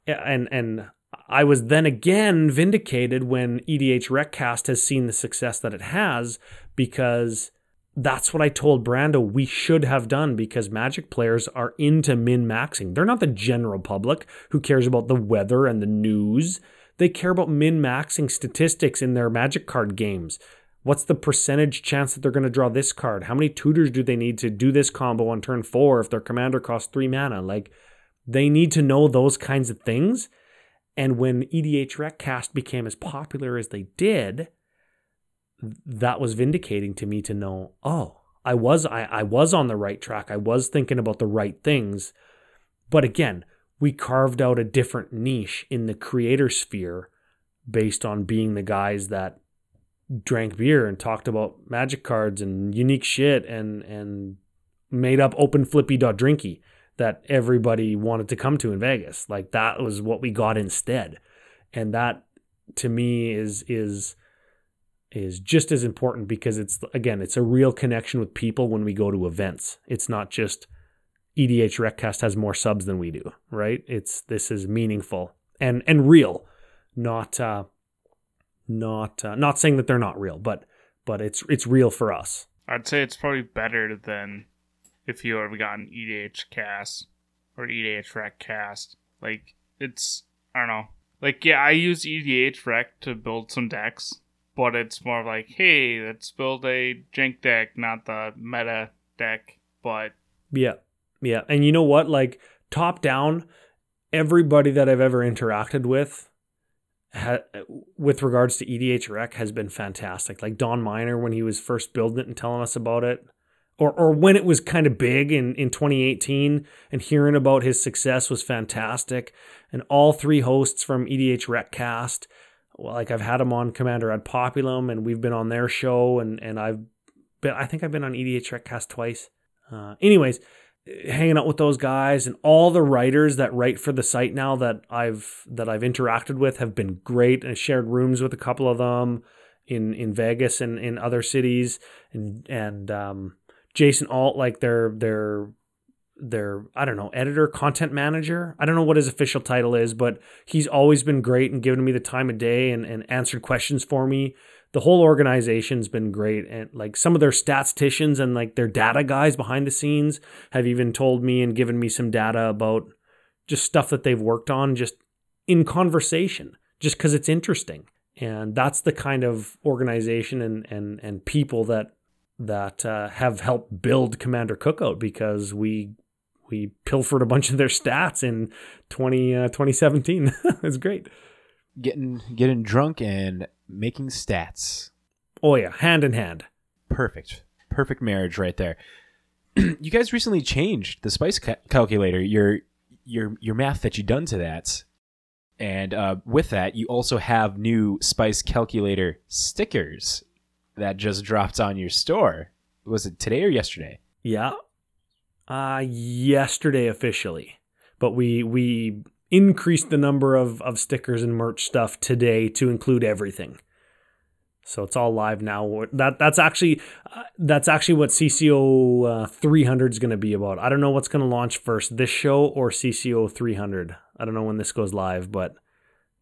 and and I was then again vindicated when EDH Recast has seen the success that it has because that's what I told Brando we should have done because Magic players are into min maxing. They're not the general public who cares about the weather and the news. They care about min maxing statistics in their Magic card games. What's the percentage chance that they're going to draw this card? How many tutors do they need to do this combo on turn four if their commander costs three mana? Like, they need to know those kinds of things. And when EDH Recast became as popular as they did, that was vindicating to me to know, oh, I was I, I was on the right track. I was thinking about the right things. But again, we carved out a different niche in the creator sphere based on being the guys that drank beer and talked about magic cards and unique shit and and made up open flippy dot drinky that everybody wanted to come to in Vegas. Like that was what we got instead. And that to me is is is just as important because it's again, it's a real connection with people when we go to events. It's not just EDH Recast has more subs than we do, right? It's this is meaningful and and real, not uh not uh, not saying that they're not real, but but it's it's real for us. I'd say it's probably better than if you ever gotten EDH cast or EDH rec cast. Like it's I don't know. Like yeah, I use EDH rec to build some decks, but it's more like, hey, let's build a jank deck, not the meta deck. But yeah, yeah, and you know what? Like top down, everybody that I've ever interacted with ha, with regards to EDH Rec has been fantastic. Like Don Miner when he was first building it and telling us about it, or or when it was kind of big in in 2018 and hearing about his success was fantastic and all three hosts from EDH Recast well, like I've had him on Commander ad Populum and we've been on their show and and I've been I think I've been on EDH Recast twice. Uh, anyways, hanging out with those guys and all the writers that write for the site now that I've that I've interacted with have been great and I shared rooms with a couple of them in in Vegas and in other cities and and um, Jason Alt like their their their I don't know editor content manager? I don't know what his official title is but he's always been great and given me the time of day and, and answered questions for me. The whole organization's been great and like some of their statisticians and like their data guys behind the scenes have even told me and given me some data about just stuff that they've worked on just in conversation just because it's interesting. And that's the kind of organization and and and people that that uh, have helped build Commander Cookout because we we pilfered a bunch of their stats in 20, uh, 2017. [laughs] it's great. Getting getting drunk and making stats. Oh yeah, hand in hand. Perfect. Perfect marriage right there. [clears throat] you guys recently changed the spice ca- calculator. Your your your math that you done to that. And uh, with that, you also have new spice calculator stickers that just dropped on your store. Was it today or yesterday? Yeah. Uh yesterday officially. But we we increased the number of, of stickers and merch stuff today to include everything. So it's all live now. That that's actually uh, that's actually what CCO uh, 300 is going to be about. I don't know what's going to launch first, this show or CCO 300. I don't know when this goes live, but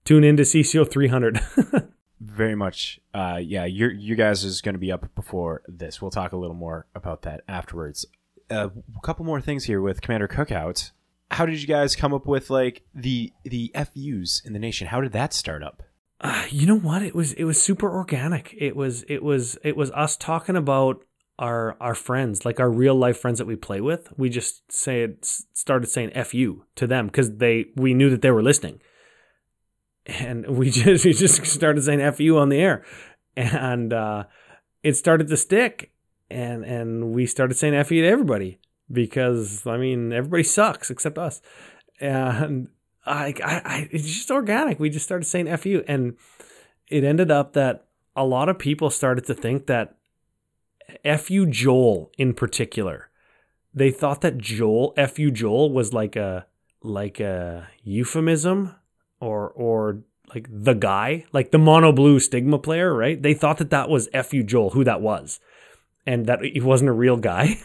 tune into CCO 300. [laughs] Very much. Uh, yeah, your you guys is going to be up before this. We'll talk a little more about that afterwards. Uh, a couple more things here with Commander Cookout. How did you guys come up with like the the FUs in the nation? How did that start up? Uh, you know what? It was it was super organic. It was it was it was us talking about our our friends, like our real life friends that we play with. We just say it, started saying "fu" to them because they we knew that they were listening, and we [laughs] just we just started saying "fu" on the air, and uh, it started to stick, and and we started saying "fu" to everybody because I mean everybody sucks except us, and I, I, I it's just organic. We just started saying "fu," and it ended up that a lot of people started to think that "fu" Joel in particular, they thought that Joel "fu" Joel was like a like a euphemism or or like the guy, like the mono blue stigma player, right? They thought that that was "fu" Joel, who that was, and that he wasn't a real guy.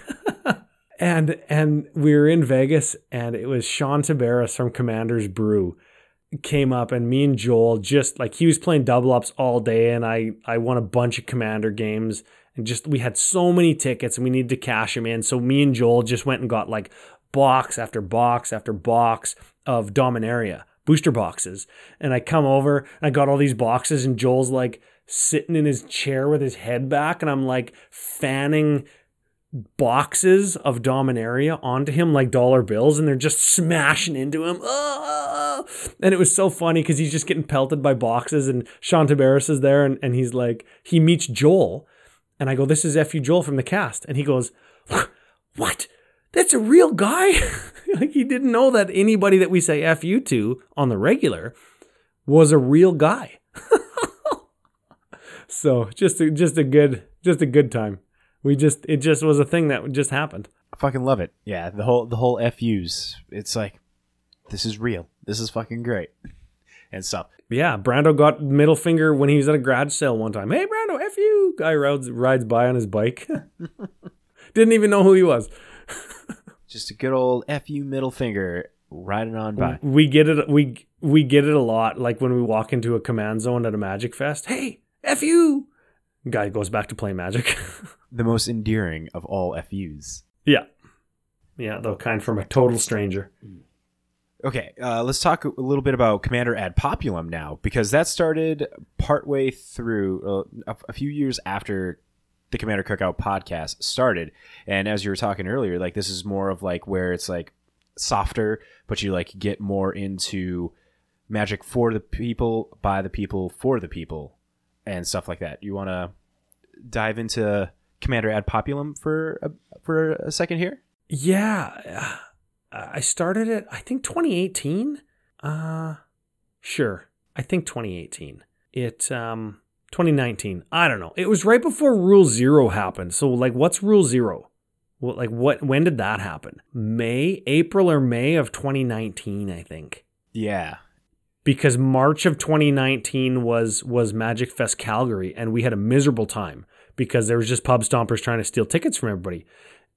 [laughs] and and we were in Vegas, and it was Sean Tabaris from Commander's Brew came up, and me and Joel just like he was playing double ups all day, and I I won a bunch of Commander games, and just we had so many tickets, and we needed to cash them in, so me and Joel just went and got like box after box after box of Dominaria booster boxes, and I come over, I got all these boxes, and Joel's like sitting in his chair with his head back, and I'm like fanning boxes of Dominaria onto him like dollar bills and they're just smashing into him. Ah! And it was so funny because he's just getting pelted by boxes and Sean Tabaris is there and, and he's like, he meets Joel. And I go, this is F.U. Joel from the cast. And he goes, what? That's a real guy? [laughs] like he didn't know that anybody that we say F.U. to on the regular was a real guy. [laughs] so just a, just a good, just a good time. We just it just was a thing that just happened. I fucking love it. Yeah, the whole the whole FUs. It's like this is real. This is fucking great. And stuff. Yeah, Brando got middle finger when he was at a garage sale one time. Hey Brando, F you guy rides rides by on his bike. [laughs] Didn't even know who he was. Just a good old FU middle finger riding on by. We get it we we get it a lot like when we walk into a command zone at a magic fest. Hey, fu! Guy goes back to playing magic. [laughs] the most endearing of all FUs. Yeah. Yeah, though kind from a total stranger. Okay, uh, let's talk a little bit about Commander Ad Populum now, because that started partway through uh, a, a few years after the Commander Cookout podcast started. And as you were talking earlier, like this is more of like where it's like softer, but you like get more into magic for the people, by the people, for the people, and stuff like that. You want to dive into Commander Ad Populum for a, for a second here? Yeah, uh, I started it. I think 2018. Uh, sure. I think 2018. It um 2019. I don't know. It was right before Rule Zero happened. So like, what's Rule Zero? Well, like what? When did that happen? May, April, or May of 2019? I think. Yeah. Because March of 2019 was was Magic Fest Calgary, and we had a miserable time because there was just pub stompers trying to steal tickets from everybody,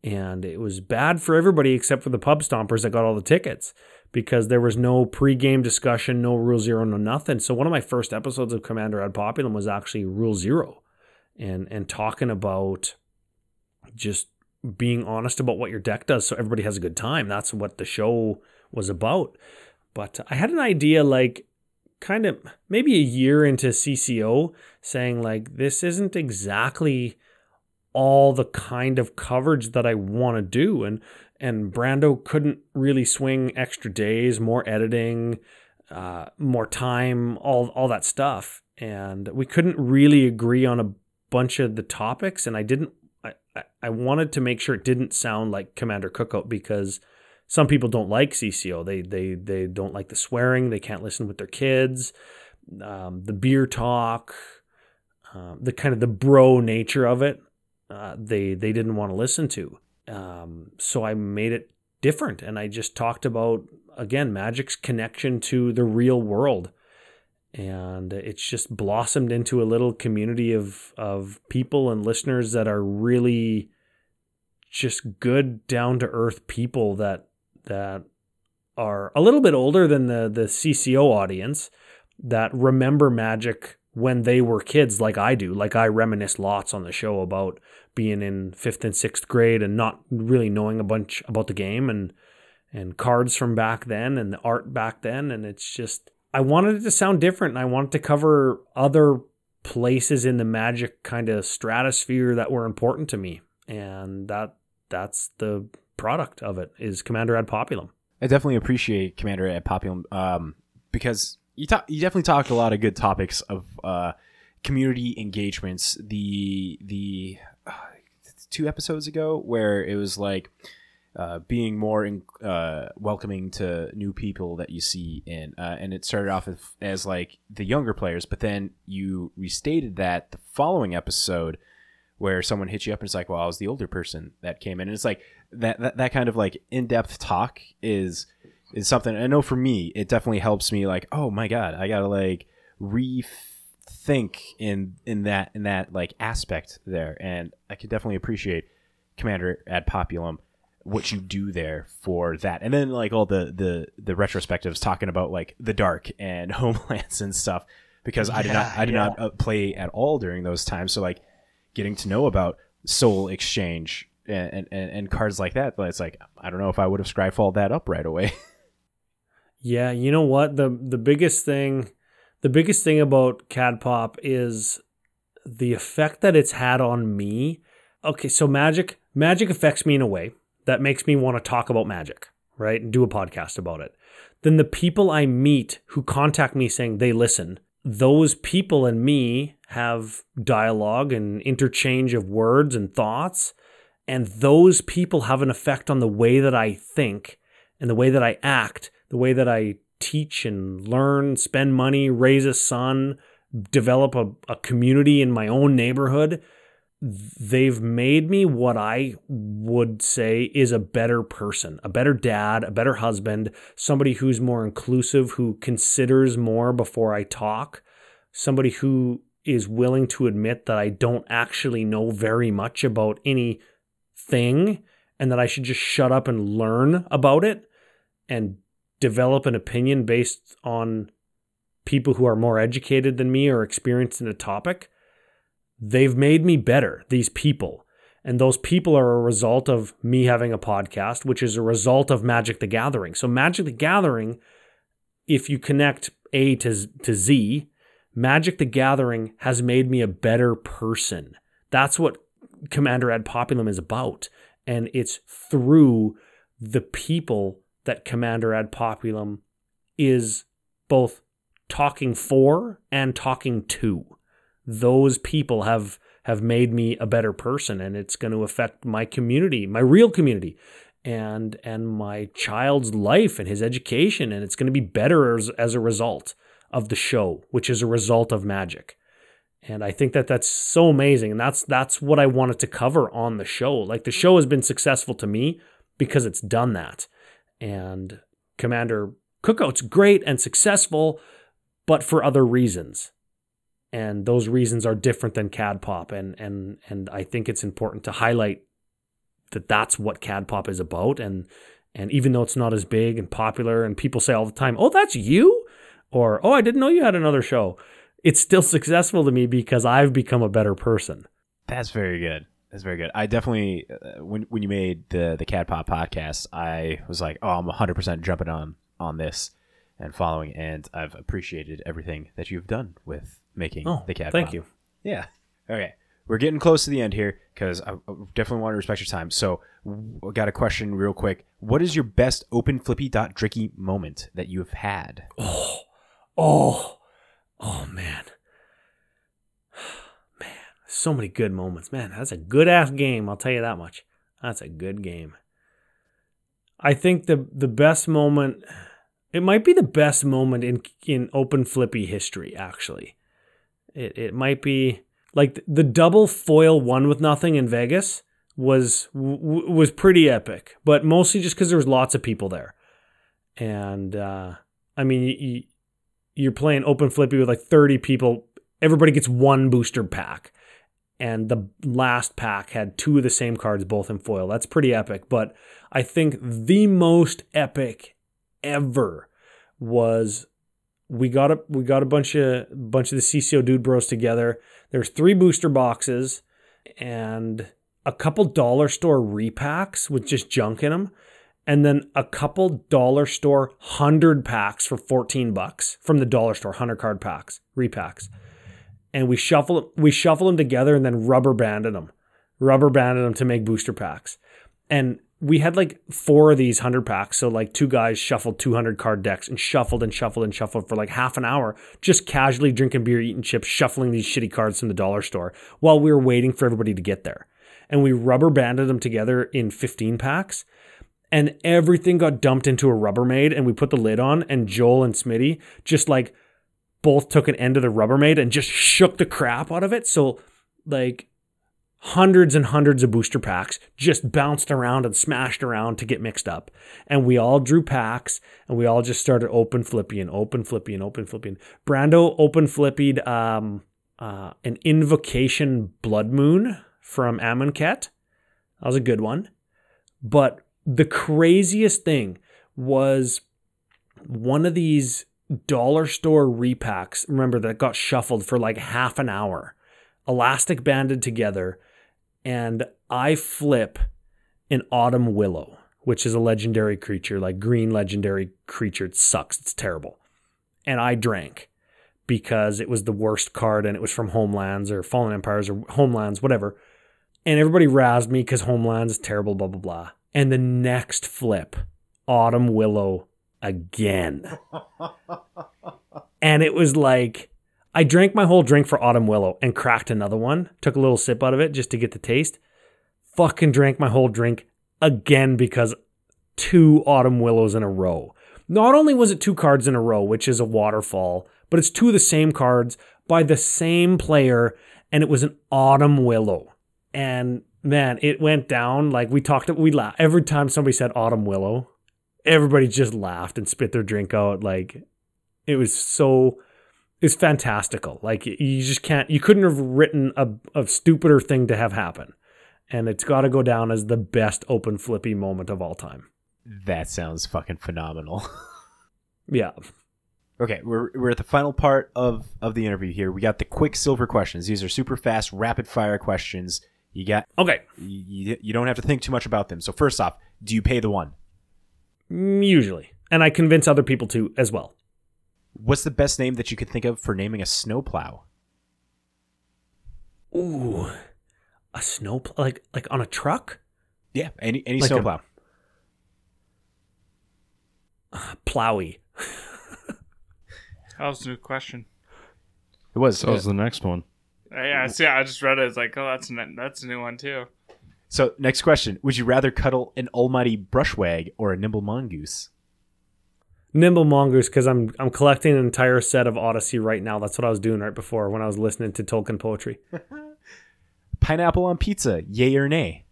and it was bad for everybody except for the pub stompers that got all the tickets because there was no pre-game discussion, no Rule Zero, no nothing. So one of my first episodes of Commander Ad Populum was actually Rule Zero, and and talking about just being honest about what your deck does, so everybody has a good time. That's what the show was about. But I had an idea, like kind of maybe a year into CCO, saying like this isn't exactly all the kind of coverage that I want to do, and and Brando couldn't really swing extra days, more editing, uh, more time, all all that stuff, and we couldn't really agree on a bunch of the topics, and I didn't. I, I wanted to make sure it didn't sound like Commander Cookout because some people don't like CCO. They they they don't like the swearing. They can't listen with their kids. Um, the beer talk, uh, the kind of the bro nature of it. Uh, they they didn't want to listen to. Um, so I made it different, and I just talked about again Magic's connection to the real world, and it's just blossomed into a little community of of people and listeners that are really just good down to earth people that that are a little bit older than the the CCO audience that remember magic when they were kids like I do like I reminisce lots on the show about being in 5th and 6th grade and not really knowing a bunch about the game and and cards from back then and the art back then and it's just I wanted it to sound different and I wanted to cover other places in the magic kind of stratosphere that were important to me and that that's the product of it is Commander Ad Populum. I definitely appreciate Commander Ad Populum um, because you talk, you definitely talked a lot of good topics of uh, community engagements. The the two episodes ago where it was like uh, being more in, uh, welcoming to new people that you see in, uh, and it started off as, as like the younger players, but then you restated that the following episode where someone hits you up and it's like, well, I was the older person that came in, and it's like that that, that kind of like in depth talk is is something I know for me it definitely helps me like oh my god I gotta like rethink in in that in that like aspect there and I could definitely appreciate Commander Ad Populum what you do there for that and then like all the the the retrospectives talking about like the dark and [laughs] homelands and stuff because I did not I did yeah. not uh, play at all during those times so like getting to know about soul exchange and, and, and cards like that but it's like I don't know if I would have Scryfall that up right away [laughs] Yeah, you know what? The the biggest thing the biggest thing about CAD Pop is the effect that it's had on me. Okay, so magic magic affects me in a way that makes me want to talk about magic, right? And do a podcast about it. Then the people I meet who contact me saying they listen, those people and me have dialogue and interchange of words and thoughts. And those people have an effect on the way that I think and the way that I act, the way that I teach and learn, spend money, raise a son, develop a, a community in my own neighborhood. They've made me what I would say is a better person, a better dad, a better husband, somebody who's more inclusive, who considers more before I talk, somebody who is willing to admit that I don't actually know very much about any thing and that I should just shut up and learn about it and develop an opinion based on people who are more educated than me or experienced in a topic. They've made me better, these people. And those people are a result of me having a podcast, which is a result of Magic the Gathering. So, Magic the Gathering, if you connect A to, to Z, Magic the Gathering has made me a better person. That's what Commander Ad Populum is about. And it's through the people that Commander Ad Populum is both talking for and talking to. Those people have have made me a better person and it's going to affect my community, my real community and and my child's life and his education and it's going to be better as, as a result of the show, which is a result of magic. And I think that that's so amazing and that's that's what I wanted to cover on the show. Like the show has been successful to me because it's done that. And Commander Cookout's great and successful, but for other reasons. And those reasons are different than CAD Pop. And and and I think it's important to highlight that that's what CAD Pop is about. And and even though it's not as big and popular, and people say all the time, "Oh, that's you," or "Oh, I didn't know you had another show," it's still [laughs] successful to me because I've become a better person. That's very good. That's very good. I definitely uh, when when you made the the CAD Pop podcast, I was like, oh, I'm 100 percent jumping on on this and following, and I've appreciated everything that you've done with making Oh, the Cat. Pop Thank Pop. you. Yeah. Okay. We're getting close to the end here because I I definitely want to respect your time. So, I got a question real quick. What is your best open flippy dot dricky moment that you have had? Oh, oh, oh man. So many good moments. Man, that's a good ass game, I'll tell you that much. That's a good game. I think the the best moment it might be the best moment in in open flippy history actually. It it might be like the double foil one with nothing in Vegas was w- was pretty epic, but mostly just cuz there was lots of people there. And uh I mean, you, you're playing open flippy with like 30 people. Everybody gets one booster pack. And the last pack had two of the same cards, both in foil. That's pretty epic. But I think the most epic ever was we got a we got a bunch of bunch of the CCO dude bros together. There's three booster boxes and a couple dollar store repacks with just junk in them and then a couple dollar store 100 packs for 14 bucks from the dollar store 100 card packs repacks and we shuffle we shuffle them together and then rubber banded them rubber banded them to make booster packs. And we had like four of these 100 packs so like two guys shuffled 200 card decks and shuffled and shuffled and shuffled for like half an hour just casually drinking beer eating chips shuffling these shitty cards from the dollar store while we were waiting for everybody to get there. And we rubber banded them together in 15 packs and everything got dumped into a Rubbermaid and we put the lid on and Joel and Smitty just like both took an end of the Rubbermaid and just shook the crap out of it. So like hundreds and hundreds of booster packs just bounced around and smashed around to get mixed up. And we all drew packs and we all just started open flippy and open flippy and open flipping. Brando open flippied um, uh, an invocation blood moon from Amonkhet. That was a good one. But the craziest thing was one of these dollar store repacks, remember, that got shuffled for like half an hour, elastic banded together, and I flip an autumn willow, which is a legendary creature, like green legendary creature. It sucks. It's terrible. And I drank because it was the worst card and it was from Homelands or Fallen Empires or Homelands, whatever. And everybody razzed me because Homelands is terrible, blah, blah, blah. And the next flip, Autumn Willow again. and it was like, I drank my whole drink for Autumn Willow and cracked another one, took a little sip out of it just to get the taste. Fucking drank my whole drink again because two Autumn Willows in a row. Not only was it two cards in a row, which is a waterfall, but it's two of the same cards by the same player, and it was an Autumn Willow. And man, it went down like we talked. We laughed every time somebody said Autumn Willow. Everybody just laughed and spit their drink out. Like it was so, it's fantastical. Like you just can't. You couldn't have written a, a stupider thing to have happen, and it's got to go down as the best open flippy moment of all time. That sounds fucking phenomenal. [laughs] Yeah. Okay, we're, we're at the final part of, of the interview here. We got the quick silver questions. These are super fast, rapid fire questions. You got Okay. you, you don't have to think too much about them. So first off, do you pay the one? Mm, Usually, and I convince other people to as well. What's the best name that you could think of for naming a snowplow? Ooh, a snow pl- like like on a truck. Yeah, any any Like a- snowplow. Plowy. That was a good question. It was. So is the next one. Yeah, see, I just read it. It's like, oh, that's a, that's a new one too. So, next question: Would you rather cuddle an almighty brushwagg or a nimble mongoose? Nimble mongoose because I'm I'm collecting an entire set of Odyssey right now. That's what I was doing right before when I was listening to Tolkien poetry. [laughs] Pineapple on pizza, yay or nay?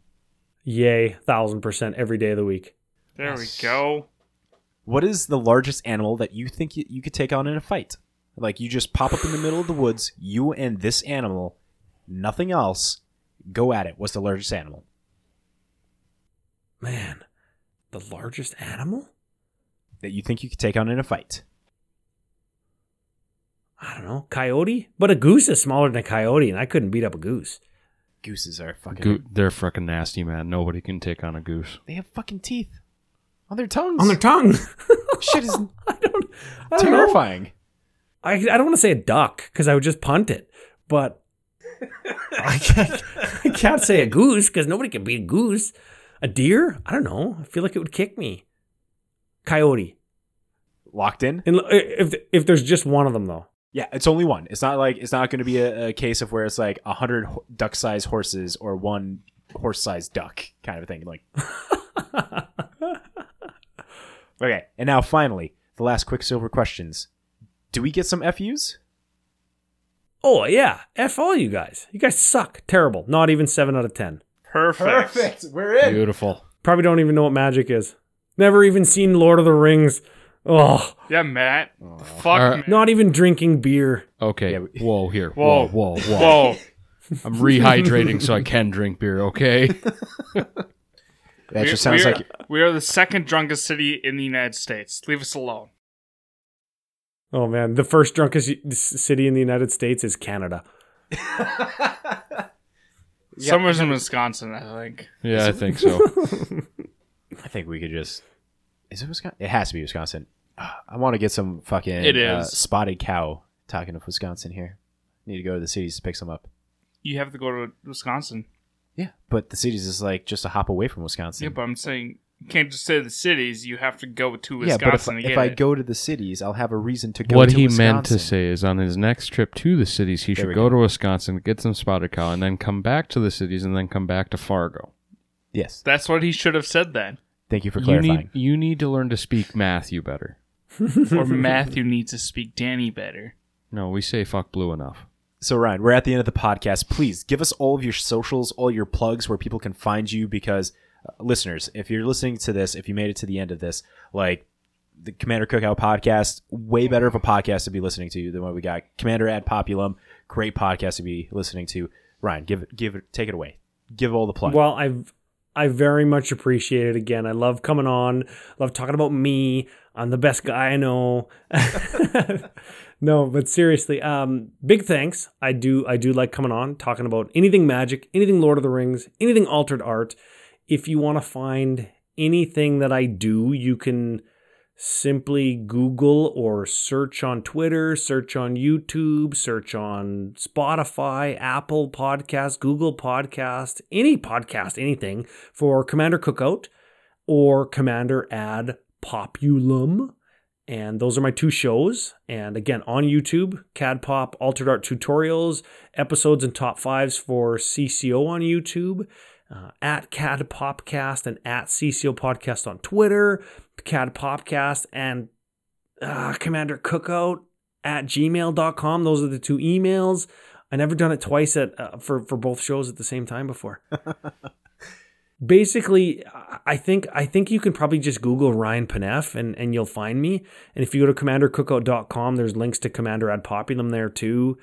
Yay, thousand percent every day of the week. There we go. What is the largest animal that you think you, you could take on in a fight? Like you just pop up in the middle of the woods, you and this animal, nothing else, go at it. What's the largest animal? Man, the largest animal? that you think you could take on in a fight? I don't know, coyote. But a goose is smaller than a coyote, and I couldn't beat up a goose. Gooses are fucking. Goo they're fucking nasty, man. Nobody can take on a goose. They have fucking teeth on their tongues. On their tongue. [laughs] Shit is I don't. I don't know. terrifying. I I don't want to say a duck because I would just punt it, but [laughs] I can't, I can't say a goose because nobody can beat a goose. A deer? I don't know. I feel like it would kick me. Coyote. Locked in. And uh, if if there's just one of them though. Yeah, it's only one. It's not like it's not going to be a, a case of where it's like a hundred duck-sized horses or one horse-sized duck kind of thing. Like, [laughs] okay, and now finally, the last Quicksilver questions. Do we get some FUs? Oh yeah, f all you guys. You guys suck. Terrible. Not even seven out of ten. Perfect. Perfect. We're in. Beautiful. Probably don't even know what magic is. Never even seen Lord of the Rings. Oh, Yeah, Matt. Fuck, Alright. man. not even drinking beer. Okay. Yeah, we- whoa, here. Whoa. Whoa, whoa, whoa. Whoa. I'm rehydrating so I can drink beer, okay? [laughs] [laughs] That We- just sounds we are, like we are the second drunkest city in the United States. Leave us alone. Oh man, the first drunkest city in the United States is Canada. [laughs] Somewhere's in Wisconsin, I think. Yeah, I think so. [laughs] I think we could just. Is it Wisconsin? It has to be Wisconsin. Ah, I want to get some fucking It uh, is. spotted cow. Talking of Wisconsin here, need to go to the cities to pick some up. You have to go to Wisconsin. Yeah, but the cities is like just a hop away from Wisconsin. Yeah, but I'm saying you can't just say the cities. You have to go to Wisconsin. yeah, Wisconsin but if, to if I it. go to the cities, I'll have a reason to go. what to he Wisconsin. meant to say is on his next trip to the cities, he There should we go go. to Wisconsin, get some spotted cow, and then come back to the cities and then come back to Fargo. Yes, That's what he should have said then. thank you for You clarifying. need you need to learn to speak Matthew better. Or Matthew needs to speak Danny better. No, we say fuck blue enough. So Ryan, we're at the end of the podcast. Please give us all of your socials, all your plugs where people can find you. Because listeners, if you're listening to this, if you made it to the end of this, like the Commander Cookout podcast, way better of a podcast to be listening to than what we got. Commander ad Populum, great podcast to be listening to. Ryan, give it, give take it away. Give all the plug. Well, I've I very much appreciate it again. I love coming on, love talking about me. I'm the best guy I know. [laughs] no, but seriously, um, big thanks. I do I do like coming on, talking about anything magic, anything Lord of the Rings, anything altered art. If you want to find anything that I do, you can simply Google or search on Twitter, search on YouTube, search on Spotify, Apple Podcast, Google Podcast, any podcast, anything for Commander Cookout or Commander Ad Populum. And those are my two shows. And again, on YouTube, CAD Pop Altered Art Tutorials, episodes and top fives for CCO on YouTube, uh, at CAD Popcast and at CCO Podcast on Twitter, CAD Popcast and uh, Commander Cookout at gmail.com. Those are the two emails. I never done it twice at uh, for for both shows at the same time before. [laughs] Basically, I- I think I think you can probably just Google Ryan Panef and, and you'll find me. And if you go to commandercookout.com, there's links to Commander Ad Populum there too.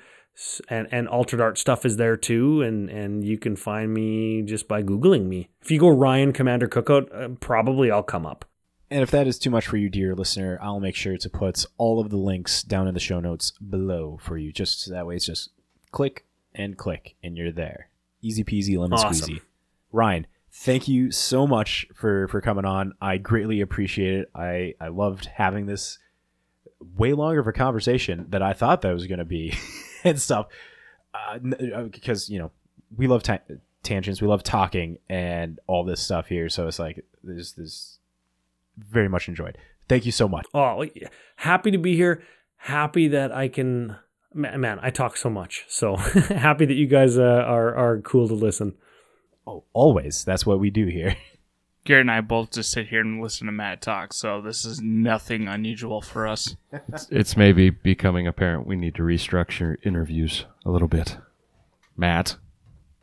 And and altered art stuff is there too, and and you can find me just by googling me. If you go Ryan Commander Cookout, uh, probably I'll come up. And if that is too much for you, dear listener, I'll make sure to put all of the links down in the show notes below for you. Just so that way, it's just click and click, and you're there. Easy peasy, lemon Awesome. squeezy. Ryan, thank you so much for for coming on. I greatly appreciate it. I I loved having this way longer of a conversation than I thought that was going to be, [laughs] [laughs] and stuff. Uh, uh, because you know we love ta- tangents, we love talking, and all this stuff here. So it's like this this very much enjoyed. Thank you so much. Oh, happy to be here. Happy that I can Man, I talk so much. So [laughs] happy that you guys uh, are are cool to listen. Oh, always. That's what we do here. [laughs] Garrett and I both just sit here and listen to Matt talk, so this is nothing unusual for us. It's maybe becoming apparent we need to restructure interviews a little bit. Matt.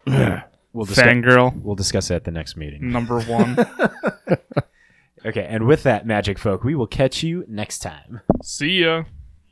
[clears throat] We'll discuss, Fangirl we'll discuss it at the next meeting. number [laughs] one. Okay, and with that, magic folk, we will catch you next time. See ya.